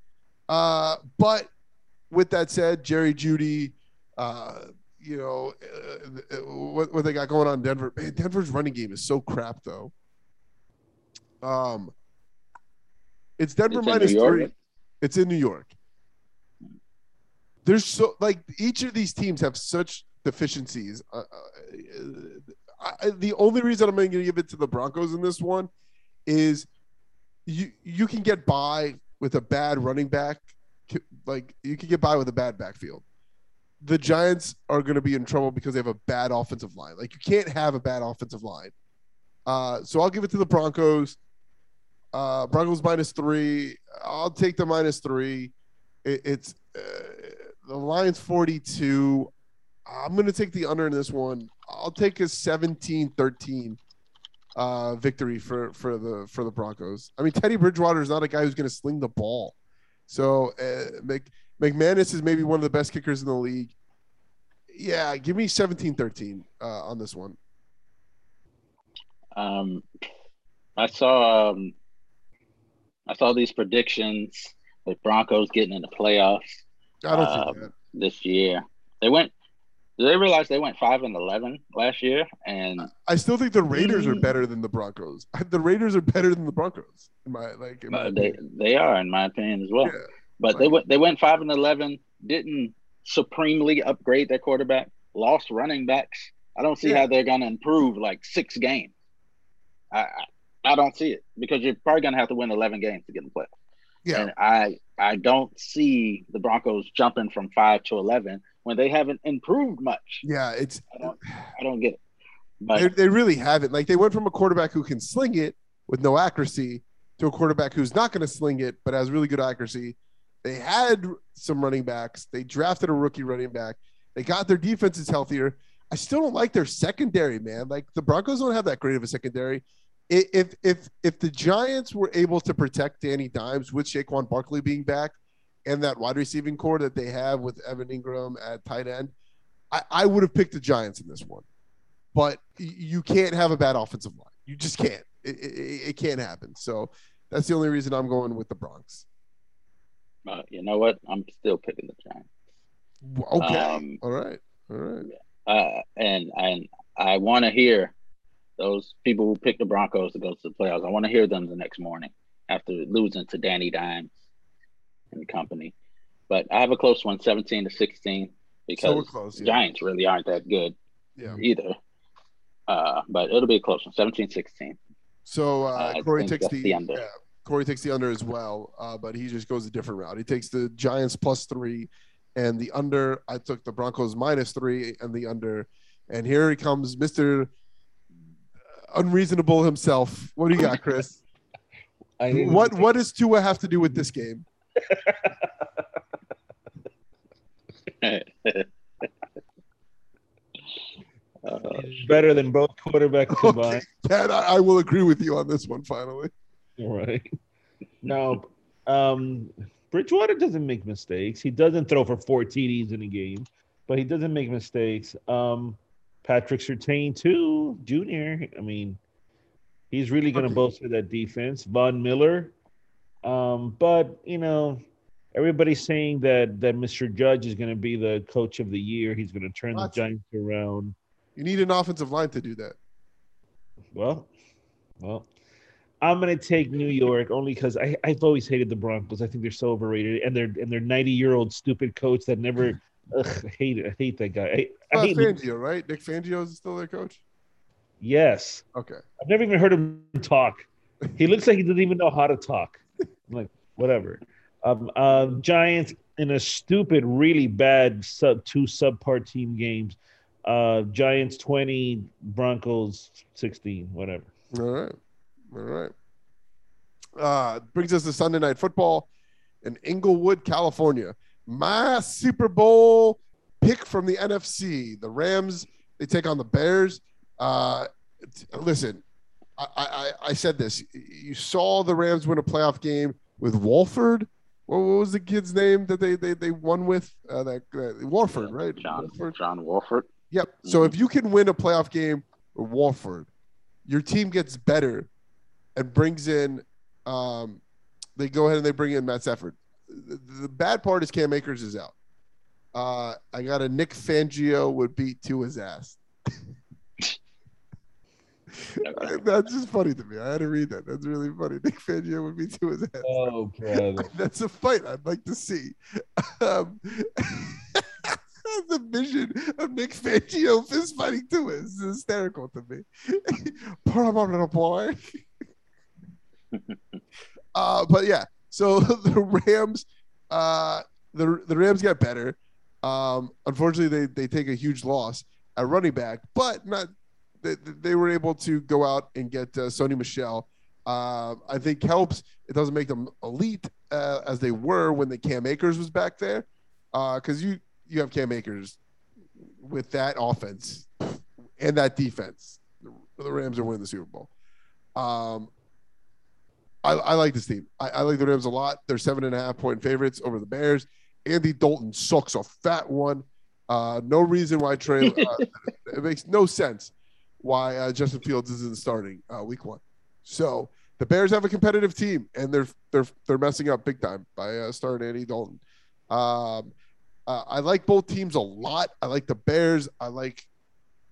Uh, but with that said, Jerry Jeudy, uh, you know, uh, what, what they got going on in Denver, man, Denver's running game is so crap though. Um, it's Denver It's in minus three. It's in New York. There's so like each of these teams have such deficiencies. Uh, uh, I, the only reason I'm going to give it to the Broncos in this one is you you can get by with a bad running back, like you can get by with a bad backfield. The Giants are going to be in trouble because they have a bad offensive line. Like you can't have a bad offensive line. Uh, so I'll give it to the Broncos. Uh, Broncos minus three. I'll take the minus three. It, it's uh, the Lions 42. I'm going to take the under in this one. I'll take a 17-13 uh, victory for for the for the Broncos. I mean, Teddy Bridgewater is not a guy who's going to sling the ball. So uh, Mc, McManus is maybe one of the best kickers in the league. Yeah, give me 17-13 uh, on this one. Um, I saw um, I saw these predictions with Broncos getting in the playoffs I don't Um, think that. this year. They went. Did they realize they went five and eleven last year? And I still think the Raiders are Mm. better than the Broncos. The Raiders are better than the Broncos. In my like, in my uh, they opinion. they are, in my opinion, as well. Yeah. But they went they went five and eleven. Didn't supremely upgrade their quarterback. Lost running backs. I don't see Yeah. how they're going to improve like six games. I, I I don't see it because you're probably going to have to win eleven games to get in the playoffs. Yeah, And I I don't see the Broncos jumping from five to eleven when they haven't improved much. yeah, it's I don't I don't get it. But they, they really haven't. Like they went from a quarterback who can sling it with no accuracy to a quarterback who's not going to sling it but has really good accuracy. They had some running backs. They drafted a rookie running back. They got their defenses healthier. I still don't like their secondary, man. Like the Broncos don't have that great of a secondary. If if if the Giants were able to protect Danny Dimes with Saquon Barkley being back and that wide receiving core that they have with Evan Engram at tight end, I, I would have picked the Giants in this one but you can't have a bad offensive line. You just can't. It, it, it can't happen. So that's the only reason I'm going with the Bronx. uh, you know what? I'm still picking the Giants. Okay. Um, All right. All right. Uh, and and I want to hear those people who picked the Broncos to go to the playoffs. I want to hear them the next morning after losing to Danny Dimes and company. But I have a close one, 17 to 16, because we're close, yeah. Giants really aren't that good Yeah. either. Uh, but it'll be a close one, 17 16. So uh, I Corey takes the, the under. yeah, Corey takes the under as well, uh, but he just goes a different route. He takes the Giants plus three and the under. I took the Broncos minus three and the under. And here he comes, Mister Unreasonable himself. What do you got, Chris? I didn't- what What does Tua have to do with this game? Uh, better than both quarterbacks Okay, combined. Ted, I, I will agree with you on this one. Finally, Right. No, um, Bridgewater doesn't make mistakes. He doesn't throw for four TDs in a game, but he doesn't make mistakes. Um, Patrick Surtain too, Junior. I mean, he's really going to bolster that defense. Von Miller, um, but you know, everybody's saying that that Mr. Judge is going to be the coach of the year. He's going to turn What? the Giants around. you need an offensive line to do that. Well, well, I'm gonna take New York only because I I've always hated the Broncos. I think they're so overrated, and they're and their 90 year old stupid coach that never. Ugh, I hate it. I hate that guy. I, I hate. Fangio, right? Nick Fangio is still their coach. Yes, Okay. I've never even heard him talk. He looks like he doesn't even know how to talk. I'm like whatever. Um, uh, Giants in a stupid, really bad sub two subpar team games. Uh, Giants 20, Broncos 16, whatever. All right. All right. Uh, brings us to Sunday night football in Inglewood, California. My Super Bowl pick from the NFC. The Rams, they take on the Bears. Uh, t- listen, I, I, I said this. You saw the Rams win a playoff game with Wolford. What, what was the kid's name that they they, they won with? Uh, that uh, Warford, right? John Wolford? John Wolford. Yep. So if you can win a playoff game with Wolford, your team gets better and brings in. Um, they go ahead and they bring in Matt Stafford. The, the bad part is Cam Akers is out. Uh, I got a Nick Fangio would beat to his ass. That's just funny to me. I had to read that. That's really funny. Nick Fangio would beat to his ass. Oh, brother. That's a fight I'd like to see. Um, the vision of Nick Fangio fist fighting too is hysterical to me. Put him on little boy. uh, but yeah, so the Rams, uh, the the Rams get better. Um, unfortunately, they they take a huge loss at running back, but not. They, they were able to go out and get uh, Sony Michel. Uh, I think helps. It doesn't make them elite uh, as they were when the Cam Akers was back there, because you you have Cam Akers with that offense and that defense. The Rams are winning the Super Bowl. Um, I, I like this team. I, I like the Rams a lot. They're seven and a half point favorites over the Bears. Andy Dalton sucks a fat one. Uh, no reason why Trey. Uh, it makes no sense why uh, Justin Fields isn't starting uh, week one. So the Bears have a competitive team, and they're they're they're messing up big time by uh, starting Andy Dalton. Um, uh, I like both teams a lot. I like the Bears. I like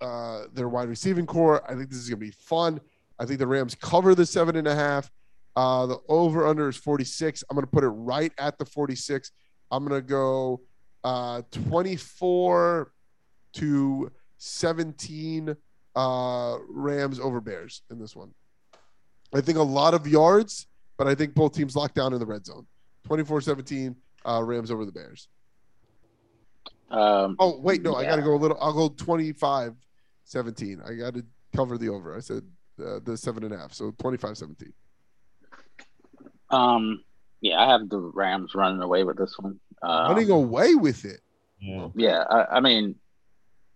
uh, their wide receiving core. I think this is going to be fun. I think the Rams cover the seven and a half. Uh, the over under is 46. I'm going to put it right at the 46. I'm going to go uh, 24 to 17 uh, Rams over Bears in this one. I think a lot of yards, but I think both teams locked down in the red zone. 24 17 uh, Rams over the Bears. Um, Oh, wait, no, I got to go a little. I'll go 25 17. I got to cover the over. I said uh, the seven and a half. So 25 17. Um, yeah, I have the Rams running away with this one. Um, Running away with it. Yeah. Yeah, I, I mean,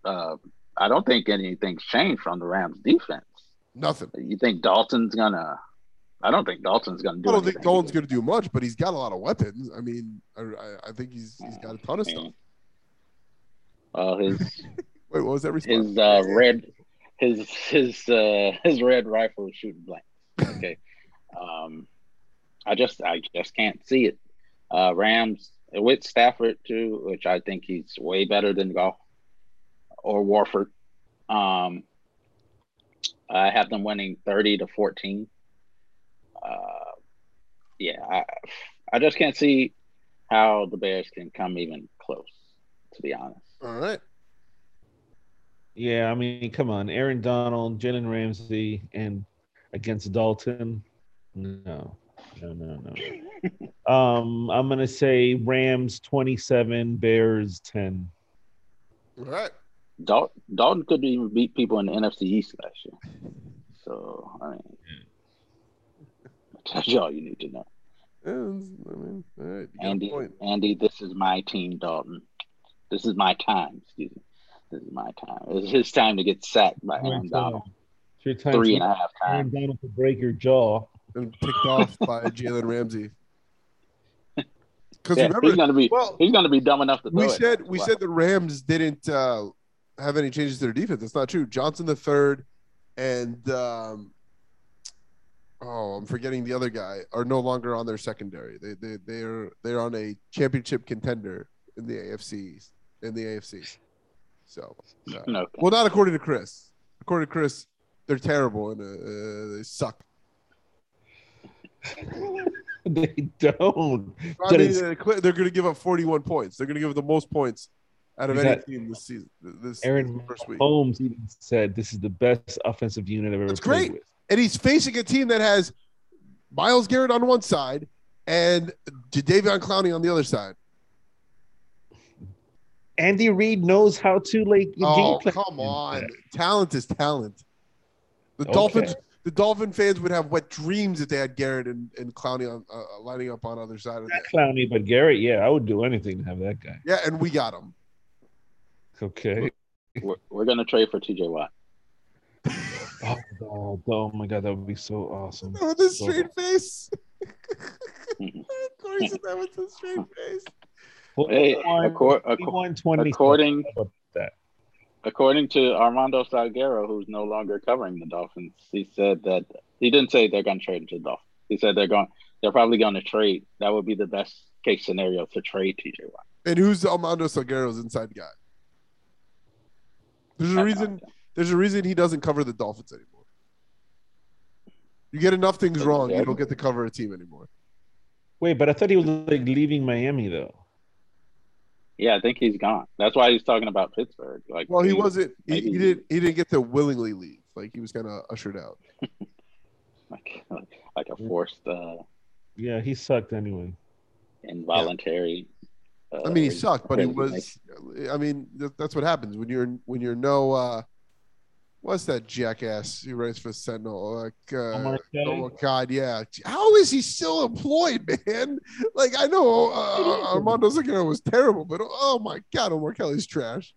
uh, I don't think anything's changed from the Rams' defense. Nothing. You think Dalton's gonna? I don't think Dalton's gonna do. I don't think anything. Dalton's going to do much, but he's got a lot of weapons. I mean, I, I, I think he's he's got a ton of stuff. Well, his Wait, what was that response? his uh, red his his uh, his red rifle is shooting blanks. Okay, um, I just I just can't see it. Uh, Rams with Stafford too, which I think he's way better than Goff or Warford. Um, I have them winning thirty to fourteen. Uh, yeah, I I just can't see how the Bears can come even close. To be honest. All right. Yeah, I mean, come on, Aaron Donald, Jalen Ramsey, and against Dalton. No, no, no, no. um, I'm gonna say Rams 27, Bears 10. All right. Dal- Dalton could even beat people in the NFC East last year. So I mean, that's all you need to know. Yeah, I mean, all right. You got a Andy. Andy, this is my team, Dalton. This is my time. Excuse me. This is my time. It's his time to get sacked by Aaron Donald It's your time three to- and a half Aaron times. Donald to break your jaw. And picked off by Jalen Ramsey. Because Yeah, remember, he's gonna be well, he's gonna be dumb enough to we it. said we Wow. said the Rams didn't uh, have any changes to their defense. That's not true. Johnson the third and um, oh, I'm forgetting the other guy are no longer on their secondary. They they they're they're on a championship contender in the AFC in the AFC. So uh, no. well, not according to Chris. According to Chris, they're terrible and uh, they suck. they don't. I But mean, it's- uh, they're going to give up 41 points. They're going to give up the most points out of any team this season. This Aaron first week. Holmes even said this is the best offensive unit I've ever That's played great. with. and he's facing a team that has Myles Garrett on one side and Jadeveon Clowney on the other side. Andy Reid knows how to like Oh, game come on. Talent is talent. The Okay. Dolphins the Dolphin fans would have wet dreams if they had Garrett and, and Clowney on uh, lining up on other side of Not that. Clowney, but Garrett, yeah, I would do anything to have that guy. Yeah, and we got him. Okay. We're, we're gonna trade for TJ Watt. Oh, God, oh my god, that would be so awesome. With a So- straight face. Corey said that was a straight face. Hey, 41, accor- acco- 41, 20. according How about that? According to Armando Salguero, who's no longer covering the Dolphins, he said that he didn't say they're going to trade to the Dolphins. He said they're going, they're probably going to trade. That would be the best case scenario to trade TJ Watt. And who's Armando Salguero's inside guy? There's a reason. There's a reason he doesn't cover the Dolphins anymore. You get enough things wrong, you don't get to cover a team anymore. Wait, but I thought he was like leaving Miami though. Yeah, I think he's gone. That's why he's talking about Pittsburgh. Like, Well, he he- wasn't. He, he didn't. He didn't get to willingly leave. Like he was kind of ushered out. like, like a forced, uh, Yeah, he sucked anyway. involuntary. Uh, I mean, he sucked, but he was. resignation. I mean, that, that's what happens when you're when you're no. uh What's that jackass who writes for Sentinel? Like, uh, oh God, yeah. How is he still employed, man? Like, I know uh, Armando Salguero was terrible, but oh my God, Omar Kelly's trash.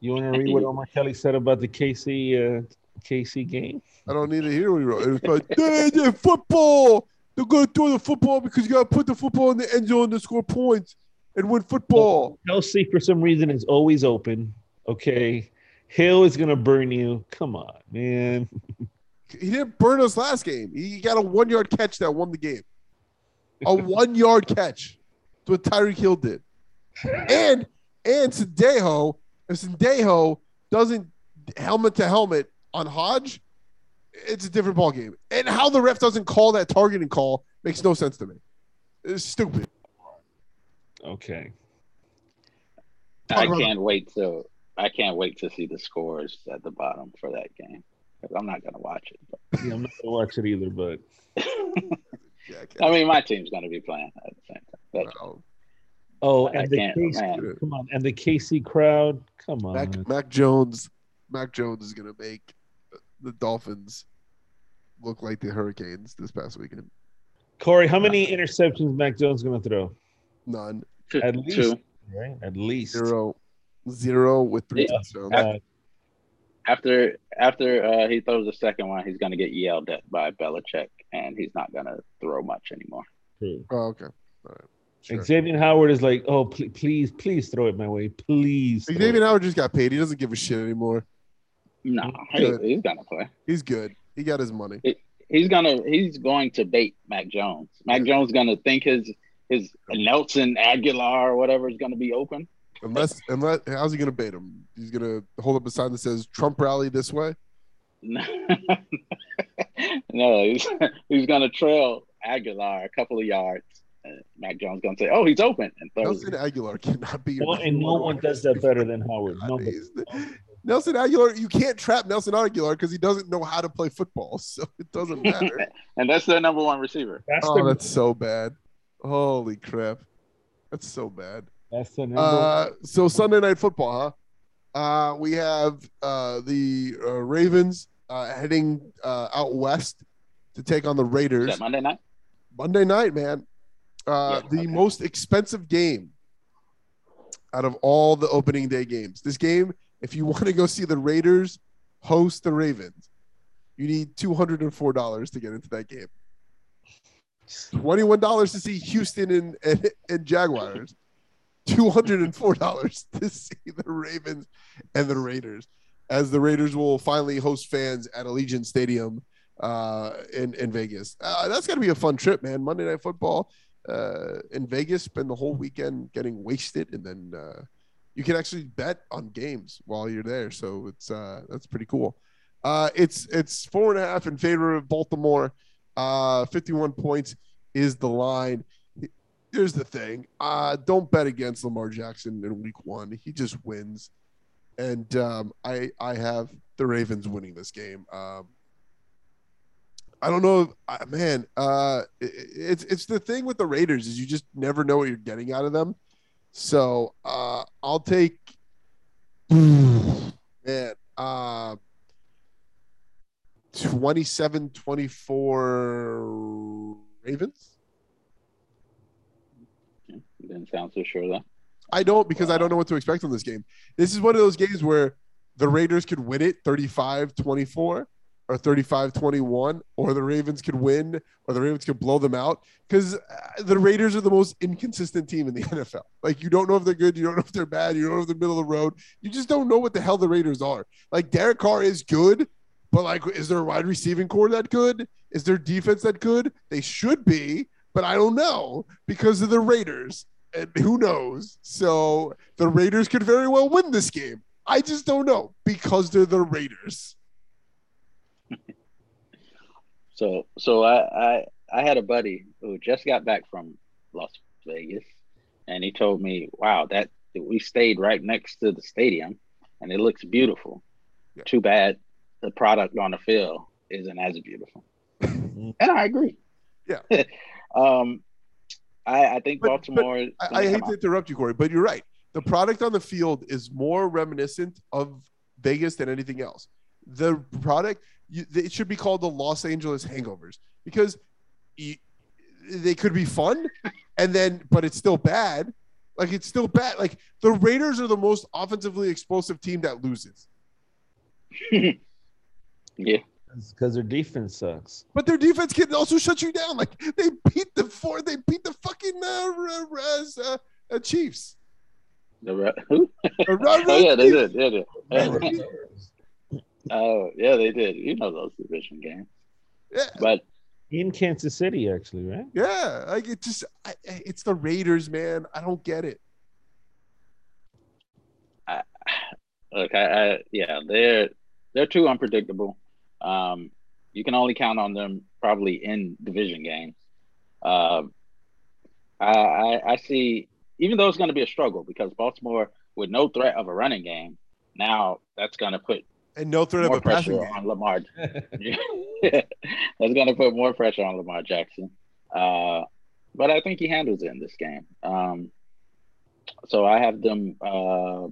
You want to read what Omar Kelly said about the KC uh, KC game? I don't need to hear what he wrote. It was like, "Yeah, yeah, football. They're going to throw the football because you got to put the football in the end zone to score points. and win football. Kelce, for some reason, is always open. Okay. Hill is gonna burn you. Come on, man. He didn't burn us last game. He got a one yard catch that won the game. A one yard catch. That's what Tyreek Hill did. And and Sendejo, if Sendejo doesn't helmet to helmet on Hodge, it's a different ball game. And how the ref doesn't call that targeting call makes no sense to me. It's stupid. Okay. I can't wait to I can't wait to see the scores at the bottom for that game. 'Cause I'm not gonna watch it. But, Yeah, I'm not gonna watch it either, but Yeah, I I mean, my team's gonna be playing at the same time. That's, Wow. oh, I and the can't, KC, man. come on, and the KC crowd, come on. Mac, Mac Jones, Mac Jones is gonna make the Dolphins look like the Hurricanes this past weekend. Corey, how many interceptions Mac Jones gonna throw? None, At least two. right? At least zero, zero with three Yeah. touchdowns. Uh, After after uh, he throws the second one, he's gonna get yelled at by Belichick, and he's not gonna throw much anymore. true. Oh, okay. All right. Sure. Xavier Howard is like, oh, pl- please, please throw it my way, please. throw Xavier it." Howard just got paid. He doesn't give a shit anymore. No, he, he's gonna play. He's good. He got his money. He's gonna he's going to bait Mac Jones. Mac Jones gonna think his his Nelson Agholor or whatever is gonna be open. Unless, unless, how's he gonna bait him? He's gonna hold up a sign that says "Trump rally this way." no, he's, he's gonna trail Agholor a couple of yards. And Mac Jones gonna say, "Oh, he's open," and throws. Nelson Agholor cannot be. your No, and no one does that better than Howard. God, No, Nelson Agholor, you can't trap Nelson Agholor because he doesn't know how to play football, so it doesn't matter. and that's their number one receiver. that's oh, the that's so bad. Holy crap, that's so bad. That's the. Uh, so Sunday night football, huh? Uh, we have uh, the uh, Ravens uh, heading uh, out west to take on the Is Raiders. that Monday night? Monday night, man. Uh, Yeah, the okay. most expensive game out of all the opening day games. This game, if you want to go see the Raiders host the Ravens, you need two hundred and four dollars to get into that game. Twenty-one dollars to see Houston and, and, and Jaguars. Two hundred and four dollars to see the Ravens and the Raiders, as the Raiders will finally host fans at Allegiant Stadium uh, in in Vegas. Uh, that's gonna be a fun trip, man. Monday Night Football uh, in Vegas. Spend the whole weekend getting wasted, and then uh, you can actually bet on games while you're there. So it's uh, that's pretty cool. Uh, it's it's four and a half in favor of Baltimore. Uh, 51 points is the line. Here's the thing: uh, don't bet against Lamar Jackson in Week One. He just wins, and um, I I have the Ravens winning this game. Um, I don't know, uh, man. Uh, it- it's it's the thing with the Raiders is you just never know what you're getting out of them. So uh, I'll take, man, uh, 27-24 Ravens. Didn't sound so sure though. I don't because I don't know what to expect on this game. This is one of those games where the Raiders could win it 35-24 or 35-21 or the Ravens could win or the Ravens could blow them out cuz uh, the Raiders are the most inconsistent team in the NFL. Like you don't know if they're good, you don't know if they're bad, you don't know if they're middle of the road. You just don't know what the hell the Raiders are. Like Derek Carr is good, but like is there a wide receiving core that good? Is their defense that good? They should be, but I don't know because of the Raiders and who knows? So the Raiders could very well win this game. I just don't know because they're the Raiders. So so I, I I had a buddy who just got back from Las Vegas, and he told me, "Wow, that we stayed right next to the stadium, and it looks beautiful. Yeah. Too bad the product on the field isn't as beautiful." and I agree. Yeah. um, I I think But- but Baltimore. is I, I hate to interrupt you, Corey, but you're right. The product on the field is more reminiscent of Vegas than anything else. The product, you, it should be called the Los Angeles Hangovers because you, they could be fun, and then, but it's still bad. Like it's still bad. Like the Raiders are the most offensively explosive team that loses. Yeah. Because their defense sucks. But their defense can also shut you down. Like they beat the four, they beat the fucking uh, Ra- Raz, uh, Uh, Chiefs. The Ra- who? Uh, Red- oh yeah, they Chiefs. did. Yeah, they did. Oh yeah, they did. You know those division games, Yeah, but In Kansas City, actually, right? yeah. Like it just, I, I- it's the Raiders, man. I don't get it. look, I, I yeah, they're they're too unpredictable. Um, you can only count on them probably in division games. Uh, I, I I see, even though it's going to be a struggle because Baltimore with no threat of a running game, now that's going to put And no threat of more a passing pressure game. on Lamar. That's going to put more pressure on Lamar Jackson. Uh, but I think he handles it in this game. Um, so I have them uh,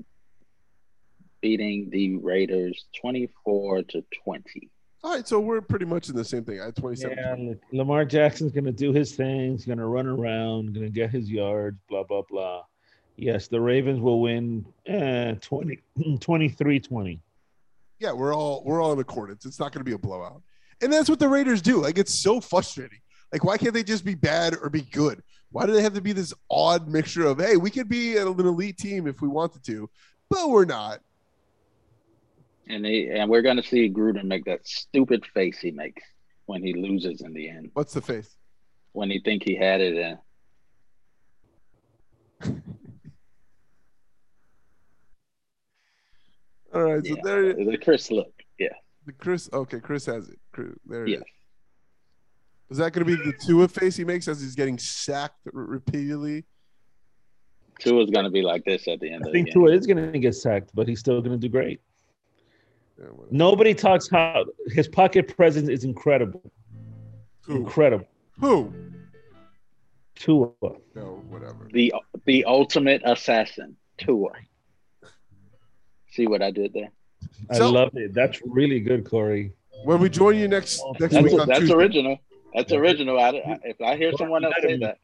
beating the Raiders 24 to 20. All right, so we're pretty much in the same thing. I had 27. Yeah, Lamar Jackson's gonna do his thing. He's gonna run around, gonna get his yards, blah blah blah. Yes, the Ravens will win eh, 20, 23-20. Yeah, we're all we're all in accordance. It's not going to be a blowout, and that's what the Raiders do. Like it's so frustrating. Like why can't they just be bad or be good? Why do they have to be this odd mixture of hey, we could be an elite team if we wanted to, but we're not. And they, and we're going to see Gruden make that stupid face he makes when he loses in the end, What's the face? when he think he had it in. Uh, All right, so Yeah, there the Chris look. Yeah. the Chris. Okay, Chris has it. Chris- There it Yes. is. Is that going to be the Tua face he makes as he's getting sacked r- repeatedly? Tua's going to be like this at the end I of the think game. Tua is gonna get sacked, but he's still gonna do great. Yeah. Nobody talks how his pocket presence is incredible. Who? Incredible. Who? Tua. No, whatever. the the ultimate assassin, Tua. See what I did there? I love it. That's really good, Corey. When we join you next next That's, week on that's Tuesday, original. That's original. I, I- if I hear someone else say that,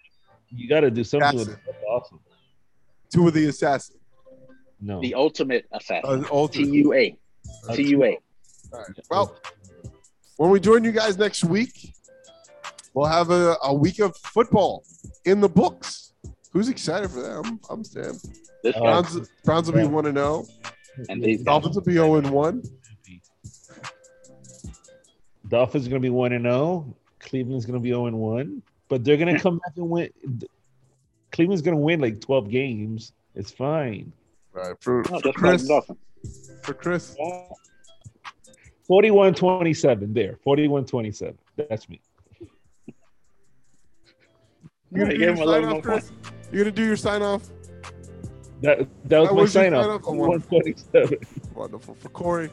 You got to do something with That's it. That's awesome. Tua the assassin. No. the ultimate Uh, assassin, T ultimate. U A, T U A. All right. Well, when we join you guys next week, we'll have a, a week of football in the books. Who's excited for that? I'm, I'm Sam. This guy Browns, Browns will be 1 and 0. and these guys. Dolphins will be 0 and 1. Dolphins are going to be 1 and 0. Cleveland's going to be 0 and 1. But they're going to come back and win. Cleveland's going to win like 12 games. It's fine. Right. For, No, for Chris. Dolphins. For Chris. 4127 there. 4127. That's me. You gonna I do your sign off, Chris? You gonna do your sign off? That, that was That my was sign off. sign-off? Oh, 127. Wonderful. For Corey.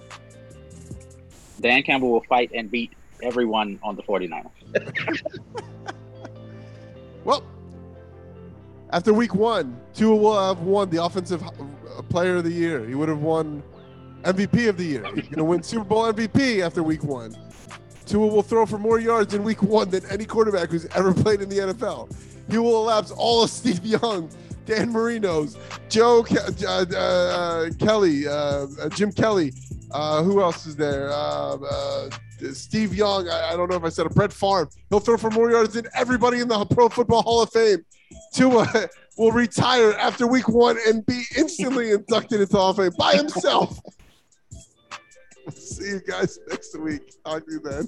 Dan Campbell will fight and beat everyone on the 49ers. Well, after week one, Tua will have won the offensive uh, player of the year. He would have won MVP of the year. He's going to win Super Bowl MVP after week one. Tua will throw for more yards in week one than any quarterback who's ever played in the NFL. He will elapse all of Steve Young, Dan Marino's, Joe Ke- uh, uh, Kelly, uh, uh, Jim Kelly. Uh, who else is there? Uh, uh, Steve Young. I, I don't know if I said it. Brett Favre. He'll throw for more yards than everybody in the Pro Football Hall of Fame. Tua will retire after week one and be instantly inducted into the Hall of Fame by himself. See you guys next week. Talk to you then.